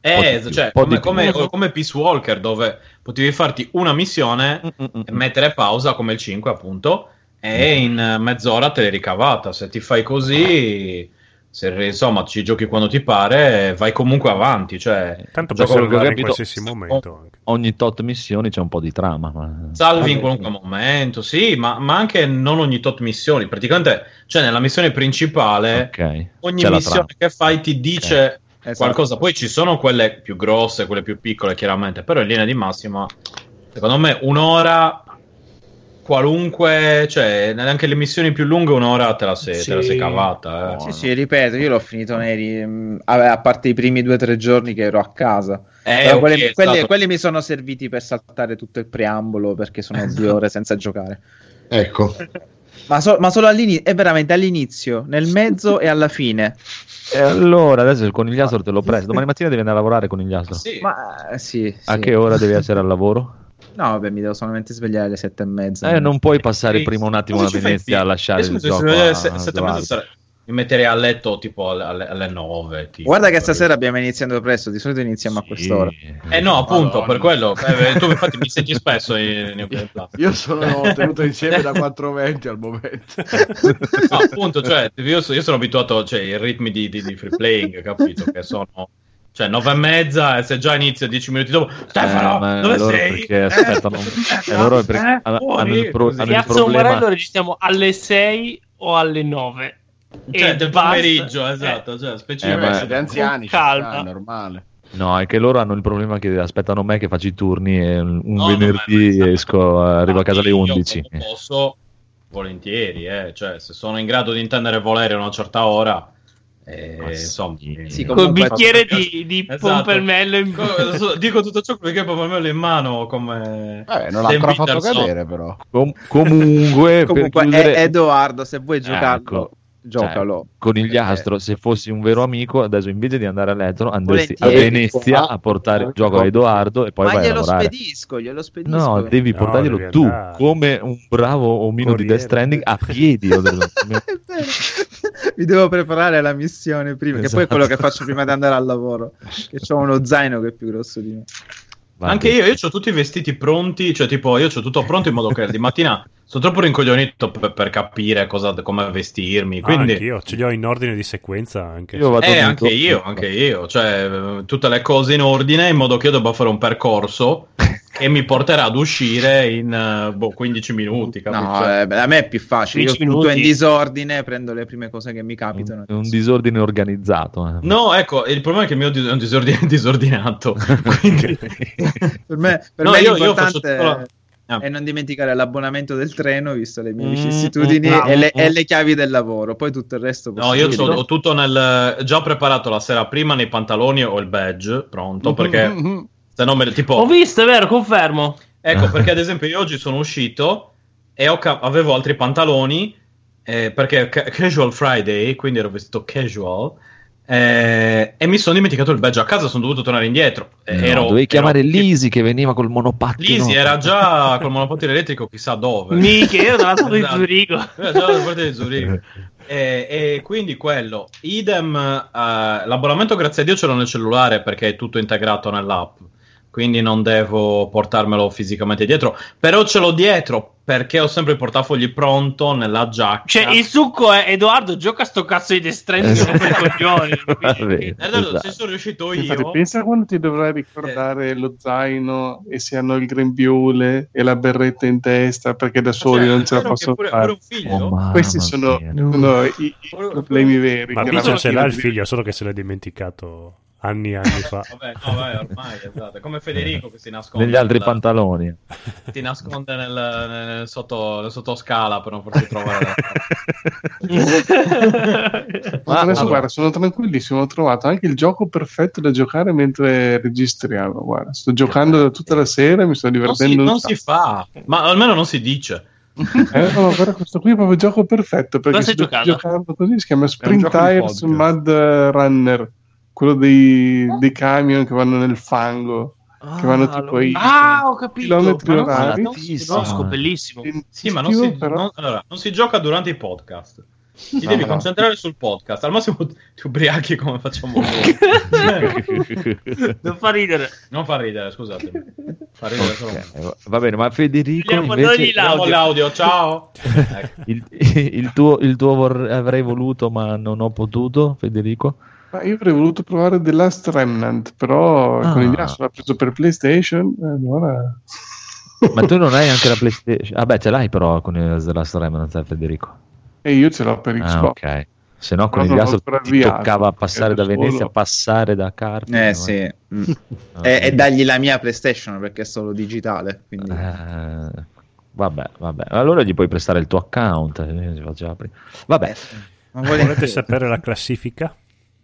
Speaker 8: 5.
Speaker 4: Eh,
Speaker 2: più,
Speaker 4: cioè, come, come, come Peace Walker, dove potevi farti una missione, e mettere pausa come il 5, appunto, e in mezz'ora te l'hai ricavata. Se ti fai così, se insomma ci giochi quando ti pare, vai comunque avanti. Cioè,
Speaker 1: Tanto
Speaker 4: ho
Speaker 1: salvare in qualsiasi momento. anche.
Speaker 2: Ogni tot missioni c'è un po' di trama. Ma...
Speaker 4: Salvi in qualunque momento, sì, ma, ma anche non ogni tot missioni. Praticamente, cioè, nella missione principale,
Speaker 2: Ok.
Speaker 4: ogni
Speaker 2: C'è
Speaker 4: missione che fai ti dice
Speaker 8: Esatto.
Speaker 4: qualcosa. Poi ci sono quelle più grosse, quelle più piccole, chiaramente, però in linea di massima, secondo me, un'ora qualunque, cioè, anche le missioni più lunghe, un'ora te la sei, te la sei
Speaker 5: Sì.
Speaker 4: cavata. eh.
Speaker 8: Sì, sì, ripeto, io l'ho finito neri, vabbè, a parte i primi due o tre giorni che ero a casa.
Speaker 4: Eh,
Speaker 8: Però
Speaker 4: ok,
Speaker 8: quelli,
Speaker 4: è
Speaker 8: quelli-
Speaker 4: stato-
Speaker 8: quelli mi sono serviti per saltare tutto il preambolo perché sono due ore senza giocare.
Speaker 7: Ecco,
Speaker 8: Ma, so- ma solo all'inizio, è veramente all'inizio, nel mezzo e alla fine.
Speaker 2: E allora adesso il conigliastro te lo presto. Domani mattina devi andare a lavorare con il conigliastro.
Speaker 4: Sì.
Speaker 8: Ma eh, sì,
Speaker 2: A
Speaker 8: sì.
Speaker 2: che ora devi essere al lavoro?
Speaker 8: No, vabbè, mi devo solamente svegliare alle sette e mezza.
Speaker 2: Eh, non puoi passare
Speaker 4: Sì.
Speaker 2: prima un attimo a Venezia a lasciare
Speaker 4: Io
Speaker 2: il gioco
Speaker 4: se-
Speaker 2: a-
Speaker 4: se-
Speaker 2: a
Speaker 4: sette e mezza
Speaker 2: Edoardo.
Speaker 4: Mi metterei a letto tipo alle, alle, alle 9. tipo.
Speaker 8: Guarda che stasera abbiamo iniziato presto, di solito iniziamo a
Speaker 2: Sì.
Speaker 8: quest'ora.
Speaker 4: Eh no, appunto,
Speaker 3: Madonna.
Speaker 4: per quello. Eh, tu infatti mi senti spesso in.
Speaker 3: Io sono tenuto insieme da 420 al momento.
Speaker 4: No, appunto, cioè, io, so- io sono abituato cioè, ai ritmi di, di- di free playing, capito? Che sono cioè nove e mezza e se già inizia dieci minuti dopo Stefano,
Speaker 2: Eh,
Speaker 4: dove
Speaker 2: loro
Speaker 4: sei?
Speaker 2: perché
Speaker 4: Eh,
Speaker 2: aspettano-
Speaker 4: eh,
Speaker 2: loro perché
Speaker 4: eh,
Speaker 2: hanno- hanno il pro- hanno il problema-
Speaker 5: Umarello registriamo alle 6 o alle 9.
Speaker 4: Cioè,
Speaker 5: E
Speaker 4: del
Speaker 5: basta.
Speaker 4: pomeriggio, esatto, cioè,
Speaker 2: Eh,
Speaker 4: specifico.
Speaker 2: ma-
Speaker 3: Siete anziani,
Speaker 5: calma.
Speaker 3: sta, è normale.
Speaker 2: No, è che loro hanno il problema che aspettano me che faccio i turni e un
Speaker 4: No,
Speaker 2: venerdì
Speaker 4: no,
Speaker 2: esco, arrivo a casa alle
Speaker 4: Io,
Speaker 2: 11.
Speaker 4: quando posso, volentieri, eh. cioè, se sono in grado di intendere volere a una certa ora, eh, insomma,
Speaker 8: Sì,
Speaker 5: Col
Speaker 8: comunque-
Speaker 5: bicchiere di, di
Speaker 4: Esatto.
Speaker 5: pompelmello in
Speaker 4: adesso Dico tutto ciò perché pommello in mano come
Speaker 3: Vabbè, non l'ha ancora fatto cadere, però.
Speaker 2: Com- comunque,
Speaker 8: Comunque,
Speaker 2: per chiudere,
Speaker 8: Edoardo, se vuoi giocarlo,
Speaker 2: Ecco.
Speaker 8: Giocalo.
Speaker 2: Conigliastro, se fossi un vero amico, adesso invece di andare a letto andresti a. Venezia a portare il gioco a Edoardo e poi
Speaker 8: Ma
Speaker 2: vai a
Speaker 8: glielo
Speaker 2: lavorare.
Speaker 8: spedisco, glielo spedisco.
Speaker 2: No, devi
Speaker 1: No,
Speaker 2: portarglielo
Speaker 1: devi
Speaker 2: tu, come un bravo omino di
Speaker 1: Corriere.
Speaker 2: Death Stranding a piedi.
Speaker 8: Mi devo preparare alla missione prima, che poi è quello che
Speaker 2: Esatto.
Speaker 8: faccio prima di andare al lavoro. Che ho uno zaino che è più grosso di me.
Speaker 2: Va
Speaker 4: Anche io, io ho tutti i vestiti pronti, cioè tipo io ho tutto pronto in modo che di mattina sono troppo rincoglionito per, per capire cosa, come vestirmi,
Speaker 1: Ah,
Speaker 4: quindi...
Speaker 1: anch'io, ce li ho in ordine di sequenza anche.
Speaker 2: Io vado
Speaker 4: Eh, anche io, anche io, cioè tutte le cose in ordine in modo che io debba fare un percorso che mi porterà ad uscire in eh, boh, 15 minuti, capito?
Speaker 8: No, eh, a me è più facile. Io
Speaker 5: 15
Speaker 8: tutto in disordine, prendo le prime cose che mi capitano.
Speaker 2: È un disordine organizzato. eh.
Speaker 4: No, ecco, il problema è che il mio dis- è un disordine disordinato, quindi...
Speaker 8: Per me, per
Speaker 4: No,
Speaker 8: me
Speaker 4: io- io faccio
Speaker 8: l'importante
Speaker 4: tutto la- Ah.
Speaker 8: è non dimenticare l'abbonamento del treno, visto le mie
Speaker 2: Mm,
Speaker 8: vicissitudini,
Speaker 2: mm,
Speaker 8: e, le, e le chiavi del lavoro. Poi tutto il resto.
Speaker 4: No, io ho tutto nel... già preparato la sera prima nei pantaloni ho il badge pronto, perché se no me tipo...
Speaker 5: Ho visto, è vero, confermo.
Speaker 4: Ecco, perché ad esempio io oggi sono uscito e ho ca- avevo altri pantaloni eh, perché ca- casual Friday, quindi ero vestito casual eh, e mi sono dimenticato il badge a casa, sono dovuto tornare indietro. Eh,
Speaker 2: No,
Speaker 4: ero-
Speaker 2: dovevi chiamare
Speaker 4: ero-
Speaker 2: Lisi che veniva col monopattino.
Speaker 4: Lisi era già col monopattino elettrico chissà dove.
Speaker 5: Mica, io dalla parte di
Speaker 4: Esatto.
Speaker 5: Zurigo.
Speaker 4: Era già dalla parte di Zurigo. E, e quindi quello, idem, eh, l'abbonamento grazie a Dio ce l'ho nel cellulare perché è tutto integrato nell'app, quindi non devo portarmelo fisicamente dietro, però ce l'ho dietro perché ho sempre il portafogli pronto nella giacca.
Speaker 5: Cioè, il succo è Edoardo, gioca sto cazzo di destrendi
Speaker 2: Esatto.
Speaker 5: per i coglioni.
Speaker 2: Vabbè,
Speaker 4: Eh,
Speaker 2: esatto.
Speaker 4: se sono riuscito io...
Speaker 6: Infatti, pensa quando ti dovrai ricordare lo zaino e si hanno il grembiule e la berretta in testa perché da soli
Speaker 4: Cioè,
Speaker 6: non ce la possono
Speaker 4: pure,
Speaker 6: fare.
Speaker 4: pure un figlio...
Speaker 2: Oh,
Speaker 6: Questi sono, sono i, i problemi veri.
Speaker 1: Ma
Speaker 6: la
Speaker 1: ce l'ha il figlio, solo che se l'è dimenticato anni e anni fa.
Speaker 4: Vabbè, no, vabbè, ormai, esatto. Come Federico che si nasconde
Speaker 2: Negli altri
Speaker 4: nel-
Speaker 2: pantaloni.
Speaker 4: ti nasconde nel, nel sotto, nel sottoscala per non farti trovare la-
Speaker 6: Ma adesso
Speaker 4: allora.
Speaker 6: guarda, sono tranquillissimo, ho trovato anche il gioco perfetto da giocare mentre registriamo. Guarda, sto giocando da tutta la sera, mi sto
Speaker 4: Non si,
Speaker 6: divertendo
Speaker 4: non si fa, ma almeno non si dice.
Speaker 6: Eh, no, guarda, questo qui è proprio il gioco perfetto perché
Speaker 5: stai
Speaker 6: sta
Speaker 5: giocando?
Speaker 6: giocando così, si chiama Sprint Tires. Mud Runner, quello dei, dei camion che vanno nel fango, che vanno tipo ai
Speaker 5: Ah, ho capito.
Speaker 6: chilometri
Speaker 5: Ma non-
Speaker 6: orari.
Speaker 5: non conosco, bellissimo.
Speaker 4: Sì, ma non si,
Speaker 6: però-
Speaker 4: non- allora, non si gioca durante i podcast. Ti devi
Speaker 6: no.
Speaker 4: concentrare sul podcast. Al massimo ti ubriachi come facciamo noi.
Speaker 5: Non fa ridere.
Speaker 4: non fa ridere, scusate. Fa ridere solo.
Speaker 2: Ok, va bene, ma Federico
Speaker 5: Vogliamo
Speaker 2: invece
Speaker 5: dargli la-
Speaker 4: Vediamo l'audio, ciao. Ecco.
Speaker 2: il, il tuo, il tuo vor- avrei voluto ma non ho potuto, Federico?
Speaker 6: Ma io avrei voluto provare The Last Remnant, però
Speaker 2: Ah.
Speaker 6: con il Yasu l'ha preso per PlayStation, e allora...
Speaker 2: Ma tu non hai anche la PlayStation? Vabbè, ce l'hai però con il The Last Remnant, eh, Federico.
Speaker 6: E io ce l'ho per
Speaker 2: Ah,
Speaker 6: Xbox.
Speaker 2: ok. Se no, con il ti
Speaker 6: avviato,
Speaker 2: toccava passare da Venezia,
Speaker 6: solo.
Speaker 2: passare da Carpi.
Speaker 8: Eh sì, Mm.
Speaker 2: Ah,
Speaker 8: e, e dagli la mia PlayStation perché è solo digitale. Quindi...
Speaker 2: Eh, vabbè, vabbè. Allora gli puoi prestare il tuo account. eh, si faceva prima. Vabbè,
Speaker 8: Ma
Speaker 1: Volete sapere la classifica?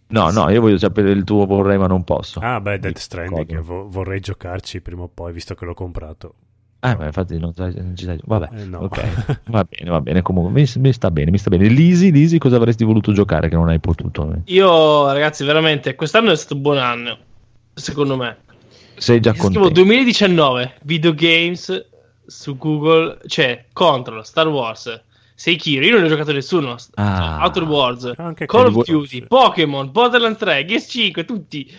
Speaker 2: No, no, io voglio sapere il tuo vorrei, ma non posso.
Speaker 1: Ah, beh, Dead Stranding, vo- vorrei giocarci prima o poi, visto che l'ho comprato.
Speaker 2: Eh, ma infatti non, non ci sai. Vabbè,
Speaker 1: Eh, no.
Speaker 2: ok. Va bene, va bene. Comunque mi, mi sta bene, mi sta bene. Lisi, Lisi, cosa avresti voluto giocare che non hai potuto?
Speaker 5: Io, ragazzi, veramente, quest'anno è stato un buon anno. Secondo me.
Speaker 2: Sei già
Speaker 5: Scrivo
Speaker 2: contento.
Speaker 5: 2019 videogames su Google c'è Control, Star Wars, Sekiro, io non ne ho giocato nessuno,
Speaker 2: Ah.
Speaker 5: Outer Worlds,
Speaker 1: Anche
Speaker 5: Call of Duty, Pokémon, Borderlands 3, Gears 5, tutti.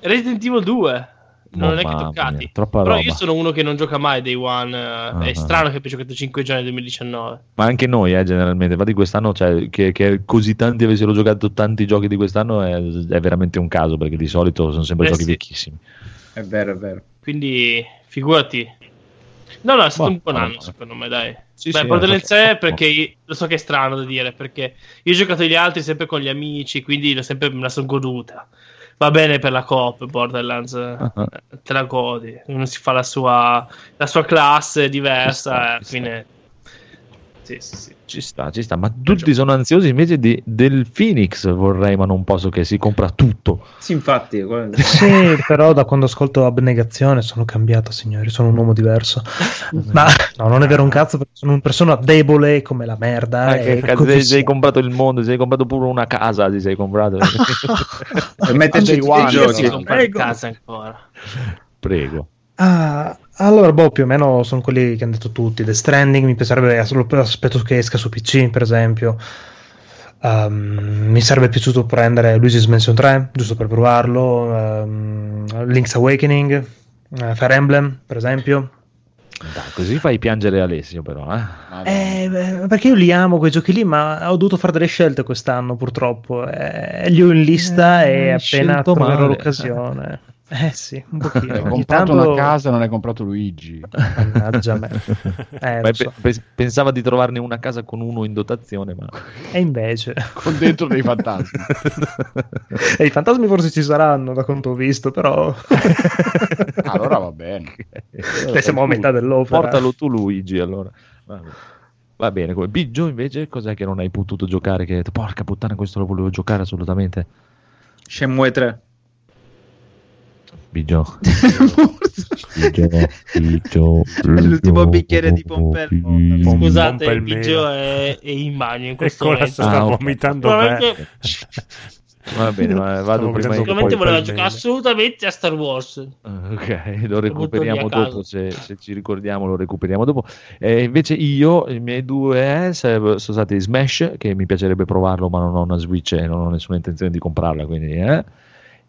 Speaker 5: Resident Evil 2. Non
Speaker 2: Oh,
Speaker 5: è che toccati.
Speaker 2: mia, troppa
Speaker 5: Però
Speaker 2: roba.
Speaker 5: io sono uno che non gioca mai Day One. eh, È
Speaker 2: Ah.
Speaker 5: strano che abbia giocato 5 giorni nel 2019.
Speaker 2: Ma anche noi, eh, generalmente. Infatti, quest'anno, cioè, che, che così tanti avessero giocato tanti giochi di quest'anno è, è veramente un caso, perché di solito sono sempre
Speaker 5: Eh,
Speaker 2: giochi
Speaker 5: sì.
Speaker 2: vecchissimi.
Speaker 8: È vero, è vero.
Speaker 5: Quindi figurati. No, no, è stato
Speaker 2: Boh,
Speaker 5: un buon anno secondo me, dai.
Speaker 2: Sì,
Speaker 5: Beh,
Speaker 2: sì,
Speaker 5: Borderlands
Speaker 2: eh,
Speaker 5: 3 perché lo so che è strano da dire, perché io ho giocato gli altri sempre con gli amici, quindi l'ho sempre, me la sono goduta. Va bene per la coop, Borderlands, eh, te la godi. Uno si fa la sua, la sua classe diversa,
Speaker 2: Ci sta,
Speaker 5: e alla fine... Sì, sì, sì.
Speaker 2: Ci sta, ci sta. Ma tutti sono ansiosi invece di- del Phoenix, vorrei, ma non posso, che si compra tutto.
Speaker 8: Sì, infatti, guarda.
Speaker 9: Sì, però da quando ascolto Abnegazione sono cambiato, signori, sono un uomo diverso. Ma no, non è vero un cazzo, perché sono una persona debole come la merda.
Speaker 2: Ah,
Speaker 9: e
Speaker 2: che cazzo, ti sei comprato il mondo, ti sei comprato pure una casa, ti sei comprato.
Speaker 8: Per metterci i giochi.
Speaker 5: in
Speaker 9: Prego.
Speaker 5: casa ancora.
Speaker 2: Prego.
Speaker 9: Ah, allora, boh, più o meno sono quelli che hanno detto tutti. The Stranding mi piacerebbe, aspetto che esca su PC, per esempio. Um, mi sarebbe piaciuto prendere Luigi's Mansion 3, giusto per provarlo. Um, Link's Awakening, eh, Fire Emblem, per esempio.
Speaker 2: Dai, così fai piangere Alessio, però. Eh?
Speaker 9: Eh, beh, perché io li amo quei giochi lì, ma ho dovuto fare delle scelte quest'anno, purtroppo. Eh, li ho in lista
Speaker 2: Eh,
Speaker 9: e appena troverò
Speaker 2: male.
Speaker 9: l'occasione. Eh sì, un pochino.
Speaker 3: Hai comprato
Speaker 9: tanto-
Speaker 3: una casa e non hai comprato Luigi.
Speaker 9: Mannaggia me. Eh,
Speaker 2: pe-
Speaker 9: so.
Speaker 2: pe- pensava di trovarne una casa con uno in dotazione, ma
Speaker 9: E invece...
Speaker 3: Con dentro dei fantasmi.
Speaker 9: E i fantasmi forse ci saranno, da quanto ho visto, però...
Speaker 3: Allora va bene.
Speaker 9: Beh, siamo a metà dell'opera.
Speaker 2: Portalo tu, Luigi. Allora va bene. Va bene. come- Biggio, invece, cos'è che non hai potuto giocare? Che hai detto, porca puttana, questo lo volevo giocare assolutamente.
Speaker 8: Shenmue 3.
Speaker 2: Biggio, Biggio, Biggio,
Speaker 8: L'ultimo bicchiere di Pompelmo.
Speaker 5: Scusate, il video è, è in bagno in
Speaker 1: E
Speaker 5: questo momento.
Speaker 1: sta
Speaker 2: Ah,
Speaker 1: vomitando
Speaker 5: Sicuramente,
Speaker 1: me?
Speaker 2: Va bene, ma vado prima
Speaker 5: sicuramente voleva giocare assolutamente a Star Wars.
Speaker 2: Ah, Ok, lo recuperiamo dopo, se, se ci ricordiamo lo recuperiamo dopo. E invece io, i miei due eh, sono stati Smash, che mi piacerebbe provarlo ma non ho una Switch e non ho nessuna intenzione di comprarla, quindi eh.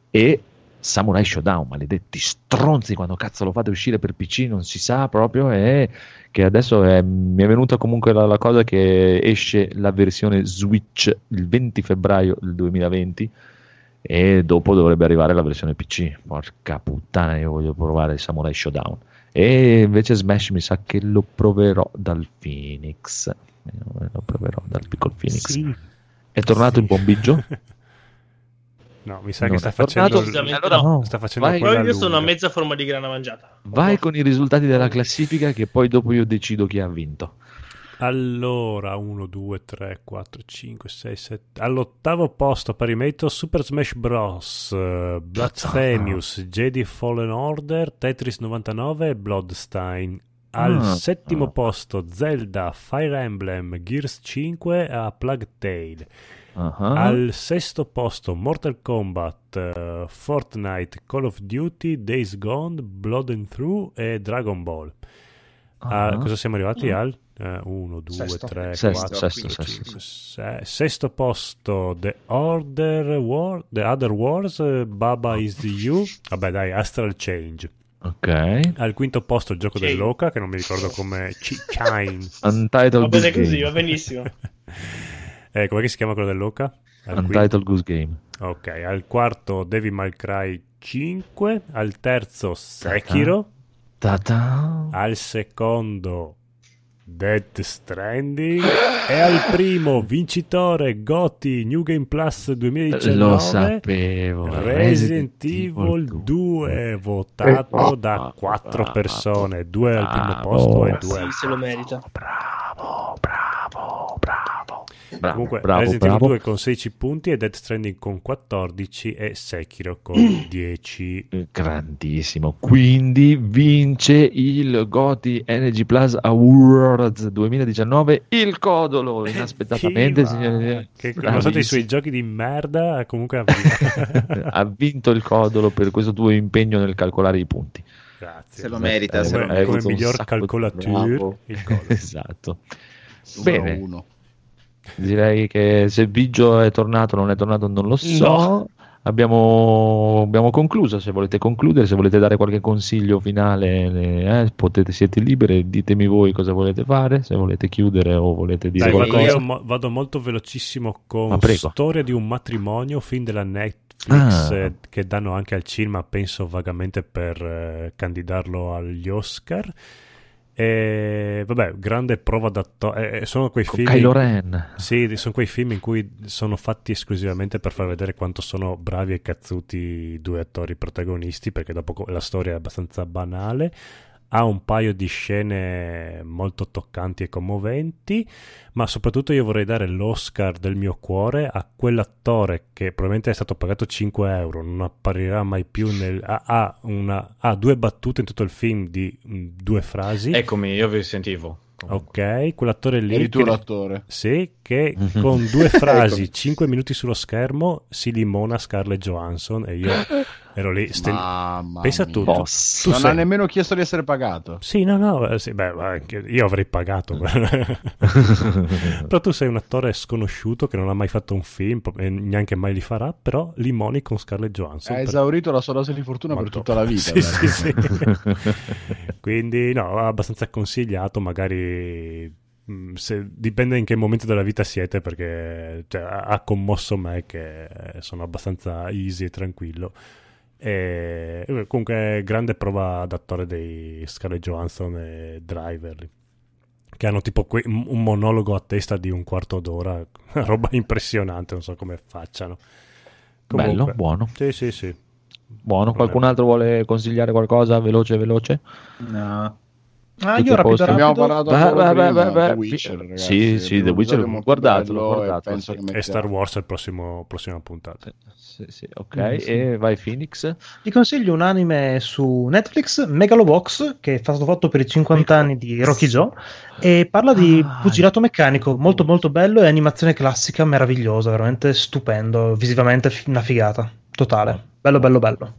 Speaker 2: E Samurai Showdown, maledetti stronzi, quando cazzo lo fate uscire per PC non si sa proprio e che adesso è- mi è venuta comunque la, la cosa che esce la versione Switch il 20 febbraio del 2020 e dopo dovrebbe arrivare la versione PC. Porca puttana, io voglio provare Samurai Showdown. E invece Smash mi sa che lo proverò dal Phoenix. Lo proverò dal piccolo Phoenix.
Speaker 1: Sì.
Speaker 2: È tornato il buon Biggio?
Speaker 1: No, mi sa
Speaker 2: Non
Speaker 1: che sta facendo...
Speaker 2: Allora,
Speaker 5: no.
Speaker 1: Sta facendo
Speaker 2: Vai.
Speaker 5: io sono a mezza forma di grana mangiata.
Speaker 2: Vai con i risultati della classifica che poi dopo io decido chi ha vinto.
Speaker 1: Allora, 1, 2, 3, 4, 5, 6, 7. All'ottavo posto, pari merito, Super Smash Bros. eh, Blasphemous, Jedi Fallen Order, Tetris 99 e Bloodstein. Al
Speaker 2: Ah.
Speaker 1: settimo
Speaker 2: Ah.
Speaker 1: posto, Zelda, Fire Emblem, Gears 5 a Plague Tale.
Speaker 2: Ah.
Speaker 1: Al sesto posto, Mortal Kombat, eh, Fortnite, Call of Duty, Days Gone, Blood and Through e Dragon Ball. Ah,
Speaker 2: Ah.
Speaker 1: cosa siamo arrivati al? 1, 2,
Speaker 9: Sesto.
Speaker 1: 3,
Speaker 2: Sesto,
Speaker 1: 4,
Speaker 2: sesto,
Speaker 1: 5,
Speaker 2: sesto.
Speaker 1: 6. Sesto posto, The Order War, The Other Wars, eh, Baba is the You. Vabbè, dai, Astral Change.
Speaker 2: Ok.
Speaker 1: Al quinto posto, il gioco
Speaker 5: Sì.
Speaker 1: dell'Oca, che non mi ricordo come. Ch- Chime.
Speaker 2: Untitled
Speaker 5: Va bene così, va benissimo.
Speaker 1: eh, com'è che si chiama quello dell'Oca? Al
Speaker 2: Untitled Goose Game.
Speaker 1: Ok, al quarto Devil May Cry 5, al terzo Sekiro,
Speaker 2: Ta-ta.
Speaker 1: al secondo Death Stranding e al primo vincitore Gotti New Game Plus 2019
Speaker 2: Lo sapevo.
Speaker 1: Resident Evil 2 votato da 4
Speaker 2: Bravo,
Speaker 1: persone, 2 al primo
Speaker 2: bravo.
Speaker 1: posto e 2
Speaker 5: Sì,
Speaker 1: al
Speaker 5: se lo merita.
Speaker 2: Bravo, bravo, bravo.
Speaker 1: Comunque,
Speaker 2: bravo,
Speaker 1: Resident
Speaker 2: bravo.
Speaker 1: Evil 2 con 16 punti e Death Stranding con 14 e Sekiro con 10.
Speaker 2: Grandissimo. Quindi vince il Goti Energy Plus Awards 2019 il codolo inaspettatamente,
Speaker 1: Viva!
Speaker 2: signore.
Speaker 1: Che nonostante i suoi giochi di merda, comunque ha vinto.
Speaker 2: ha vinto il codolo per questo tuo impegno nel calcolare i punti.
Speaker 1: Grazie.
Speaker 7: Se lo merita, se lo
Speaker 1: Come,
Speaker 2: Hai
Speaker 1: come
Speaker 2: un
Speaker 1: miglior
Speaker 7: Bravo.
Speaker 1: il codolo.
Speaker 2: Esatto.
Speaker 3: Numero
Speaker 2: Bene.
Speaker 3: uno.
Speaker 2: Direi che se Biggio è tornato o non è tornato non lo so.
Speaker 5: No.
Speaker 2: Abbiamo, abbiamo concluso. Se volete concludere, se volete dare qualche consiglio finale, eh, potete, siete liberi. Ditemi voi cosa volete fare. Se volete chiudere o volete dire
Speaker 1: Dai, vado,
Speaker 2: qualcosa.
Speaker 1: io mo- vado molto velocissimo con. Storia di un matrimonio, film della Netflix
Speaker 2: Ah.
Speaker 1: eh, che danno anche al cinema, penso vagamente per eh, candidarlo agli Oscar. E vabbè, grande prova d'attore. eh, sono quei
Speaker 2: Con
Speaker 1: film.
Speaker 2: Kylo Ren.
Speaker 1: Sì, sono quei film in cui sono fatti esclusivamente per far vedere quanto sono bravi e cazzuti i due attori protagonisti, perché dopo la storia è abbastanza banale. Ha un paio di scene molto toccanti e commoventi, ma soprattutto io vorrei dare l'Oscar del mio cuore a quell'attore che probabilmente è stato pagato 5 euro, non apparirà mai più nel... ha, ha una- ha due battute in tutto il film di mm, due frasi.
Speaker 4: Eccomi, io vi sentivo. Comunque.
Speaker 1: Ok, quell'attore lì...
Speaker 3: Eri tu
Speaker 1: che-
Speaker 3: l'attore.
Speaker 1: sì, che con due frasi, 5 minuti sullo schermo, si limona Scarlett Johansson e io ero lì.
Speaker 3: Mamma
Speaker 1: Pensa
Speaker 3: mia.
Speaker 1: tu, tu,
Speaker 2: Boss.
Speaker 1: tu
Speaker 3: non
Speaker 1: sei-
Speaker 3: ha nemmeno chiesto di essere pagato.
Speaker 1: Sì, no, no, eh, sì, beh, io avrei pagato. però tu sei un attore sconosciuto che non ha mai fatto un film e neanche mai li farà, però limoni con Scarlett Johansson.
Speaker 3: Ha
Speaker 1: per-
Speaker 3: esaurito la sua dose di fortuna per
Speaker 1: Madonna.
Speaker 3: tutta la vita.
Speaker 1: Sì, sì, sì. Quindi no, abbastanza consigliato, magari mh, se- dipende in che momento della vita siete perché cioè, ha commosso me che sono abbastanza easy e tranquillo. E comunque grande prova d'attore dei Scarlett Johansson e Driver che hanno tipo que- un monologo a testa di un quarto d'ora, roba impressionante, non so come facciano.
Speaker 2: Bello,
Speaker 1: Comunque,
Speaker 2: buono.
Speaker 1: Sì, sì, sì.
Speaker 2: Buono. Qualcun altro vuole consigliare qualcosa veloce, veloce?
Speaker 8: No.
Speaker 9: Ah,
Speaker 2: Tutti
Speaker 9: io
Speaker 2: posto?
Speaker 9: rapido,
Speaker 3: Abbiamo
Speaker 9: rapido.
Speaker 3: parlato
Speaker 2: vai,
Speaker 3: prima,
Speaker 2: vai, vai.
Speaker 3: The Witcher,
Speaker 2: Sì,
Speaker 3: ragazzi,
Speaker 2: sì,
Speaker 3: è
Speaker 2: The Witcher, guardatelo,
Speaker 3: bello e
Speaker 2: guardatelo,
Speaker 3: penso
Speaker 2: sì.
Speaker 3: che
Speaker 1: E Star Wars è il prossimo, prossima puntata.
Speaker 2: Sì, sì, ok.
Speaker 9: Mm, sì.
Speaker 2: E vai Phoenix.
Speaker 9: Vi consiglio un anime su Netflix, Megalobox, che è stato fatto per i 50 anni di Rocky Joe e parla di
Speaker 2: Ah,
Speaker 9: pugilato meccanico, molto molto bello e animazione classica meravigliosa, veramente stupendo, visivamente una figata, totale, bello bello bello.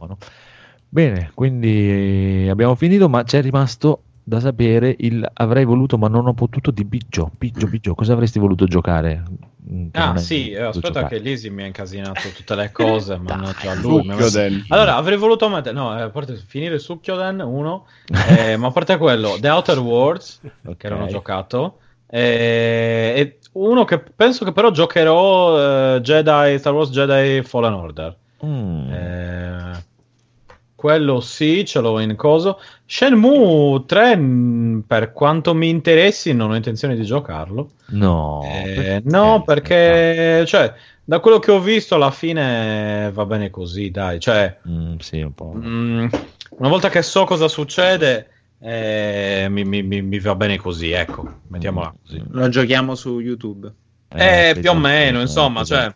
Speaker 2: Bene, quindi abbiamo finito, ma c'è rimasto da sapere il avrei voluto ma non ho potuto di Biggio. Biggio, Biggio, cosa avresti voluto giocare? Mm,
Speaker 4: Ah sì, aspetta
Speaker 2: giocare?
Speaker 4: che Lisi mi ha incasinato tutte le cose, mannaggia lui.
Speaker 3: Succhioden.
Speaker 4: Allora, avrei voluto mettere, no, eh, a parte finire Sukkyoden, uno, eh, ma a parte quello, The Outer Worlds,
Speaker 2: Ok.
Speaker 4: che non ho giocato, eh, e uno che penso che però giocherò, eh, Jedi, Star Wars Jedi Fallen Order.
Speaker 2: Mm.
Speaker 4: Eh, quello sì, ce l'ho in coso. Shenmue 3, mh, per quanto mi interessi, non ho intenzione di giocarlo.
Speaker 2: No,
Speaker 4: Eh, no, perché cioè, da quello che ho visto, alla fine va bene così, dai. Cioè,
Speaker 2: Mm, sì, un po'.
Speaker 4: mh, una volta che so cosa succede, Eh, mi, mi- mi- mi va bene così, ecco, mettiamola così.
Speaker 8: Lo giochiamo su YouTube.
Speaker 4: Eh, più o meno, insomma, cioè-.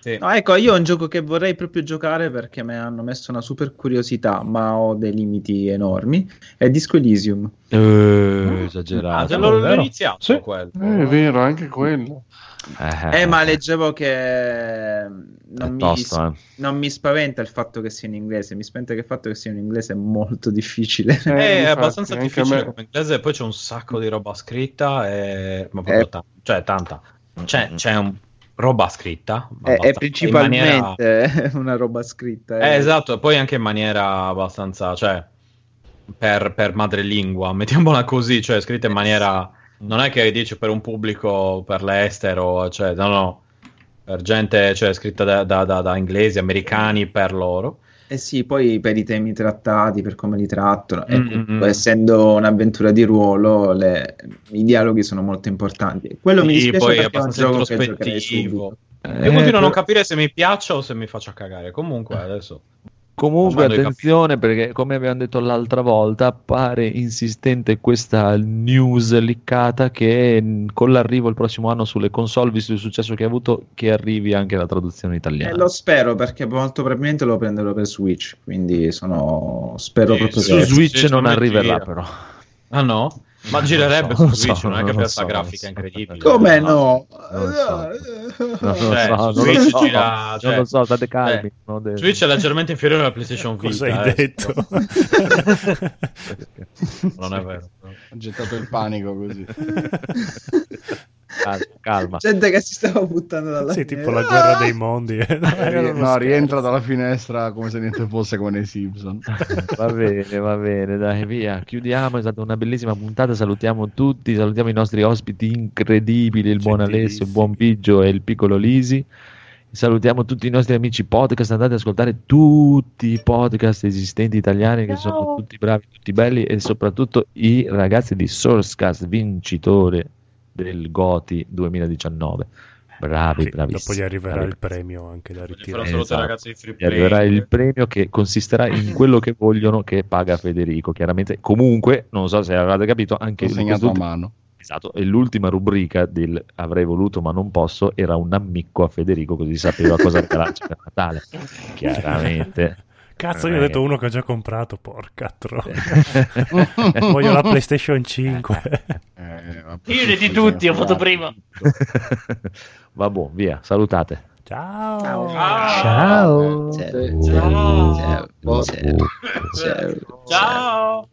Speaker 4: Sì.
Speaker 8: No, ecco, io ho un gioco che vorrei proprio giocare perché mi hanno messo una super curiosità, ma ho dei limiti enormi. È Disco Elysium.
Speaker 2: Eh,
Speaker 4: Ah,
Speaker 2: esagerato.
Speaker 4: già l'ho, iniziato
Speaker 9: Sì.
Speaker 4: quello.
Speaker 6: Eh, è vero, anche quello.
Speaker 2: Eh,
Speaker 8: Eh, ma leggevo che
Speaker 2: è
Speaker 8: non mi,
Speaker 2: tosto, eh.
Speaker 8: non mi spaventa il fatto che sia in inglese, mi spaventa che il fatto che sia in inglese è molto difficile.
Speaker 6: Eh,
Speaker 4: Eh, è
Speaker 6: infatti,
Speaker 4: abbastanza difficile
Speaker 6: me.
Speaker 4: come inglese, poi c'è un sacco di roba scritta, e... ma proprio
Speaker 8: Eh.
Speaker 4: ta- cioè tanta. C'è, c'è un... roba scritta.
Speaker 8: È, è principalmente
Speaker 4: in maniera-
Speaker 8: una roba scritta.
Speaker 4: Eh, esatto, e poi anche in maniera abbastanza, cioè, per, per madrelingua, mettiamola così, cioè scritta in maniera... Non è che dici per un pubblico, per l'estero, cioè, no, no, per gente, cioè, scritta da, da- da- da inglesi, americani, per loro.
Speaker 8: Eh sì, poi per i temi trattati, per come li trattano, e
Speaker 4: Mm,
Speaker 8: comunque,
Speaker 4: mm, mm.
Speaker 8: essendo un'avventura di ruolo, le- i dialoghi sono molto importanti. Quello mi
Speaker 4: Sì,
Speaker 8: dispiace
Speaker 4: poi
Speaker 8: perché è un gioco che giocherei subito.
Speaker 4: Io
Speaker 2: Eh,
Speaker 4: continuo a non
Speaker 2: però-
Speaker 4: capire se mi piaccia o se mi faccia cagare. Comunque, adesso.
Speaker 2: Comunque, attenzione perché, come abbiamo detto l'altra volta, pare insistente questa news liccata che mh, con l'arrivo il prossimo anno sulle console, visto il successo che ha avuto, che arrivi anche la traduzione italiana.
Speaker 8: Eh, lo spero perché molto probabilmente lo prenderò per Switch, quindi sono... spero
Speaker 4: Sì,
Speaker 8: proprio
Speaker 2: Su
Speaker 8: che...
Speaker 4: sì,
Speaker 2: Switch non arriverà,
Speaker 4: gira.
Speaker 2: però.
Speaker 4: Ah no? Ma girerebbe
Speaker 2: Non lo
Speaker 4: su Switch,
Speaker 2: so,
Speaker 4: non è che
Speaker 2: non
Speaker 4: questa
Speaker 2: so,
Speaker 4: grafica
Speaker 2: non so.
Speaker 4: incredibile.
Speaker 8: Come no?
Speaker 2: Non lo so. Non lo
Speaker 4: Cioè,
Speaker 2: so, non
Speaker 4: su
Speaker 2: lo
Speaker 4: Switch
Speaker 2: so.
Speaker 4: gira-
Speaker 2: Non lo so, state calmi.
Speaker 4: eh,
Speaker 2: non
Speaker 4: Switch è leggermente inferiore alla PlayStation Vita.
Speaker 1: Cosa hai
Speaker 4: eh,
Speaker 1: detto?
Speaker 4: Non è vero.
Speaker 3: Ha gettato il panico così.
Speaker 2: Calma, calma.
Speaker 8: Gente che si stava buttando dalla
Speaker 1: Sì, tipo la guerra dei mondi. eh. No,
Speaker 3: no, rientra dalla finestra come se niente fosse come nei Simpson.
Speaker 2: Va bene, va bene, dai, via. Chiudiamo, è stata una bellissima puntata. Salutiamo tutti, salutiamo i nostri ospiti incredibili, il buon Alessio, il buon Biggio e il piccolo Lisi. Salutiamo tutti i nostri amici podcast, andate ad ascoltare tutti i podcast esistenti italiani che sono tutti bravi, tutti belli e soprattutto i ragazzi di Sourcecast, vincitore del Goti 2019. Bravi,
Speaker 1: Sì,
Speaker 2: bravissimi.
Speaker 1: dopo gli arriverà
Speaker 2: bravi,
Speaker 1: il premio anche da ritirare.
Speaker 2: Esatto.
Speaker 4: ragazzi di Free
Speaker 2: Gli
Speaker 4: Play.
Speaker 2: arriverà il premio che consisterà in quello che vogliono che paga Federico. Chiaramente, comunque, non so se avete capito, anche
Speaker 3: Consegnato a
Speaker 2: quest'ultima-
Speaker 3: mano.
Speaker 2: Esatto, e l'ultima rubrica del avrei voluto ma non posso era un ammicco a Federico così sapeva cosa regalarci per Natale. Chiaramente.
Speaker 1: Cazzo, io ho
Speaker 2: è
Speaker 1: detto uno che ho già comprato, porca troia. Voglio la PlayStation 5.
Speaker 3: Eh, vabbè.
Speaker 5: Io ne di tutti, ho fatto prima.
Speaker 2: Vabbè, via, salutate.
Speaker 1: Ciao.
Speaker 5: Ciao.
Speaker 9: Ciao.
Speaker 8: Ciao.
Speaker 4: Ciao.
Speaker 8: Ciao. Ciao. Ciao.
Speaker 4: Ciao.